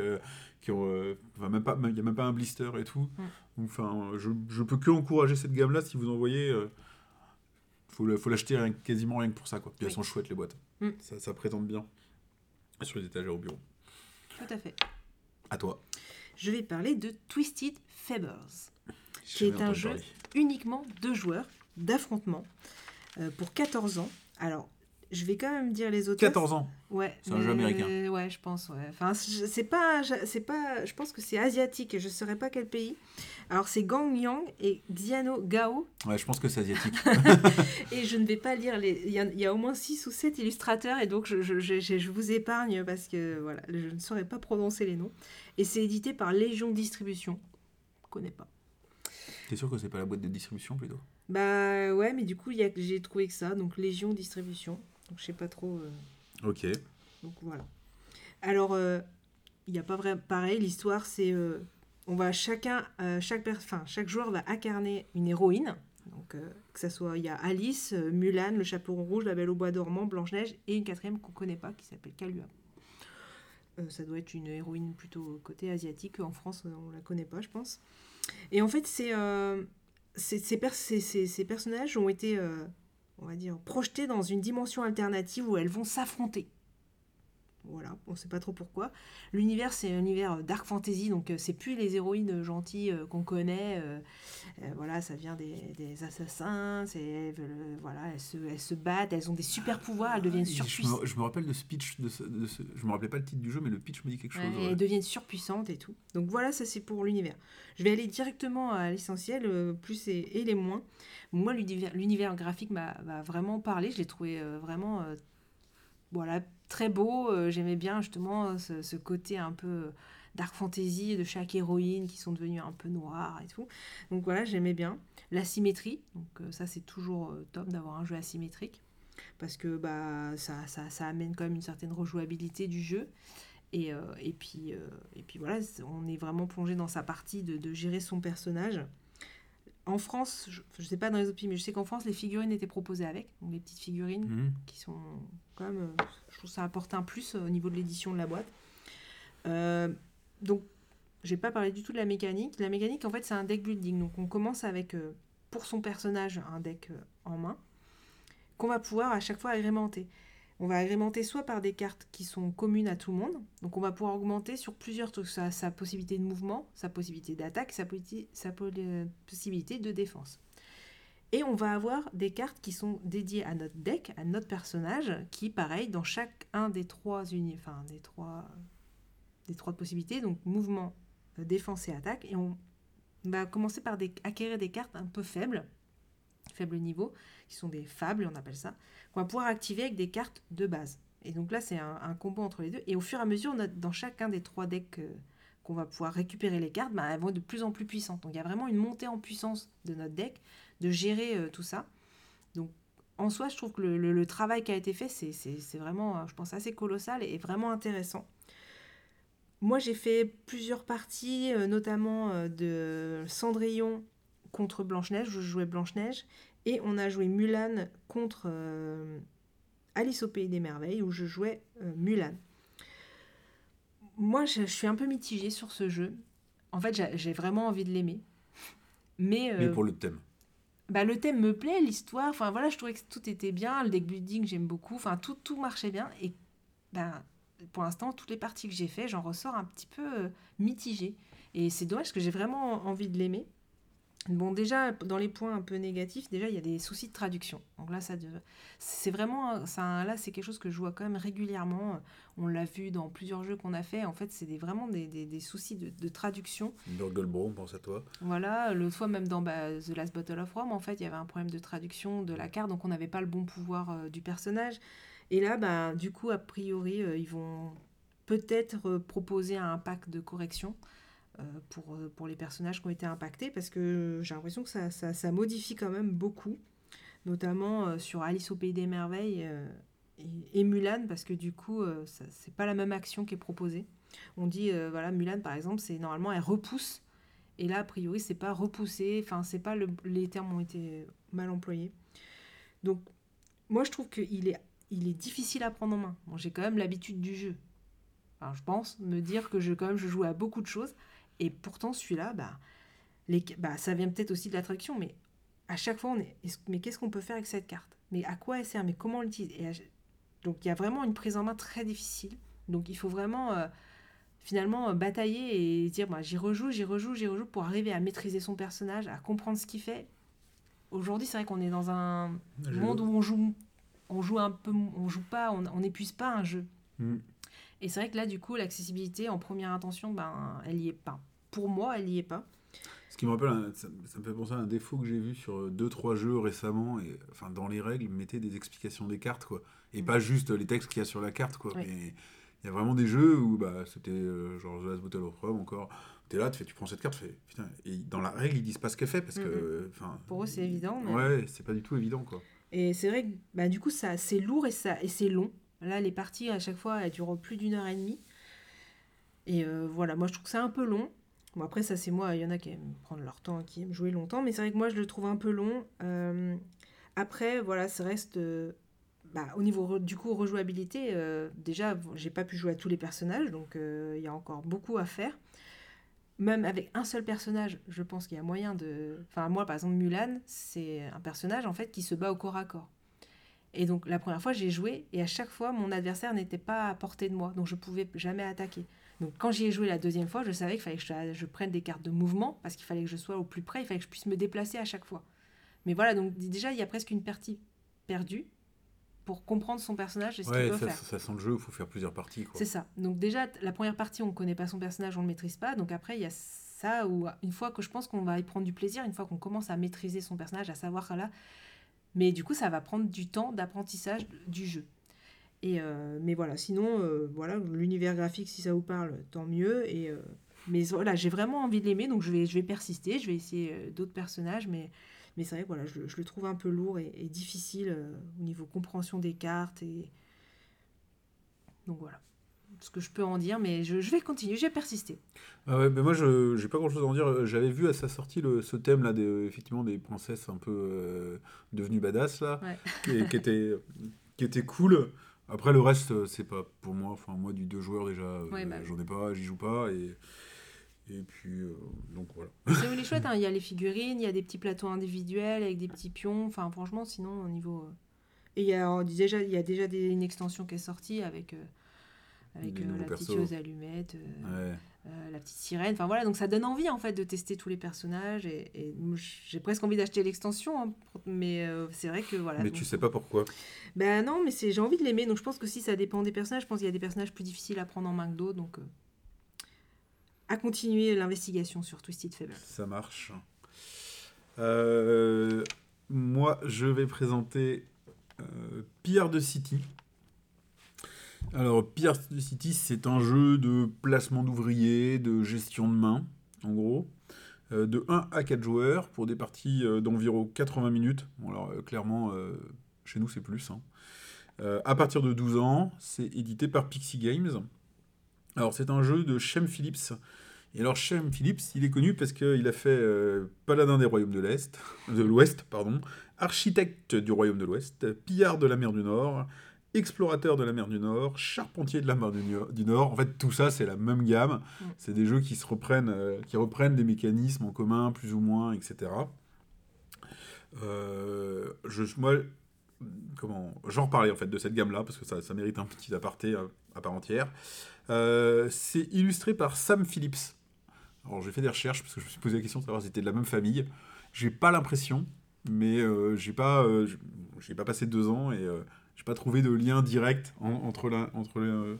qui ont, enfin, même pas, il n'y a même pas un blister et tout.
Mm.
Enfin, je, je peux que encourager cette gamme-là si vous en voyez. faut l'acheter quasiment rien que pour ça, quoi. Puis elles
Oui.
sont chouettes les boîtes.
Mm.
Ça, ça présente bien sur les étagères au bureau.
Tout à fait.
À toi.
Je vais parler de Twisted.
J'ai
Qui est un jeu
parler.
uniquement deux joueurs d'affrontement euh, pour 14 ans. Alors, je vais quand même dire les autres.
14 ans.
Ouais.
C'est un jeu américain.
Ouais, je pense. Ouais. Enfin, je- c'est pas, c'est pas. Je pense que c'est asiatique. et Je saurais pas quel pays. Alors, c'est Gang Yang et Xiano Gao.
Ouais, je pense que c'est asiatique. *laughs*
Et je ne vais pas lire les. Il y, a, il y a au moins 6 ou 7 illustrateurs et donc je, je, je- je- vous épargne parce que voilà, je ne saurais pas prononcer les noms. Et c'est édité par Légion Distribution. Je connais pas.
T'es sûr que c'est pas la boîte de distribution plutôt?
Bah ouais, mais du coup, il y a- j'ai trouvé que ça, donc Légion Distribution. Donc je sais pas trop. euh,
Ok.
donc voilà. Alors, euh, il n'y a pas vrai pareil. L'histoire, c'est. euh, on va chacun. euh, chaque, enfin, chaque joueur va incarner une héroïne. Donc, euh, que ça soit. Il y a Alice, euh, Mulan, le chaperon rouge, la belle au bois dormant, Blanche-Neige et une quatrième qu'on connaît pas qui s'appelle Kalua. Euh, ça doit être une héroïne plutôt côté asiatique. En France, euh, on la connaît pas, je pense. Et en fait, c'est. euh, ces, ces- ces- ces personnages ont été, euh, on va dire, projetés dans une dimension alternative où elles vont s'affronter. Voilà, on sait pas trop pourquoi. L'univers, c'est un univers euh, dark fantasy, donc euh, c'est plus les héroïnes euh, gentilles qu'on connaît. voilà, ça vient des, des assassins, c'est, voilà, elles se, elles se battent, elles ont des super pouvoirs, elles deviennent
je
surpuissantes.
me, je me rappelle de ce pitch, de ce, de ce- je me rappelais pas le titre du jeu, mais le pitch me dit quelque chose.
Ouais,
ouais.
Elles deviennent surpuissantes et tout. Donc voilà, ça c'est pour l'univers. Je vais aller directement à l'essentiel, plus et, et les moins. Moi, l'univers, graphique m'a, vraiment parlé. Je l'ai trouvé vraiment voilà, très beau. Euh, j'aimais bien justement euh, ce, ce côté un peu euh, dark fantasy de chaque héroïne qui sont devenues un peu noires et tout. Donc voilà, j'aimais bien. La symétrie, donc ça c'est toujours top d'avoir un jeu asymétrique parce que bah, ça, ça, amène quand même une certaine rejouabilité du jeu. Et, et, puis, et puis voilà, on est vraiment plongé dans sa partie de gérer son personnage. En France, je ne sais pas dans les autres pays, mais je sais qu'en France, les figurines étaient proposées avec, donc les petites figurines
Mhm.
qui sont quand même, euh, je trouve ça apporte un plus euh, au niveau de l'édition de la boîte. Euh, donc, j'ai pas parlé du tout de la mécanique. La mécanique, en fait, c'est un deck building. Donc, on commence avec, euh, pour son personnage, un deck en main qu'on va pouvoir à chaque fois agrémenter. On va agrémenter soit par des cartes qui sont communes à tout le monde, donc on va pouvoir augmenter sur plusieurs trucs, sa, possibilité de mouvement, sa possibilité d'attaque, sa, sa euh, possibilité de défense. Et on va avoir des cartes qui sont dédiées à notre deck, à notre personnage, qui, pareil, dans chacun des trois uni, enfin des trois, possibilités, donc mouvement, euh, défense et attaque, et on va commencer par acquérir des cartes un peu faibles, faible niveau, qui sont des fables, on appelle ça, qu'on va pouvoir activer avec des cartes de base. Et donc là, c'est un, combo entre les deux. Et au fur et à mesure, dans chacun des trois decks euh, qu'on va pouvoir récupérer les cartes, bah, elles vont être de plus en plus puissantes. Donc il y a vraiment une montée en puissance de notre deck, de gérer euh, tout ça. Donc en soi, je trouve que le, travail qui a été fait, c'est- vraiment, euh, je pense, assez colossal et vraiment intéressant. Moi, j'ai fait plusieurs parties, notamment de Cendrillon contre Blanche-Neige. Je jouais Blanche-Neige. Et on a joué Mulan contre euh, Alice au Pays des Merveilles, où je jouais euh, Mulan. Moi, je, je suis un peu mitigée sur ce jeu. En fait, j'ai vraiment envie de l'aimer. Mais,
Mais
euh,
pour le thème.
bah, le thème me plaît, l'histoire, enfin voilà, je trouvais que tout était bien, le deck building j'aime beaucoup, enfin tout, tout marchait bien. Et ben, pour l'instant, toutes les parties que j'ai fait, j'en ressors un petit peu euh, mitigée. Et c'est dommage parce que j'ai vraiment envie de l'aimer. Bon, déjà, dans les points un peu négatifs, déjà, il y a des soucis de traduction. Donc là, ça c'est vraiment, ça, là, c'est quelque chose que je vois quand même régulièrement. On l'a vu dans plusieurs jeux qu'on a fait. En fait, c'est des, vraiment des, des- des soucis de, de traduction.
Burgle pense à toi.
Voilà, l'autre fois même dans bah, The Last Bottle of Rome, en fait, il y avait un problème de traduction de la carte, donc on n'avait pas le bon pouvoir euh, du personnage. Et là, bah, du coup, a priori, euh, ils vont peut-être euh, proposer un pack de correction pour, euh, pour les personnages qui ont été impactés, parce que j'ai l'impression que ça, ça, ça modifie quand même beaucoup, notamment euh, sur Alice au Pays des Merveilles euh, et, Mulan, parce que du coup, euh, c'est pas la même action qui est proposée. On dit, euh, voilà, Mulan, par exemple, c'est normalement, elle repousse et là, a priori, c'est pas repoussé. Enfin, c'est pas le, les termes ont été mal employés. Donc, moi, je trouve qu'il est, il est difficile à prendre en main. Bon, j'ai quand même l'habitude du jeu. Enfin, je pense me dire que je, quand même, je joue à beaucoup de choses. Et pourtant, celui-là, bah, les, bah, ça vient peut-être aussi de la traduction, mais à chaque fois, on est. mais qu'est-ce qu'on peut faire avec cette carte? Mais à quoi elle sert? Mais comment on l'utilise? Donc, il y a vraiment une prise en main très difficile. Donc, il faut vraiment. euh, finalement euh, batailler et dire bah, j'y rejoue, j'y rejoue, j'y rejoue pour arriver à maîtriser son personnage, à comprendre ce qu'il fait. Aujourd'hui, c'est vrai qu'on est dans un monde où on joue, on joue un peu, on joue pas, on on n'épuise pas un jeu.
Mm.
Et c'est vrai que là, du coup, l'accessibilité en première intention, ben, elle y est pas. Pour moi, elle y est pas.
Ce qui me rappelle, un- ça, ça me fait penser à un défaut que j'ai vu sur 2-3 jeux récemment, et enfin dans les règles, mettez des explications des cartes, quoi. Et
Mm.
pas juste les textes qu'il y a sur la carte, quoi.
Oui.
Il y a vraiment des jeux où bah, c'était euh, genre The Last Bottle of Rome encore. T'es là, tu fais, tu prends cette carte, tu fais putain. Et dans la règle, ils disent pas ce qu'elle fait parce que. enfin
Pour eux, c'est évident, mais-
Ouais, c'est pas du tout évident, quoi.
Et c'est vrai que bah, du coup, ça, c'est lourd et, ça, et c'est long. Là, les parties, à chaque fois, elles durent plus d'une heure et demie. Et euh, voilà, moi, je trouve que c'est un peu long. Bon, après, ça, c'est moi. Il y en a qui aiment prendre leur temps, qui aiment jouer longtemps. Mais c'est vrai que moi, je le trouve un peu long. Euh, après, voilà, ça reste... euh, bah, au niveau, du coup, rejouabilité, déjà, j'ai pas pu jouer à tous les personnages. Donc, il y a encore beaucoup à faire. Même avec un seul personnage, je pense qu'il y a moyen de... Enfin, moi, par exemple, Mulan, c'est un personnage, en fait, qui se bat au corps à corps. Et donc, la première fois, j'ai joué, et à chaque fois, mon adversaire n'était pas à portée de moi, donc je pouvais jamais attaquer. Donc, quand j'y ai joué la deuxième fois, je savais qu'il fallait que je, je prenne des cartes de mouvement, parce qu'il fallait que je sois au plus près, il fallait que je puisse me déplacer à chaque fois. Mais voilà, donc déjà, il y a presque une partie perdue pour comprendre son personnage et ce qu'il
ça,
faire.
ça sent le jeu, il faut faire plusieurs parties.
C'est ça. Donc déjà, la première partie, on ne connaît pas son personnage, on ne le maîtrise pas. Donc après, il y a ça où une fois que je pense qu'on va y prendre du plaisir, une fois qu'on commence à maîtriser son personnage, à savoir là. Mais du coup, ça va prendre du temps d'apprentissage du jeu. Et euh, mais voilà, sinon, euh, voilà, l'univers graphique, si ça vous parle, tant mieux. Et euh, mais voilà, j'ai vraiment envie de l'aimer, donc je vais, je vais persister, je vais essayer d'autres personnages, mais mais c'est vrai que voilà, je, le- trouve un peu lourd et, et difficile au niveau compréhension des cartes et donc voilà. Ce que je peux en dire, mais je, je vais continuer, je vais persister.
Ah ouais, mais moi, je j'ai pas grand chose à en dire. J'avais vu à sa sortie le, ce thème là, des, effectivement, des princesses un peu euh, devenues badass là,
Ouais.
qui, qui était, qui était cool. Après, le reste, euh, c'est pas pour moi. Enfin, moi, du deux joueurs déjà, euh,
Ouais, bah
j'en ai pas, j'y joue pas. Et, et puis, euh, donc voilà.
C'est est chouette, hein, il y a les figurines, il y a des petits plateaux individuels avec des petits pions. Enfin, franchement, sinon, au niveau. euh, Et il y a euh, déjà, il y a déjà des- une extension qui est sortie avec, euh, avec euh, la petite
persos.
chose allumette, euh,
Ouais.
euh, la petite sirène. Enfin voilà, donc ça donne envie en fait de tester tous les personnages. Et, j'ai presque envie d'acheter l'extension, hein, mais euh, c'est vrai que voilà.
mais
donc-
tu sais pas pourquoi.
Ben non, mais c'est j'ai envie de l'aimer, donc je pense que si ça dépend des personnages, je pense qu'il y a des personnages plus difficiles à prendre en main que d'autres, donc à continuer l'investigation sur Twisted Fable.
Ça marche. Moi, je vais présenter Pierre de City. Alors, Pierre de City, c'est un jeu de placement d'ouvriers, de gestion de main, en gros, euh, de 1 à 4 joueurs pour des parties euh, d'environ 80 minutes. Bon, alors, euh, clairement, chez nous, c'est plus. hein. À partir de 12 ans, c'est édité par Pixie Games. Alors, c'est un jeu de Shem Phillips. Et alors, Shem Phillips, il est connu parce qu'il a fait Paladin des Royaumes de l'Est, de l'Ouest, pardon, architecte du Royaume de l'Ouest, pillard de la mer du Nord, explorateur de la mer du Nord, charpentier de la mer du, Nord-. En fait, tout ça, c'est la même gamme.
Mm.
C'est des jeux qui se reprennent, euh, qui reprennent des mécanismes en commun, plus ou moins, etc. Euh, je, moi, comment, j'en reparlais en fait de cette gamme-là parce que ça, ça mérite un petit aparté à, à part entière. Euh, c'est illustré par Sam Phillips. Alors j'ai fait des recherches parce que je me suis posé la question de savoir si c'était de la même famille. J'ai pas l'impression, mais euh, j'ai pas, euh, j'ai pas passé deux ans et euh, j'ai pas trouvé de lien direct en- entre l'un, entre le- euh,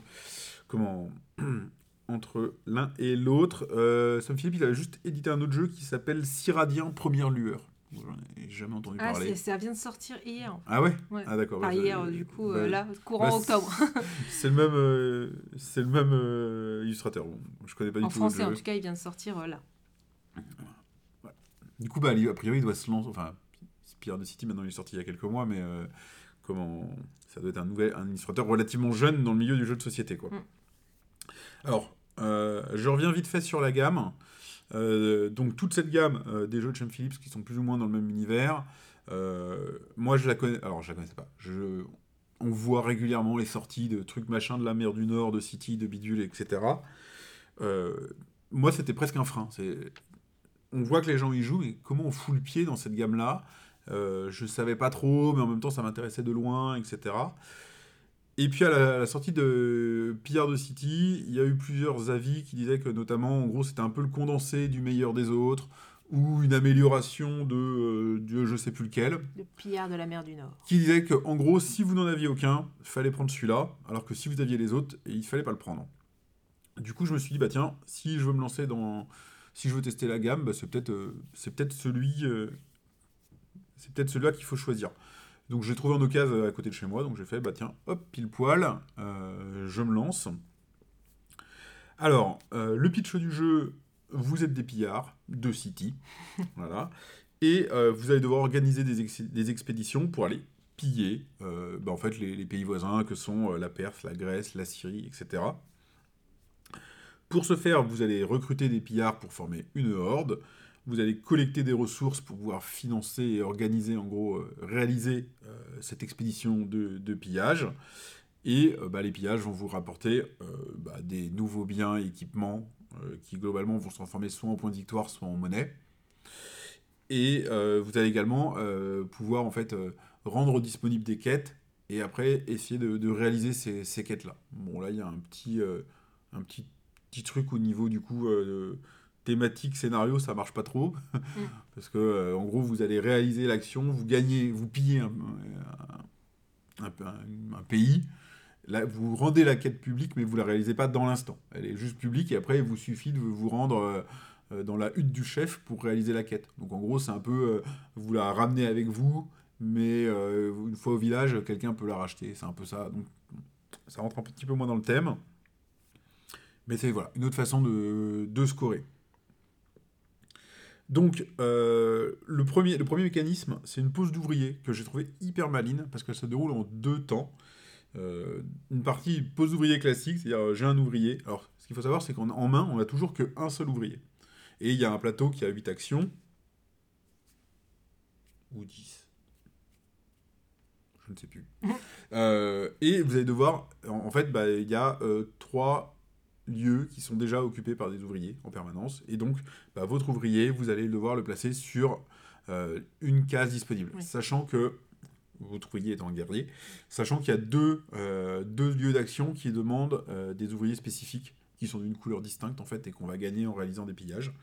comment, *clears throat* entre l'un et l'autre. Euh, Sam Phillips, il a juste édité un autre jeu qui s'appelle Cyradien Première Lueur. J'en ai jamais entendu
Ah,
parler.
ça vient de sortir hier. en fait.
Ah ouais,
Ouais.
Ah d'accord. Bah,
hier, du coup,
bah,
euh, là, courant
bah,
octobre. *laughs*
C'est le même, euh, c'est le même euh, illustrateur. Bon, je connais pas du
En
tout
français,
le
en tout cas, il vient de sortir là.
Du coup, bah, a priori, il doit se lancer. Enfin, Pierre de City, maintenant, il est sorti il y a quelques mois, mais comment ça doit être un nouvel, un illustrateur relativement jeune dans le milieu du jeu de société, quoi.
Mm.
Alors, euh, je reviens vite fait sur la gamme. Euh, donc, toute cette gamme euh, des jeux de Chem Phillips qui sont plus ou moins dans le même univers. moi, je la connais. Alors, je la connaissais pas. Je, on voit régulièrement les sorties de trucs machin de la mer du Nord, de City, de Bidule, etc. Moi, c'était presque un frein. On voit que les gens y jouent, et comment on fout le pied dans cette gamme-là? Euh, Je savais pas trop, mais en même temps, ça m'intéressait de loin, etc. Et puis à la, à la sortie de Pillard de City, il y a eu plusieurs avis qui disaient que notamment, en gros, c'était un peu le condensé du meilleur des autres, ou une amélioration de, euh, de je sais plus lequel,
Le pillard de la mer du Nord.
qui disait que en gros, si vous n'en aviez aucun, fallait prendre celui-là, alors que si vous aviez les autres, il fallait pas le prendre. Du coup, je me suis dit, bah tiens, si je veux me lancer dans. Si je veux tester la gamme, bah, c'est peut-être euh, c'est peut-être celui. C'est peut-être celui-là qu'il faut choisir. Donc j'ai trouvé en occasion à côté de chez moi, donc j'ai fait, bah tiens, hop, pile poil, euh, je me lance. Alors, euh, le pitch du jeu, vous êtes des pillards de City, *laughs* voilà, et euh, vous allez devoir organiser des, ex- des expéditions pour aller piller, bah, en fait, les, les pays voisins que sont la Perse, la Grèce, la Syrie, etc. Pour ce faire, vous allez recruter des pillards pour former une horde. Vous allez collecter des ressources pour pouvoir financer et organiser, en gros, euh, réaliser euh, cette expédition de, pillage. Et euh, bah, les pillages vont vous rapporter bah, des nouveaux biens et équipements qui, globalement, vont se transformer soit en points de victoire, soit en monnaie. Et vous allez également pouvoir, en fait, rendre disponibles des quêtes et après essayer de, réaliser ces, quêtes-là. Bon, là, il y a un petit, un petit, petit truc au niveau, du coup, thématique, scénario, ça marche pas trop. *laughs* Parce que, euh, en gros, vous allez réaliser l'action, vous gagnez, vous pillez un, un- un- un- un pays. Là, vous rendez la quête publique, mais vous la réalisez pas dans l'instant. Elle est juste publique et après, il vous suffit de vous rendre euh, euh, dans la hutte du chef pour réaliser la quête. Donc, en gros, c'est un peu, euh, vous la ramenez avec vous, mais une fois au village, quelqu'un peut la racheter. C'est un peu ça. Donc, ça rentre un petit peu moins dans le thème. Mais c'est voilà, une autre façon de, de scorer. Donc, euh, le, premier, le premier mécanisme, c'est une pause d'ouvrier que j'ai trouvé hyper maline parce qu'elle se déroule en deux temps. euh, une partie pose ouvrier classique, c'est-à-dire euh, j'ai un ouvrier. Alors, ce qu'il faut savoir, c'est qu'en en main, on a toujours qu'un seul ouvrier. Et il y a un plateau qui a 8 actions. Ou 10. Je ne sais plus. *laughs* Euh, et vous allez devoir. En, en fait, bah, il y a euh, trois lieux qui sont déjà occupés par des ouvriers en permanence. Et donc, bah, votre ouvrier, vous allez devoir le placer sur euh, une case disponible.
Oui.
Sachant que. Votre ouvrier étant un guerrier, sachant qu'il y a deux, euh, deux lieux d'action qui demandent euh, des ouvriers spécifiques, qui sont d'une couleur distincte en fait, et qu'on va gagner en réalisant des pillages.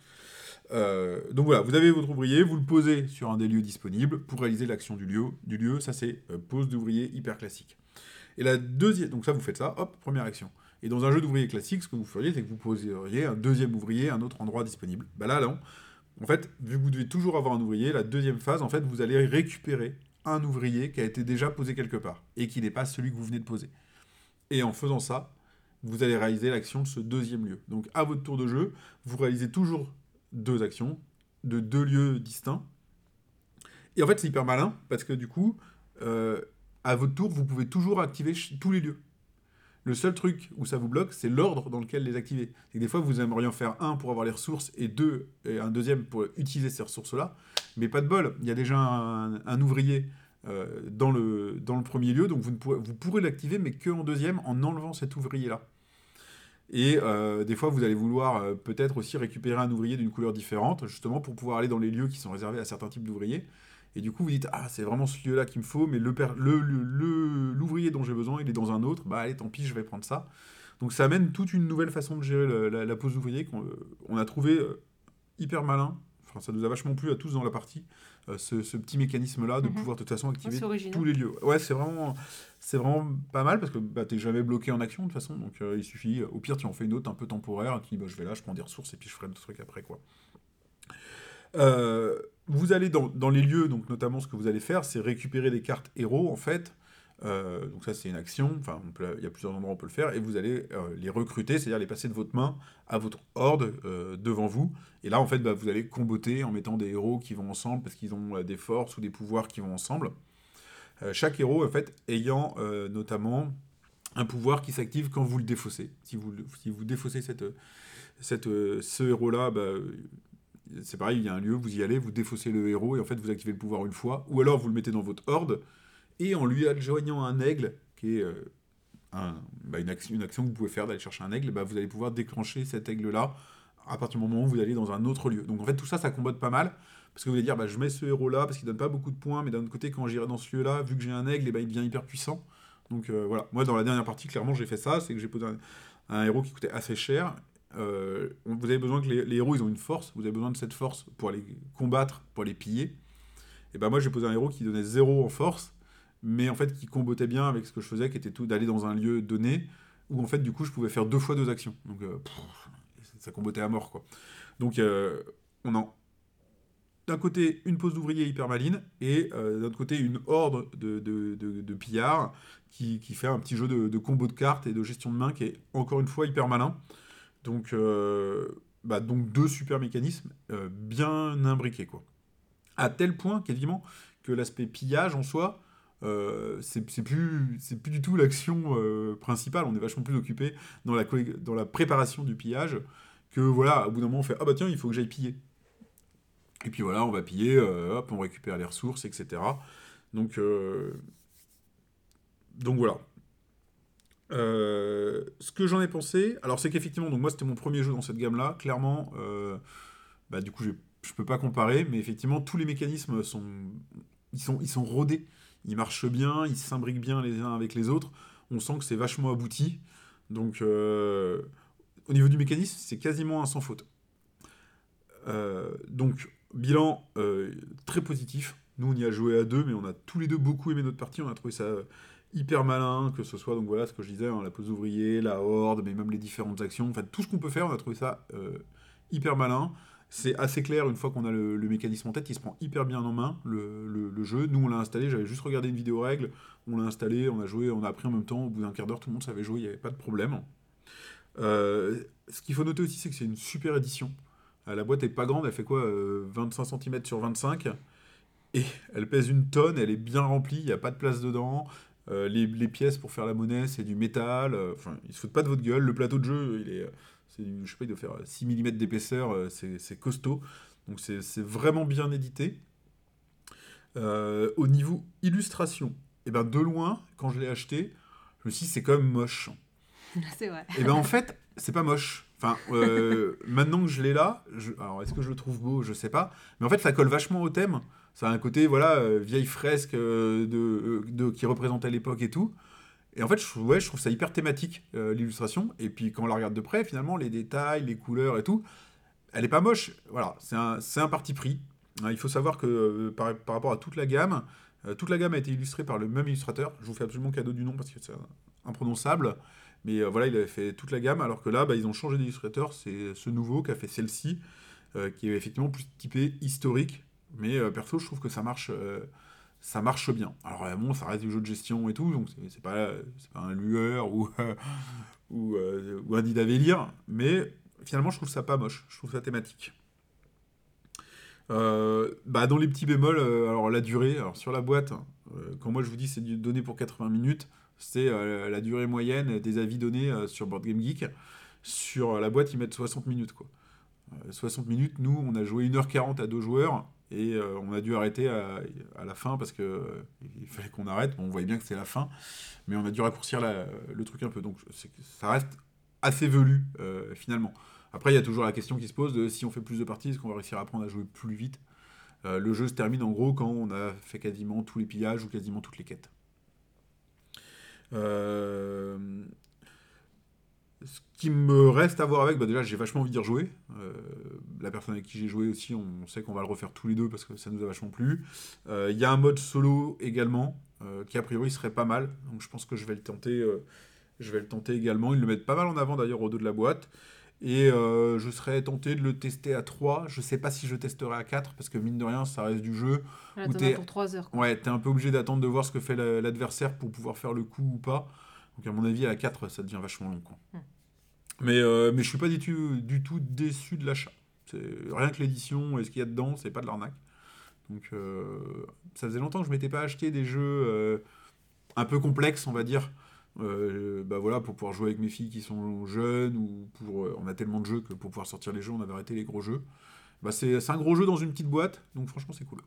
Euh, donc voilà, vous avez votre ouvrier, vous le posez sur un des lieux disponibles pour réaliser l'action du lieu. Du lieu, ça c'est pose d'ouvrier hyper classique. Et la deuxième, donc ça vous faites ça, hop, première action. Et dans un jeu d'ouvrier classique, ce que vous feriez, c'est que vous poseriez un deuxième ouvrier à un autre endroit disponible. Bah là, non. En fait, vu que vous devez toujours avoir un ouvrier, la deuxième phase, en fait, vous allez récupérer un ouvrier qui a été déjà posé quelque part et qui n'est pas celui que vous venez de poser. Et en faisant ça, vous allez réaliser l'action de ce deuxième lieu. Donc à votre tour de jeu, vous réalisez toujours deux actions de deux lieux distincts. Et en fait, c'est hyper malin parce que du coup, euh, à votre tour, vous pouvez toujours activer tous les lieux. Le seul truc où ça vous bloque, c'est l'ordre dans lequel les activer. Que des fois, vous aimeriez en faire un pour avoir les ressources et deux et un deuxième pour utiliser ces ressources-là. Mais pas de bol, il y a déjà un, un ouvrier euh, dans, le, dans le premier lieu, donc vous, ne pourrez, vous pourrez l'activer, mais que en deuxième, en enlevant cet ouvrier-là. Et euh, des fois, vous allez vouloir euh, peut-être aussi récupérer un ouvrier d'une couleur différente, justement pour pouvoir aller dans les lieux qui sont réservés à certains types d'ouvriers. Et du coup, vous dites, ah, c'est vraiment ce lieu-là qu'il me faut, mais per- le- le- le- l'ouvrier dont j'ai besoin, il est dans un autre. Bah, allez, tant pis, je vais prendre ça. Donc, ça amène toute une nouvelle façon de gérer la, la pose d'ouvrier qu'on euh, on a trouvé euh, hyper malin. Enfin, ça nous a vachement plu à tous dans la partie, euh, ce, ce petit mécanisme-là de
Mhm.
pouvoir de toute façon activer tous les lieux. Ouais, c'est vraiment, c'est vraiment pas mal parce que bah, t'es jamais bloqué en action de toute façon. Donc, euh, il suffit, au pire, tu en fais une autre un peu temporaire. Dis, bah, je vais là, je prends des ressources et puis je ferai d'autres trucs après, quoi. Euh, vous allez dans, les lieux, donc notamment ce que vous allez faire, c'est récupérer des cartes héros en fait. Euh, donc ça c'est une action, enfin il y a plusieurs endroits où on peut le faire, et vous allez euh, les recruter, c'est-à-dire les passer de votre main à votre horde euh, devant vous. Et là en fait bah, vous allez comboter en mettant des héros qui vont ensemble parce qu'ils ont des forces ou des pouvoirs qui vont ensemble. Chaque héros en fait ayant notamment un pouvoir qui s'active quand vous le défaussez. Si vous, si vous défaussez cette, cette, ce héros-là, bah, c'est pareil, il y a un lieu, vous y allez, vous défaussez le héros et en fait vous activez le pouvoir une fois, ou alors vous le mettez dans votre horde et en lui adjoignant un aigle, qui est euh, bah, une, action, que vous pouvez faire d'aller chercher un aigle, bah, vous allez pouvoir déclencher cet aigle-là à partir du moment où vous allez dans un autre lieu. Donc en fait tout ça, ça combote pas mal, parce que vous allez dire, bah, je mets ce héros-là parce qu'il donne pas beaucoup de points, mais d'un autre côté, quand j'irai dans ce lieu-là, vu que j'ai un aigle, bah, il devient hyper puissant. Donc euh, voilà, moi dans la dernière partie, clairement, j'ai fait ça, c'est que j'ai posé un héros qui coûtait assez cher. Euh, vous avez besoin que les, héros, ils ont une force, vous avez besoin de cette force pour aller combattre, pour aller piller. Et ben moi, j'ai posé un héros qui donnait 0 en force, mais en fait qui combotait bien avec ce que je faisais, qui était tout d'aller dans un lieu donné, où en fait, du coup, je pouvais faire deux fois deux actions. Donc euh, ça combotait à mort, quoi. Donc euh, on a d'un côté une pose d'ouvrier hyper maline et euh, d'un côté une horde de, de, pillards qui, qui fait un petit jeu de combo de cartes et de gestion de main qui est encore une fois hyper malin. Donc, euh, bah, donc deux super mécanismes euh, bien imbriqués quoi. À tel point quasiment que l'aspect pillage en soi, euh, c'est plus, plus du tout l'action euh, principale. On est vachement plus occupé dans la, dans la préparation du pillage que voilà, au bout d'un moment on fait ah bah tiens il faut que j'aille piller. Et puis voilà, on va piller, hop, on récupère les ressources, etc. Donc, donc voilà. Euh, ce que j'en ai pensé, alors c'est qu'effectivement, donc moi c'était mon premier jeu dans cette gamme-là, clairement, euh, bah, du coup je, je peux pas comparer, mais effectivement tous les mécanismes sont, ils sont, ils sont rodés, ils marchent bien, ils s'imbriquent bien les uns avec les autres, on sent que c'est vachement abouti, donc euh, au niveau du mécanisme c'est quasiment un sans faute. Donc bilan très positif, nous on y a joué à deux, mais on a tous les deux beaucoup aimé notre partie, on a trouvé ça hyper malin, que ce soit donc voilà ce que je disais, hein, la pose ouvrier, la horde, mais même les différentes actions, enfin tout ce qu'on peut faire, on a trouvé ça euh, hyper malin. C'est assez clair une fois qu'on a le, mécanisme en tête, il se prend hyper bien en main le, jeu. Nous on l'a installé, j'avais juste regardé une vidéo règle, on l'a installé, on a joué, on a appris en même temps, au bout d'un quart d'heure tout le monde savait jouer, il n'y avait pas de problème. Euh, ce qu'il faut noter aussi c'est que c'est une super édition. Euh, la boîte est pas grande, elle fait quoi euh, 25 cm sur 25 et elle pèse une tonne, elle est bien remplie, il n'y a pas de place dedans. Euh, les, les pièces pour faire la monnaie, c'est du métal. euh, Enfin, ils se foutent pas de votre gueule. Le plateau de jeu, il est, euh, je sais pas, il doit faire 6 mm d'épaisseur. c'est costaud. Donc c'est c'est vraiment bien édité. Euh, au niveau illustration, et ben de loin, quand je l'ai acheté, je me suis dit c'est quand même moche. *laughs*
C'est vrai.
Et ben en fait, c'est pas moche. Enfin, euh, *laughs* maintenant que je l'ai là, je- alors est-ce que je le trouve beau? Je sais pas. Mais en fait, ça colle vachement au thème. Ça a un côté, voilà, euh, vieille fresque euh, de, euh, de, qui représentait l'époque et tout. Et en fait, je, trouve- ça hyper thématique, l'illustration. Et puis quand on la regarde de près, finalement, les détails, les couleurs et tout, elle est pas moche. Voilà, c'est un, parti pris. Hein, il faut savoir que par, rapport à toute la gamme, toute la gamme a été illustrée par le même illustrateur. Je vous fais absolument cadeau du nom parce que c'est imprononçable. Mais voilà, il avait fait toute la gamme, alors que là, bah, ils ont changé d'illustrateur. C'est ce nouveau qui a fait celle-ci, qui est effectivement plus typé historique. Mais euh, perso, je trouve que ça marche, euh, bien. Alors euh, bon, ça reste du jeu de gestion et tout, donc c'est- pas, pas un lueur ou, *laughs* ou, ou un mais finalement, je trouve ça pas moche. Je trouve ça thématique. Bah, dans les petits bémols, alors la durée, sur la boîte, quand moi je vous dis c'est donné pour 80 minutes, c'est la durée moyenne des avis donnés sur Board Game Geek. Sur la boîte, ils mettent 60 minutes. Quoi. Euh, 60 minutes, nous, on a joué 1h40 à deux joueurs et euh, on a dû arrêter à, la fin parce que euh, fallait qu'on arrête. Bon, on voyait bien que c'est la fin, mais on a dû raccourcir le truc un peu. Donc ça reste assez velu euh, finalement. Après, il y a toujours la question qui se pose de si on fait plus de parties, est-ce qu'on va réussir à apprendre à jouer plus vite? Le jeu se termine en gros quand on a fait quasiment tous les pillages ou quasiment toutes les quêtes. Euh, Ce qui me reste à voir avec, bah déjà j'ai vachement envie d'y rejouer. Euh, la personne avec qui j'ai joué aussi, on sait qu'on va le refaire tous les deux parce que ça nous a vachement plu. Euh, Il y a un mode solo également, euh, qui a priori serait pas mal. Donc je pense que je vais le tenter, je vais le tenter également. Ils le mettent pas mal en avant d'ailleurs au dos de la boîte. Et je serais tenté de le tester à 3. Je sais pas si je testerai à 4 parce que mine de rien, ça reste du jeu.
T'en
t'es-
pour 3 heures. quoi.
Ouais, t'es un peu obligé d'attendre de voir ce que fait la- l'adversaire pour pouvoir faire le coup ou pas. Donc à mon avis, à 4, ça devient vachement long. Quoi.
Hmm.
Mais, euh, mais je suis pas du tout, déçu de l'achat. Rien que l'édition et ce qu'il y a dedans, c'est pas de l'arnaque. Donc euh, ça faisait longtemps que je m'étais pas acheté des jeux euh, un peu complexes, on va dire. Bah voilà, pour pouvoir jouer avec mes filles qui sont jeunes, ou pour. on a tellement de jeux que pour pouvoir sortir les jeux, on avait arrêté les gros jeux. Bah c'est c'est un gros jeu dans une petite boîte, donc franchement c'est cool.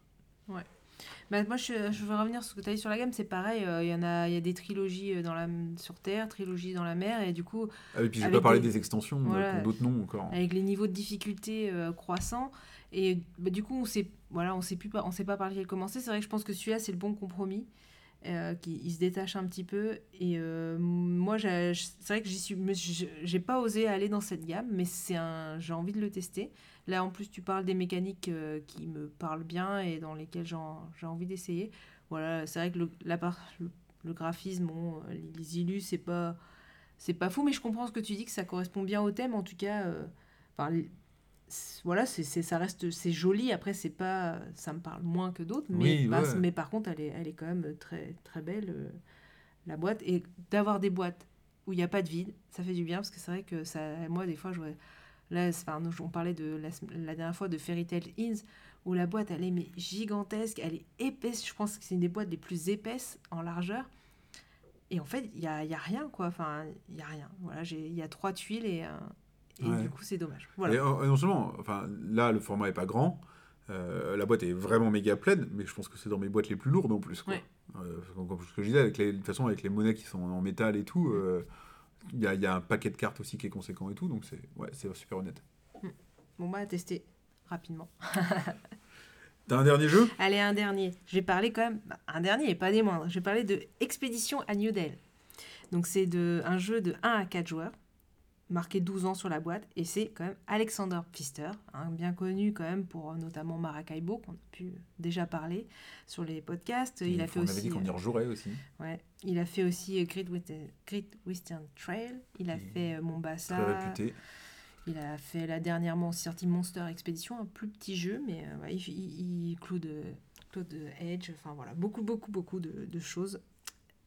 Bah, moi, je, je veux revenir sur ce que tu as dit sur la gamme. C'est pareil, euh, il y en a, il y a des trilogies euh, dans la, sur Terre, trilogies dans la mer, et du coup,
Ah, et puis je vais pas parler
des-
des, extensions,
Voilà.
d'autres noms encore.
avec les niveaux de difficulté euh, croissants. Et bah, du coup, on sait, voilà, on sait plus on sait pas par lequel commencer. C'est vrai que je pense que celui-là, c'est le bon compromis. euh, qui il se détache un petit peu et euh, moi c'est vrai que j'y suis j'ai pas osé aller dans cette gamme mais c'est un j'ai envie de le tester là en plus tu parles des mécaniques euh, qui me parlent bien et dans lesquelles j'ai envie d'essayer. Voilà c'est vrai que le, la part, le, le graphisme euh, les, illus c'est pas c'est pas fou mais je comprends ce que tu dis que ça correspond bien au thème en tout cas euh, enfin, voilà c'est c'est- ça reste c'est joli. Après c'est pas ça me parle moins que d'autres mais
Oui,
bah,
ouais.
mais par contre elle est elle est quand même très très belle euh, la boîte. Et d'avoir des boîtes où il n'y a pas de vide ça fait du bien parce que c'est vrai que ça moi des fois je vois- là enfin, nous, on parlait de la, dernière fois de Fairy Tail Inns où la boîte elle est mais gigantesque elle est épaisse je pense que c'est une des boîtes les plus épaisses en largeur et en fait il y a, y a rien quoi enfin il y a rien voilà j'ai- il y a trois tuiles et, euh, et
Ouais.
du coup c'est dommage voilà
Et, non seulement, enfin, là, le format est pas grand, euh, la boîte est vraiment méga pleine, mais je pense que c'est dans mes boîtes les plus lourdes en plus. Quoi.
Ouais.
Euh, comme, ce que je disais, avec les, de toute façon, avec les monnaies qui sont en métal et tout, il y, a, il y a un paquet de cartes aussi qui est conséquent et tout, donc c'est ouais, super honnête.
bon bah à tester rapidement *laughs*
T'as un dernier jeu?
Allez, un dernier. Je vais parler quand même, bah, un dernier et pas des moindres. Je vais parler de Expédition à New Delhi. Donc, c'est de, un jeu de 1 à 4 joueurs, marqué 12 ans sur la boîte, et c'est quand même Alexander Pfister, hein, bien connu quand même pour euh, notamment Maracaibo, qu'on a pu déjà parler sur les podcasts. Il, a fait
on
aussi.
avait dit qu'on y
euh,
rejouerait aussi.
ouais, il a fait aussi euh, Great Western, Great Western Trail. Il a fait euh,
Très
Mombasa.
réputé.
Il a fait là dernièrement aussi sorti Monster Expedition, un plus petit jeu, mais euh, il, il, il- Claude, Claude Edge, enfin voilà, beaucoup, beaucoup, beaucoup de, de choses,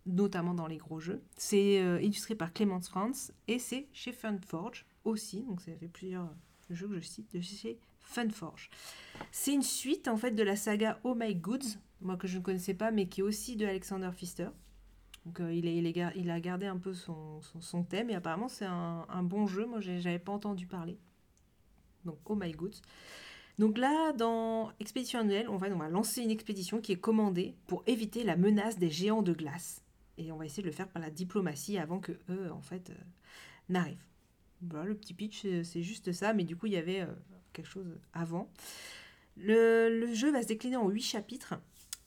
notamment dans les gros jeux. C'est euh, illustré par Clémence France et c'est chez Funforge aussi, donc ça fait plusieurs jeux que je cite de chez Funforge. C'est une suite en fait de la saga Oh My Goods, moi que je ne connaissais pas, mais qui est aussi de Alexander Pfister. Donc euh, il, est, il, a gardé un peu son, thème et apparemment c'est un, bon jeu. Moi j'avais pas entendu parler. Donc oh my god. Donc là dans Expédition annuelle, on va, on va lancer une expédition qui est commandée pour éviter la menace des géants de glace. Et on va essayer de le faire par la diplomatie avant que eux en fait euh, n'arrivent. Voilà le petit pitch, c'est- juste ça. Mais du coup il y avait euh, quelque chose avant. Le, jeu va se décliner en huit chapitres.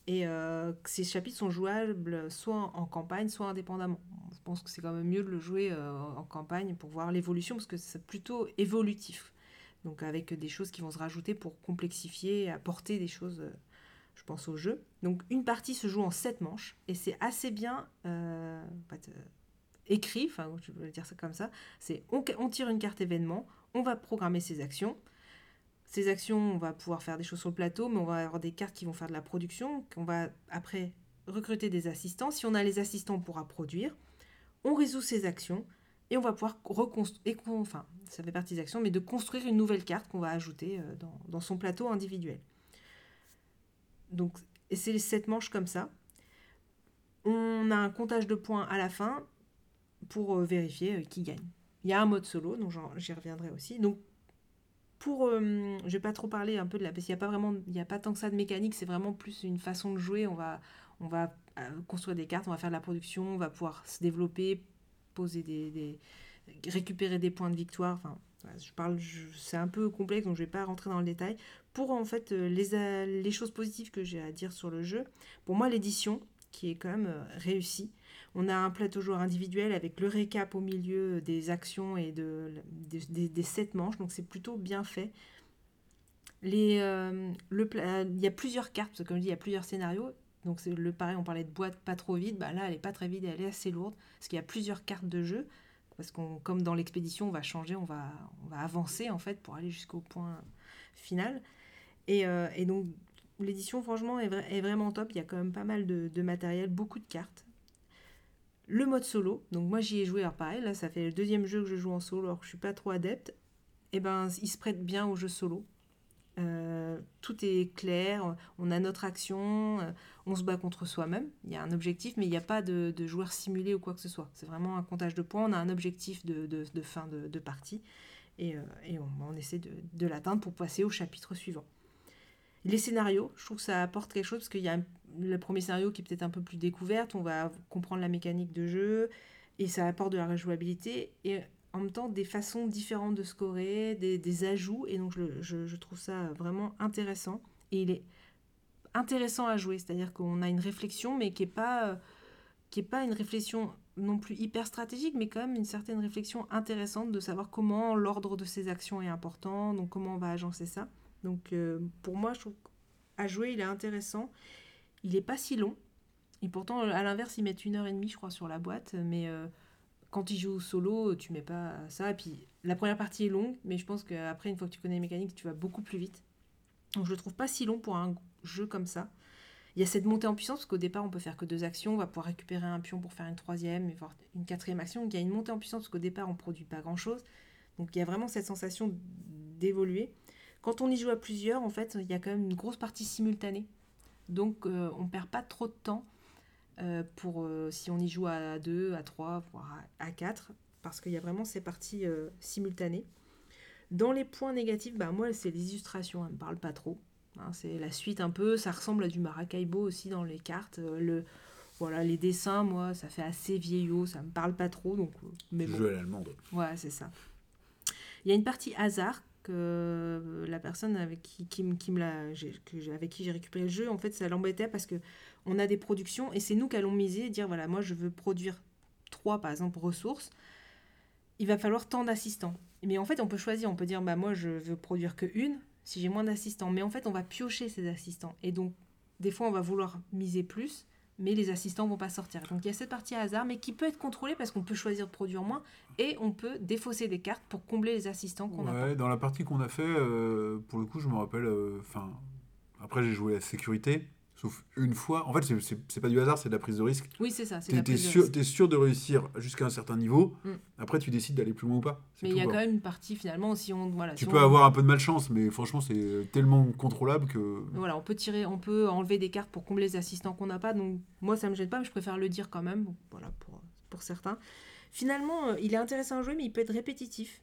Et euh, ces chapitres sont jouables soit en campagne, soit indépendamment. Je pense que c'est quand même mieux de le jouer en campagne pour voir l'évolution, parce que c'est plutôt évolutif. Donc avec des choses qui vont se rajouter pour complexifier, apporter des choses, je pense, au jeu. Donc une partie se joue en sept manches, et c'est assez bien euh, euh, écrit, enfin je veux dire ça comme ça. C'est on, tire une carte événement, on va programmer ses actions. Ces actions, on va pouvoir faire des choses sur le plateau, mais on va avoir des cartes qui vont faire de la production, qu'on va après recruter des assistants. Si on a les assistants, on pourra produire. On résout ces actions et on va pouvoir reconstruire, enfin, ça fait partie des actions, mais de construire une nouvelle carte qu'on va ajouter euh, dans son plateau individuel. Donc, c'est les sept manches comme ça. On a un comptage de points à la fin pour euh, vérifier euh, qui gagne. Il y a un mode solo, donc j'y reviendrai aussi. Donc, pour, euh, je vais pas trop parler un peu de la, parce qu'il n'y a pas vraiment, a pas tant que ça de mécanique, c'est vraiment plus une façon de jouer. On va, on va euh, construire des cartes, on va faire de la production, on va pouvoir se développer, poser des, des- récupérer des points de victoire. Enfin, je parle, c'est un peu complexe, donc je vais pas rentrer dans le détail. Pour en fait euh, les, a- les choses positives que j'ai à dire sur le jeu, pour moi l'édition qui est quand même euh, réussie. On a un plateau joueur individuel avec le récap au milieu des actions et de, des, sept manches, donc c'est plutôt bien fait. Euh, il y a plusieurs cartes, parce que comme je dis, il y a plusieurs scénarios. Donc c'est le pareil, on parlait de boîte pas trop vide, bah là elle est pas très vide, elle est assez lourde, parce qu'il y a plusieurs cartes de jeu. Parce qu'on, comme dans l'expédition, on va changer, on va, avancer en fait pour aller jusqu'au point final. Et, euh, donc l'édition franchement est, vra- est vraiment top. Il y a quand même pas mal de, matériel, beaucoup de cartes. Le mode solo, donc moi j'y ai joué, alors pareil, là ça fait le deuxième jeu que je joue en solo alors que je suis pas trop adepte. Et ben il se prête bien au jeu solo. Euh, tout est clair, on a notre action, euh, on se bat contre soi-même. Il y a un objectif, mais il n'y a pas de, joueur simulé ou quoi que ce soit. C'est vraiment un comptage de points. On a un objectif de, fin de, partie et, euh, on, essaie de, de l'atteindre pour passer au chapitre suivant. Les scénarios, je trouve que ça apporte quelque chose parce qu'il y a un- le premier scénario qui est peut-être un peu plus découverte, on va comprendre la mécanique de jeu et ça apporte de la rejouabilité et en même temps des façons différentes de scorer, des, des ajouts et donc je, je- trouve ça vraiment intéressant et il est intéressant à jouer, c'est-à-dire qu'on a une réflexion mais qui est pas est pas une réflexion non plus hyper stratégique, mais quand même une certaine réflexion intéressante de savoir comment l'ordre de ces actions est important, donc comment on va agencer ça. Donc euh, pour moi, je trouve qu'à jouer, il est intéressant. Il est pas si long. Et pourtant, à l'inverse, ils mettent une heure et demie, je crois, sur la boîte. Mais euh, quand ils jouent solo, tu mets pas ça. Puis la première partie est longue, mais je pense qu'après, une fois que tu connais les mécaniques, tu vas beaucoup plus vite. Donc je le trouve pas si long pour un jeu comme ça. Il y a cette montée en puissance, parce qu'au départ, on peut faire que deux actions, on va pouvoir récupérer un pion pour faire une troisième, voire une quatrième action. Donc il y a une montée en puissance, parce qu'au départ, on produit pas grand-chose. Donc il y a vraiment cette sensation d'évoluer. Quand on y joue à plusieurs, en fait, il y a quand même une grosse partie simultanée. Donc euh, on perd pas trop de temps euh, pour euh, si on y joue à 2, à 3, voire à 4, parce qu'il y a vraiment ces parties euh, simultanées. Dans les points négatifs, bah, moi, c'est les illustrations, elles ne me parlent pas trop. Hein, c'est la suite un peu, ça ressemble à du Maracaibo aussi dans les cartes. le, voilà, les dessins, moi, ça fait assez vieillot, ça me parle pas trop. Donc, mais bon.
Jeu à l'allemande.
Ouais, c'est ça. Il y a une partie hasard que la personne avec qui, qui, me- qui me l'a, avec qui j'ai récupéré le jeu, en fait, ça l'embêtait parce que on a des productions et c'est nous qui allons miser, dire voilà, moi je veux produire trois, par exemple, ressources. Il va falloir tant d'assistants. Mais en fait, on peut choisir, on peut dire bah moi je veux produire que une si j'ai moins d'assistants. Mais en fait, on va piocher ces assistants et donc des fois on va vouloir miser plus. Mais les assistants vont pas sortir. Donc il y a cette partie hasard, mais qui peut être contrôlée parce qu'on peut choisir de produire moins et on peut défausser des cartes pour combler les assistants qu'on a pas.
Dans la partie qu'on a fait, euh, pour le coup, je me rappelle. euh, Enfin, après, j'ai joué à sécurité. Sauf une fois. En fait, c'est- pas du hasard, c'est de la prise de risque.
Oui, c'est ça. prise de
sûr, de réussir jusqu'à un certain niveau.
Mm.
Après, tu décides d'aller plus loin ou pas.
Mais il y a
quoi.
quand même une partie finalement si on voilà.
Tu
si
peux
on-
avoir un peu de malchance, mais franchement, c'est tellement contrôlable que.
Voilà, on peut tirer, on peut enlever des cartes pour combler les assistants qu'on n'a pas. Donc moi, ça me gêne pas, mais je préfère le dire quand même. Bon, voilà pour, pour certains. Finalement, euh, il est intéressant à jouer, mais il peut être répétitif.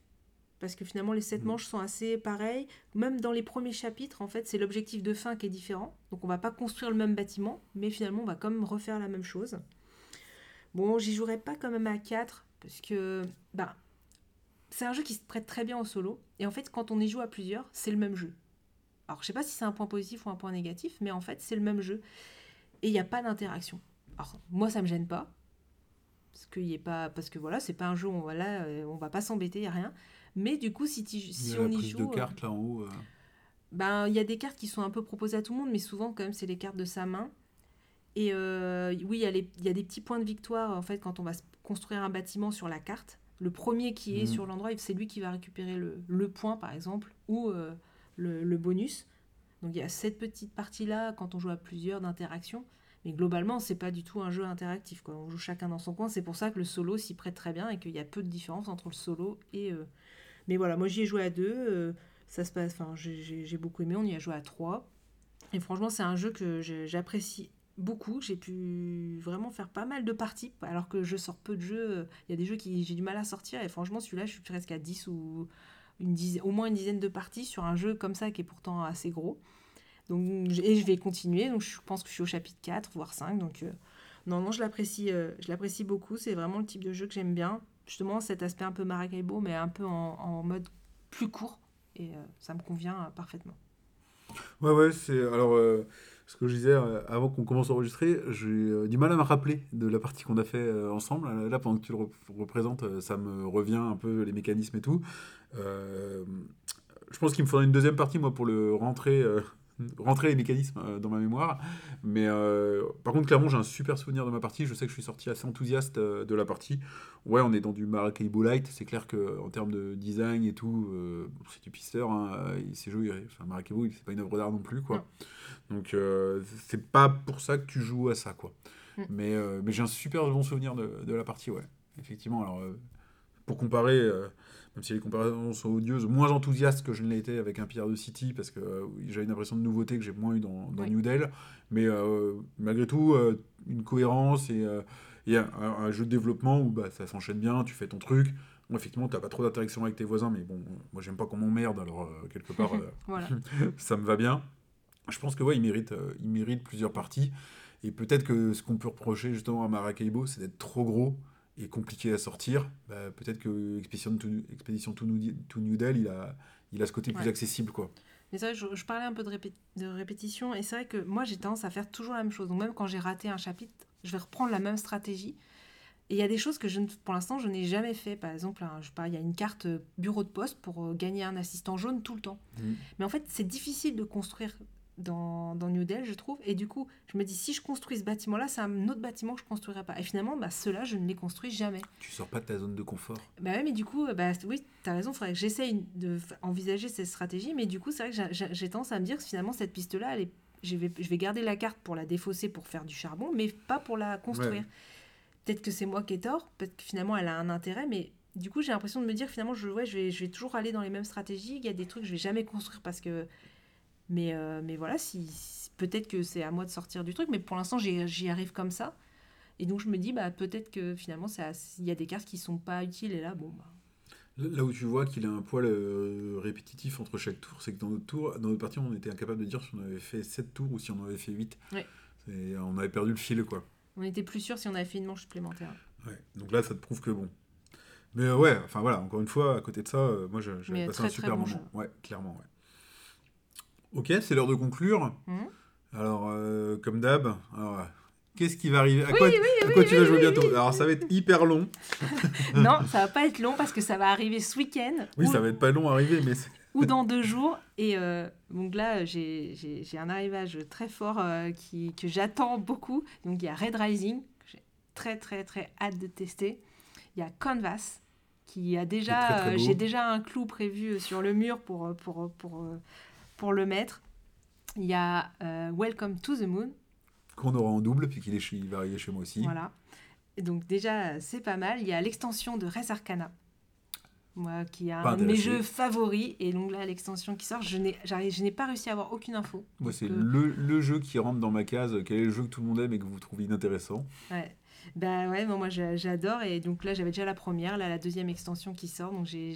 Parce que finalement, les sept
Mhm.
manches sont assez pareilles. Même dans les premiers chapitres, en fait, c'est l'objectif de fin qui est différent. Donc on va pas construire le même bâtiment, mais finalement, on va quand même refaire la même chose. Bon, j'y jouerai pas quand même à 4, parce que bah, c'est un jeu qui se prête très bien au solo. Et en fait, quand on y joue à plusieurs, c'est le même jeu. Alors, je sais pas si c'est un point positif ou un point négatif, mais en fait, c'est le même jeu. Et il n'y a pas d'interaction. Alors, moi, ça me gêne pas. Parce, qu'il y ait pas, parce que voilà, c'est pas un jeu où on va, là, euh, on va pas s'embêter, il n'y a rien. Mais du coup, si,
Il y a
on
la
y
prise
joue.
de
euh,
cartes là en haut. euh.
ben, il y a des cartes qui sont un peu proposées à tout le monde, mais souvent, quand même, c'est les cartes de sa main. Et euh, oui, il y, a les- il y a des petits points de victoire, en fait, quand on va construire un bâtiment sur la carte. Le premier qui est
Mhm.
sur l'endroit, c'est lui qui va récupérer le, le point, par exemple, ou euh, le, le bonus. Donc, il y a cette petite partie-là, quand on joue à plusieurs, d'interaction. Mais globalement, c'est pas du tout un jeu interactif. Quoi. On joue chacun dans son coin. C'est pour ça que le solo s'y prête très bien et qu'il y a peu de différence entre le solo et... euh, Mais voilà, moi j'y ai joué à deux. euh, ça se passe... Enfin, j'ai- beaucoup aimé. On y a joué à trois. Et franchement, c'est un jeu que j'apprécie beaucoup. J'ai pu vraiment faire pas mal de parties, alors que je sors peu de jeux. Il y a des jeux qui j'ai du mal à sortir, et franchement, celui-là, je suis presque à 10 ou une dizaine, au moins une dizaine de parties sur un jeu comme ça qui est pourtant assez gros. Donc, et je vais continuer, donc je pense que je suis au chapitre 4, voire 5. Donc, euh, non, non, je l'apprécie euh, je l'apprécie beaucoup. C'est vraiment le type de jeu que j'aime bien. Justement, cet aspect un peu Maracaibo, mais un peu en, mode plus court. Et euh, ça me convient euh, parfaitement.
Ouais, ouais, c'est. Alors, euh, ce que je disais avant qu'on commence à enregistrer, j'ai du mal à me rappeler de la partie qu'on a fait ensemble. Là, pendant que tu le rep- représentes, ça me revient un peu les mécanismes et tout. Je pense qu'il me faudrait une deuxième partie, moi, pour le rentrer. Rentrer les mécanismes euh, dans ma mémoire. Mais euh, par contre clairement j'ai un super souvenir de ma partie. Je sais que je suis sorti assez enthousiaste euh, de la partie. Ouais on est dans du Maracaibo Light. C'est clair que en termes de design et tout euh, c'est du pisteur hein, ces jeux il- enfin, Maracaibo c'est pas une œuvre d'art non plus quoi.
Non.
donc euh, c'est pas pour ça que tu joues à ça quoi.
Mm.
mais, mais j'ai un super bon souvenir de, de la partie ouais. Effectivement alors pour comparer même si les comparaisons sont odieuses, moins enthousiaste que je ne l'ai été avec un Pierre de City, parce que euh, j'ai une impression de nouveauté que j'ai moins eu dans, dans
Oui.
New Dell. Mais euh, malgré tout, euh, une cohérence et, euh, et un, un- jeu de développement où bah, ça s'enchaîne bien, tu fais ton truc. Bon, effectivement, tu n'as pas trop d'interaction avec tes voisins, mais bon, moi j'aime pas qu'on m'emmerde, alors quelque part, *laughs* *laughs* ça me va bien. Je pense que ouais, il mérite, il mérite plusieurs parties. Et peut-être que ce qu'on peut reprocher justement à Maracaibo, c'est d'être trop gros et compliqué à sortir. Bah, peut-être que Expedition to, Expedition to New, to New Del, il a, il a ce côté plus accessible, quoi.
Mais c'est vrai, je, je parlais un peu de, répé- de répétition, et c'est vrai que moi j'ai tendance à faire toujours la même chose. Donc même quand j'ai raté un chapitre, je vais reprendre la même stratégie. Et il y a des choses que je pour l'instant je n'ai jamais fait. Par exemple, un- je sais pas, il y a une carte euh, bureau de poste pour euh, gagner un assistant jaune tout le temps.
Mhm.
Mais en fait, c'est difficile de construire dans, dans New Del, je trouve. Et du coup, je me dis, si je construis ce bâtiment-là, c'est un autre bâtiment que je construirai pas. Et finalement, bah, ceux-là, je ne les construis jamais.
Tu sors pas de ta zone de confort.
Bah ouais, mais du coup, bah, oui, tu as raison, il faudrait que j'essaye de f- envisager cette stratégie, mais du coup, c'est vrai que j'ai- tendance à me dire que finalement, cette piste-là, elle est- je, vais, je vais garder la carte pour la défausser, pour faire du charbon, mais pas pour la construire.
Ouais.
Peut-être que c'est moi qui ai tort, peut-être que finalement, elle a un intérêt, mais du coup, j'ai l'impression de me dire finalement, je, ouais, je, vais, je vais toujours aller dans les mêmes stratégies. Il y a des trucs que je vais jamais construire parce que. Mais, euh, mais voilà, si, peut-être que c'est à moi de sortir du truc, mais pour l'instant, j'y arrive comme ça. Et donc, je me dis, bah, peut-être que finalement, il y a des cartes qui sont pas utiles, et là, bon, bah,
Là où tu vois qu'il a un poil euh, répétitif entre chaque tour, c'est que dans notre tour, dans notre partie, on était incapable de dire si on avait fait 7 tours ou si on avait fait 8.
Ouais.
Et on avait perdu le fil, quoi.
On était plus sûr si on avait fait une manche supplémentaire.
Ouais. Donc là, ça te prouve que bon. Mais euh, ouais, enfin voilà, encore une fois, à côté de ça, euh, moi j'ai- passé
très,
un super
bon
moment. Ouais, clairement, ouais. Ok, c'est l'heure de conclure.
Mhm.
Alors, euh, comme d'hab, qu'est-ce qui va arriver? À quoi, à quoi tu vas jouer bientôt? Alors, ça va être hyper long. *laughs*
non, ça va pas être long parce que ça va arriver ce week-end
Oui,
ou,
ça va être pas long à arriver, mais
ou dans deux jours. Et euh, donc là, j'ai un arrivage très fort euh, qui, que j'attends beaucoup. Donc il y a Red Rising, que j'ai très très très hâte de tester. Il y a Canvas, qui a déjà, j'ai déjà un clou prévu sur le mur pour, pour, pour, pour, pour le mettre. Il y a euh, Welcome to the Moon,
qu'on aura en double, puis qu'il est chez, il va arriver chez moi aussi.
Voilà. Et donc déjà, c'est pas mal. Il y a l'extension de Res Arcana. Moi, qui a
Pas
un de mes jeux favoris. Et donc là, l'extension qui sort, je n'ai, je n'ai pas réussi à avoir aucune info.
Moi, c'est
euh,
le, le jeu qui rentre dans ma case. Quel est le jeu que tout le monde aime et que vous trouvez inintéressant?
Ouais. Bah ouais, bon, moi j'a- j'adore. Et donc là, j'avais déjà la première, là, la deuxième extension qui sort. Donc j'ai-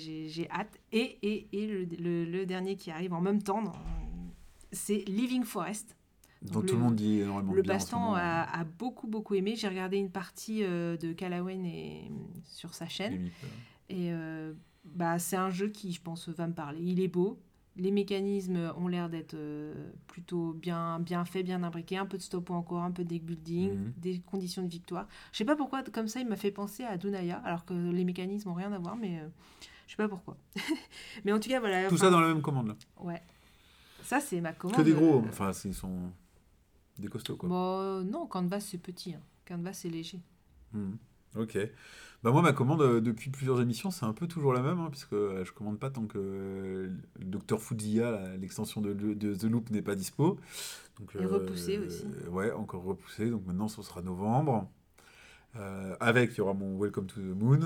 hâte. Et, et, et le, le- le dernier qui arrive en même temps, c'est Living Forest.
Dont
le-
tout le monde dit énormément
Le
bien ce
Bastan
moment.
a, a beaucoup, beaucoup aimé. J'ai regardé une partie euh, de et, sur sa chaîne.
Limite.
Et euh, bah, c'est un jeu qui, je pense, va me parler. Il est beau. Les mécanismes ont l'air d'être euh, plutôt bien, bien faits, bien imbriqués. Un peu de stop ou encore, un peu de deck building,
Mhm.
des conditions de victoire. Je sais pas pourquoi, comme ça, il m'a fait penser à Dunaya, alors que les mécanismes ont rien à voir, mais euh, je sais pas pourquoi. *laughs* mais en tout cas, voilà.
Tout
enfin,
ça dans la même commande là.
Ouais. Ça, c'est ma commande.
Que des gros.
euh,
Enfin, c'est- ils sont des costauds quoi.
Bon, euh, non, Canvas, c'est petit. hein. Canvas, c'est léger.
Mhm. Ok. Bah moi, ma commande euh, depuis plusieurs émissions, c'est un peu toujours la même, hein, puisque euh, je commande pas tant que euh, le Dr Fuzia, la- l'extension de, de The Loop, n'est pas dispo. Donc,
Et repoussé aussi.
Ouais, encore repoussé. Donc maintenant, ce sera novembre. Euh, avec, il y aura mon Welcome to the Moon,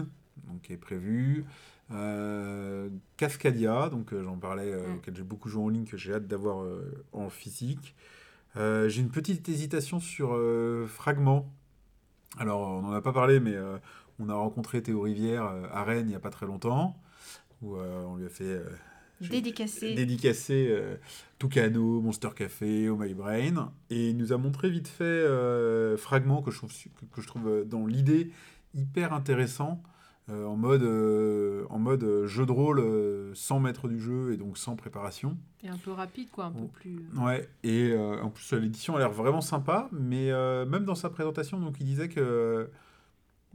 donc qui est prévu. Euh, Cascadia, donc euh, j'en parlais, euh,
Mm.
auquel j'ai beaucoup joué en ligne, que j'ai hâte d'avoir euh, en physique. Euh, j'ai une petite hésitation sur euh, Fragment. Alors, on n'en a pas parlé, mais euh, on a rencontré Théo Rivière euh, à Rennes il n'y a pas très longtemps, où euh, on lui a fait euh, je-
Dédicacé.
dédicacer euh, Tucano, Monster Café, Oh My Brain, et il nous a montré vite fait euh, Fragment que je trouve, que, je trouve euh, dans l'idée hyper intéressant, euh, en mode, euh, en mode euh, jeu de rôle euh, sans maître du jeu et donc sans préparation.
Et un peu rapide, quoi, un peu plus. euh,
Ouais, et euh, en plus l'édition a l'air vraiment sympa, mais euh, même dans sa présentation, donc il disait que,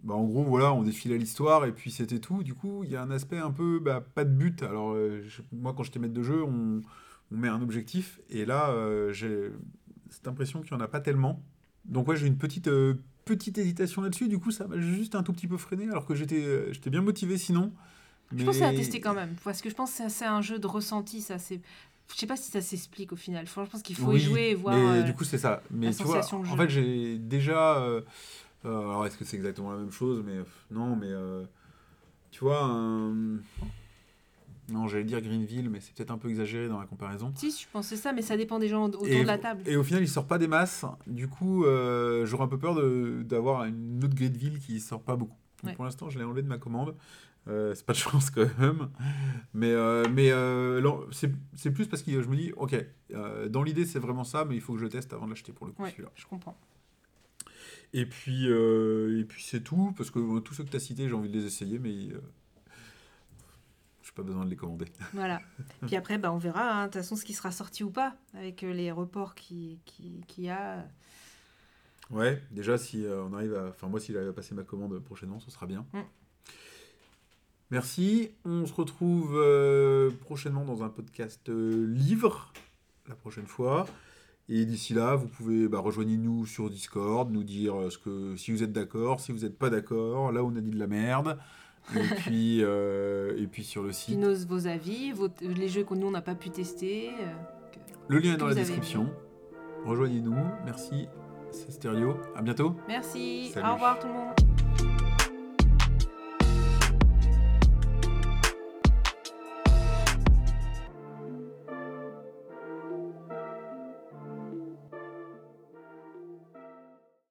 bah, en gros, voilà, on défilait l'histoire et puis c'était tout. Du coup, il y a un aspect un peu, bah, pas de but. Alors, euh, je- moi, quand j'étais maître de jeu, on, on met un objectif, et là, euh, j'ai cette impression qu'il n'y en a pas tellement. Donc, ouais, j'ai une petite, euh, petite hésitation là-dessus. Du coup, ça m'a juste un tout petit peu freiné, alors que j'étais j'étais bien motivé sinon.
Je pense que c'est à tester quand même, parce que je pense que c'est- un jeu de ressenti, ça c'est. Je sais pas si ça s'explique au final. Je pense qu'il faut
Oui,
y jouer et voir.
Mais
euh,
du coup, c'est ça. Mais tu vois, en fait, j'ai déjà. euh, alors, est-ce que c'est exactement la même chose Mais euh, non, mais euh, tu vois, un- non, j'allais dire Greenville, mais c'est peut-être un peu exagéré dans la comparaison.
Si, je pensais ça, mais ça dépend des gens autour
et,
de la table.
et au final, il sort pas des masses. Du coup, euh, j'aurais un peu peur d'avoir une autre Greenville qui sort pas beaucoup. Donc,
Ouais.
Pour l'instant, je l'ai enlevé de ma commande. Euh, c'est pas de chance quand même. Mais, euh, euh, c'est plus parce que je me dis, ok, euh, dans l'idée, c'est vraiment ça, mais il faut que je teste avant de l'acheter pour le coup,
Ouais,
celui-là.
je comprends.
Et puis, euh, et puis c'est tout, parce que euh, tous ceux que tu as cités, j'ai envie de les essayer, mais euh, j'ai pas besoin de les commander. *laughs*
Voilà. Puis après, bah, on verra, hein, de toute façon, ce qui sera sorti ou pas, avec euh, les reports qu'il qui, qu'il y a.
Ouais, déjà, si euh, on arrive à. Enfin, moi, s'il arrive à passer ma commande prochainement, ce sera bien.
Mm.
Merci. On se retrouve prochainement dans un podcast livre, la prochaine fois. Et d'ici là, vous pouvez bah, rejoignez-nous sur Discord, nous dire euh, ce que, si vous êtes d'accord, si vous n'êtes pas d'accord, là où on a dit de la merde. Et *laughs* puis, euh, et puis sur le site.
nos, vos avis, vos- les jeux que nous, on n'a pas pu tester. euh, que-
Le lien est dans la description. Rejoignez-nous. Merci. C'est Stéréo. À bientôt.
Merci.
Salut.
Au revoir tout le monde.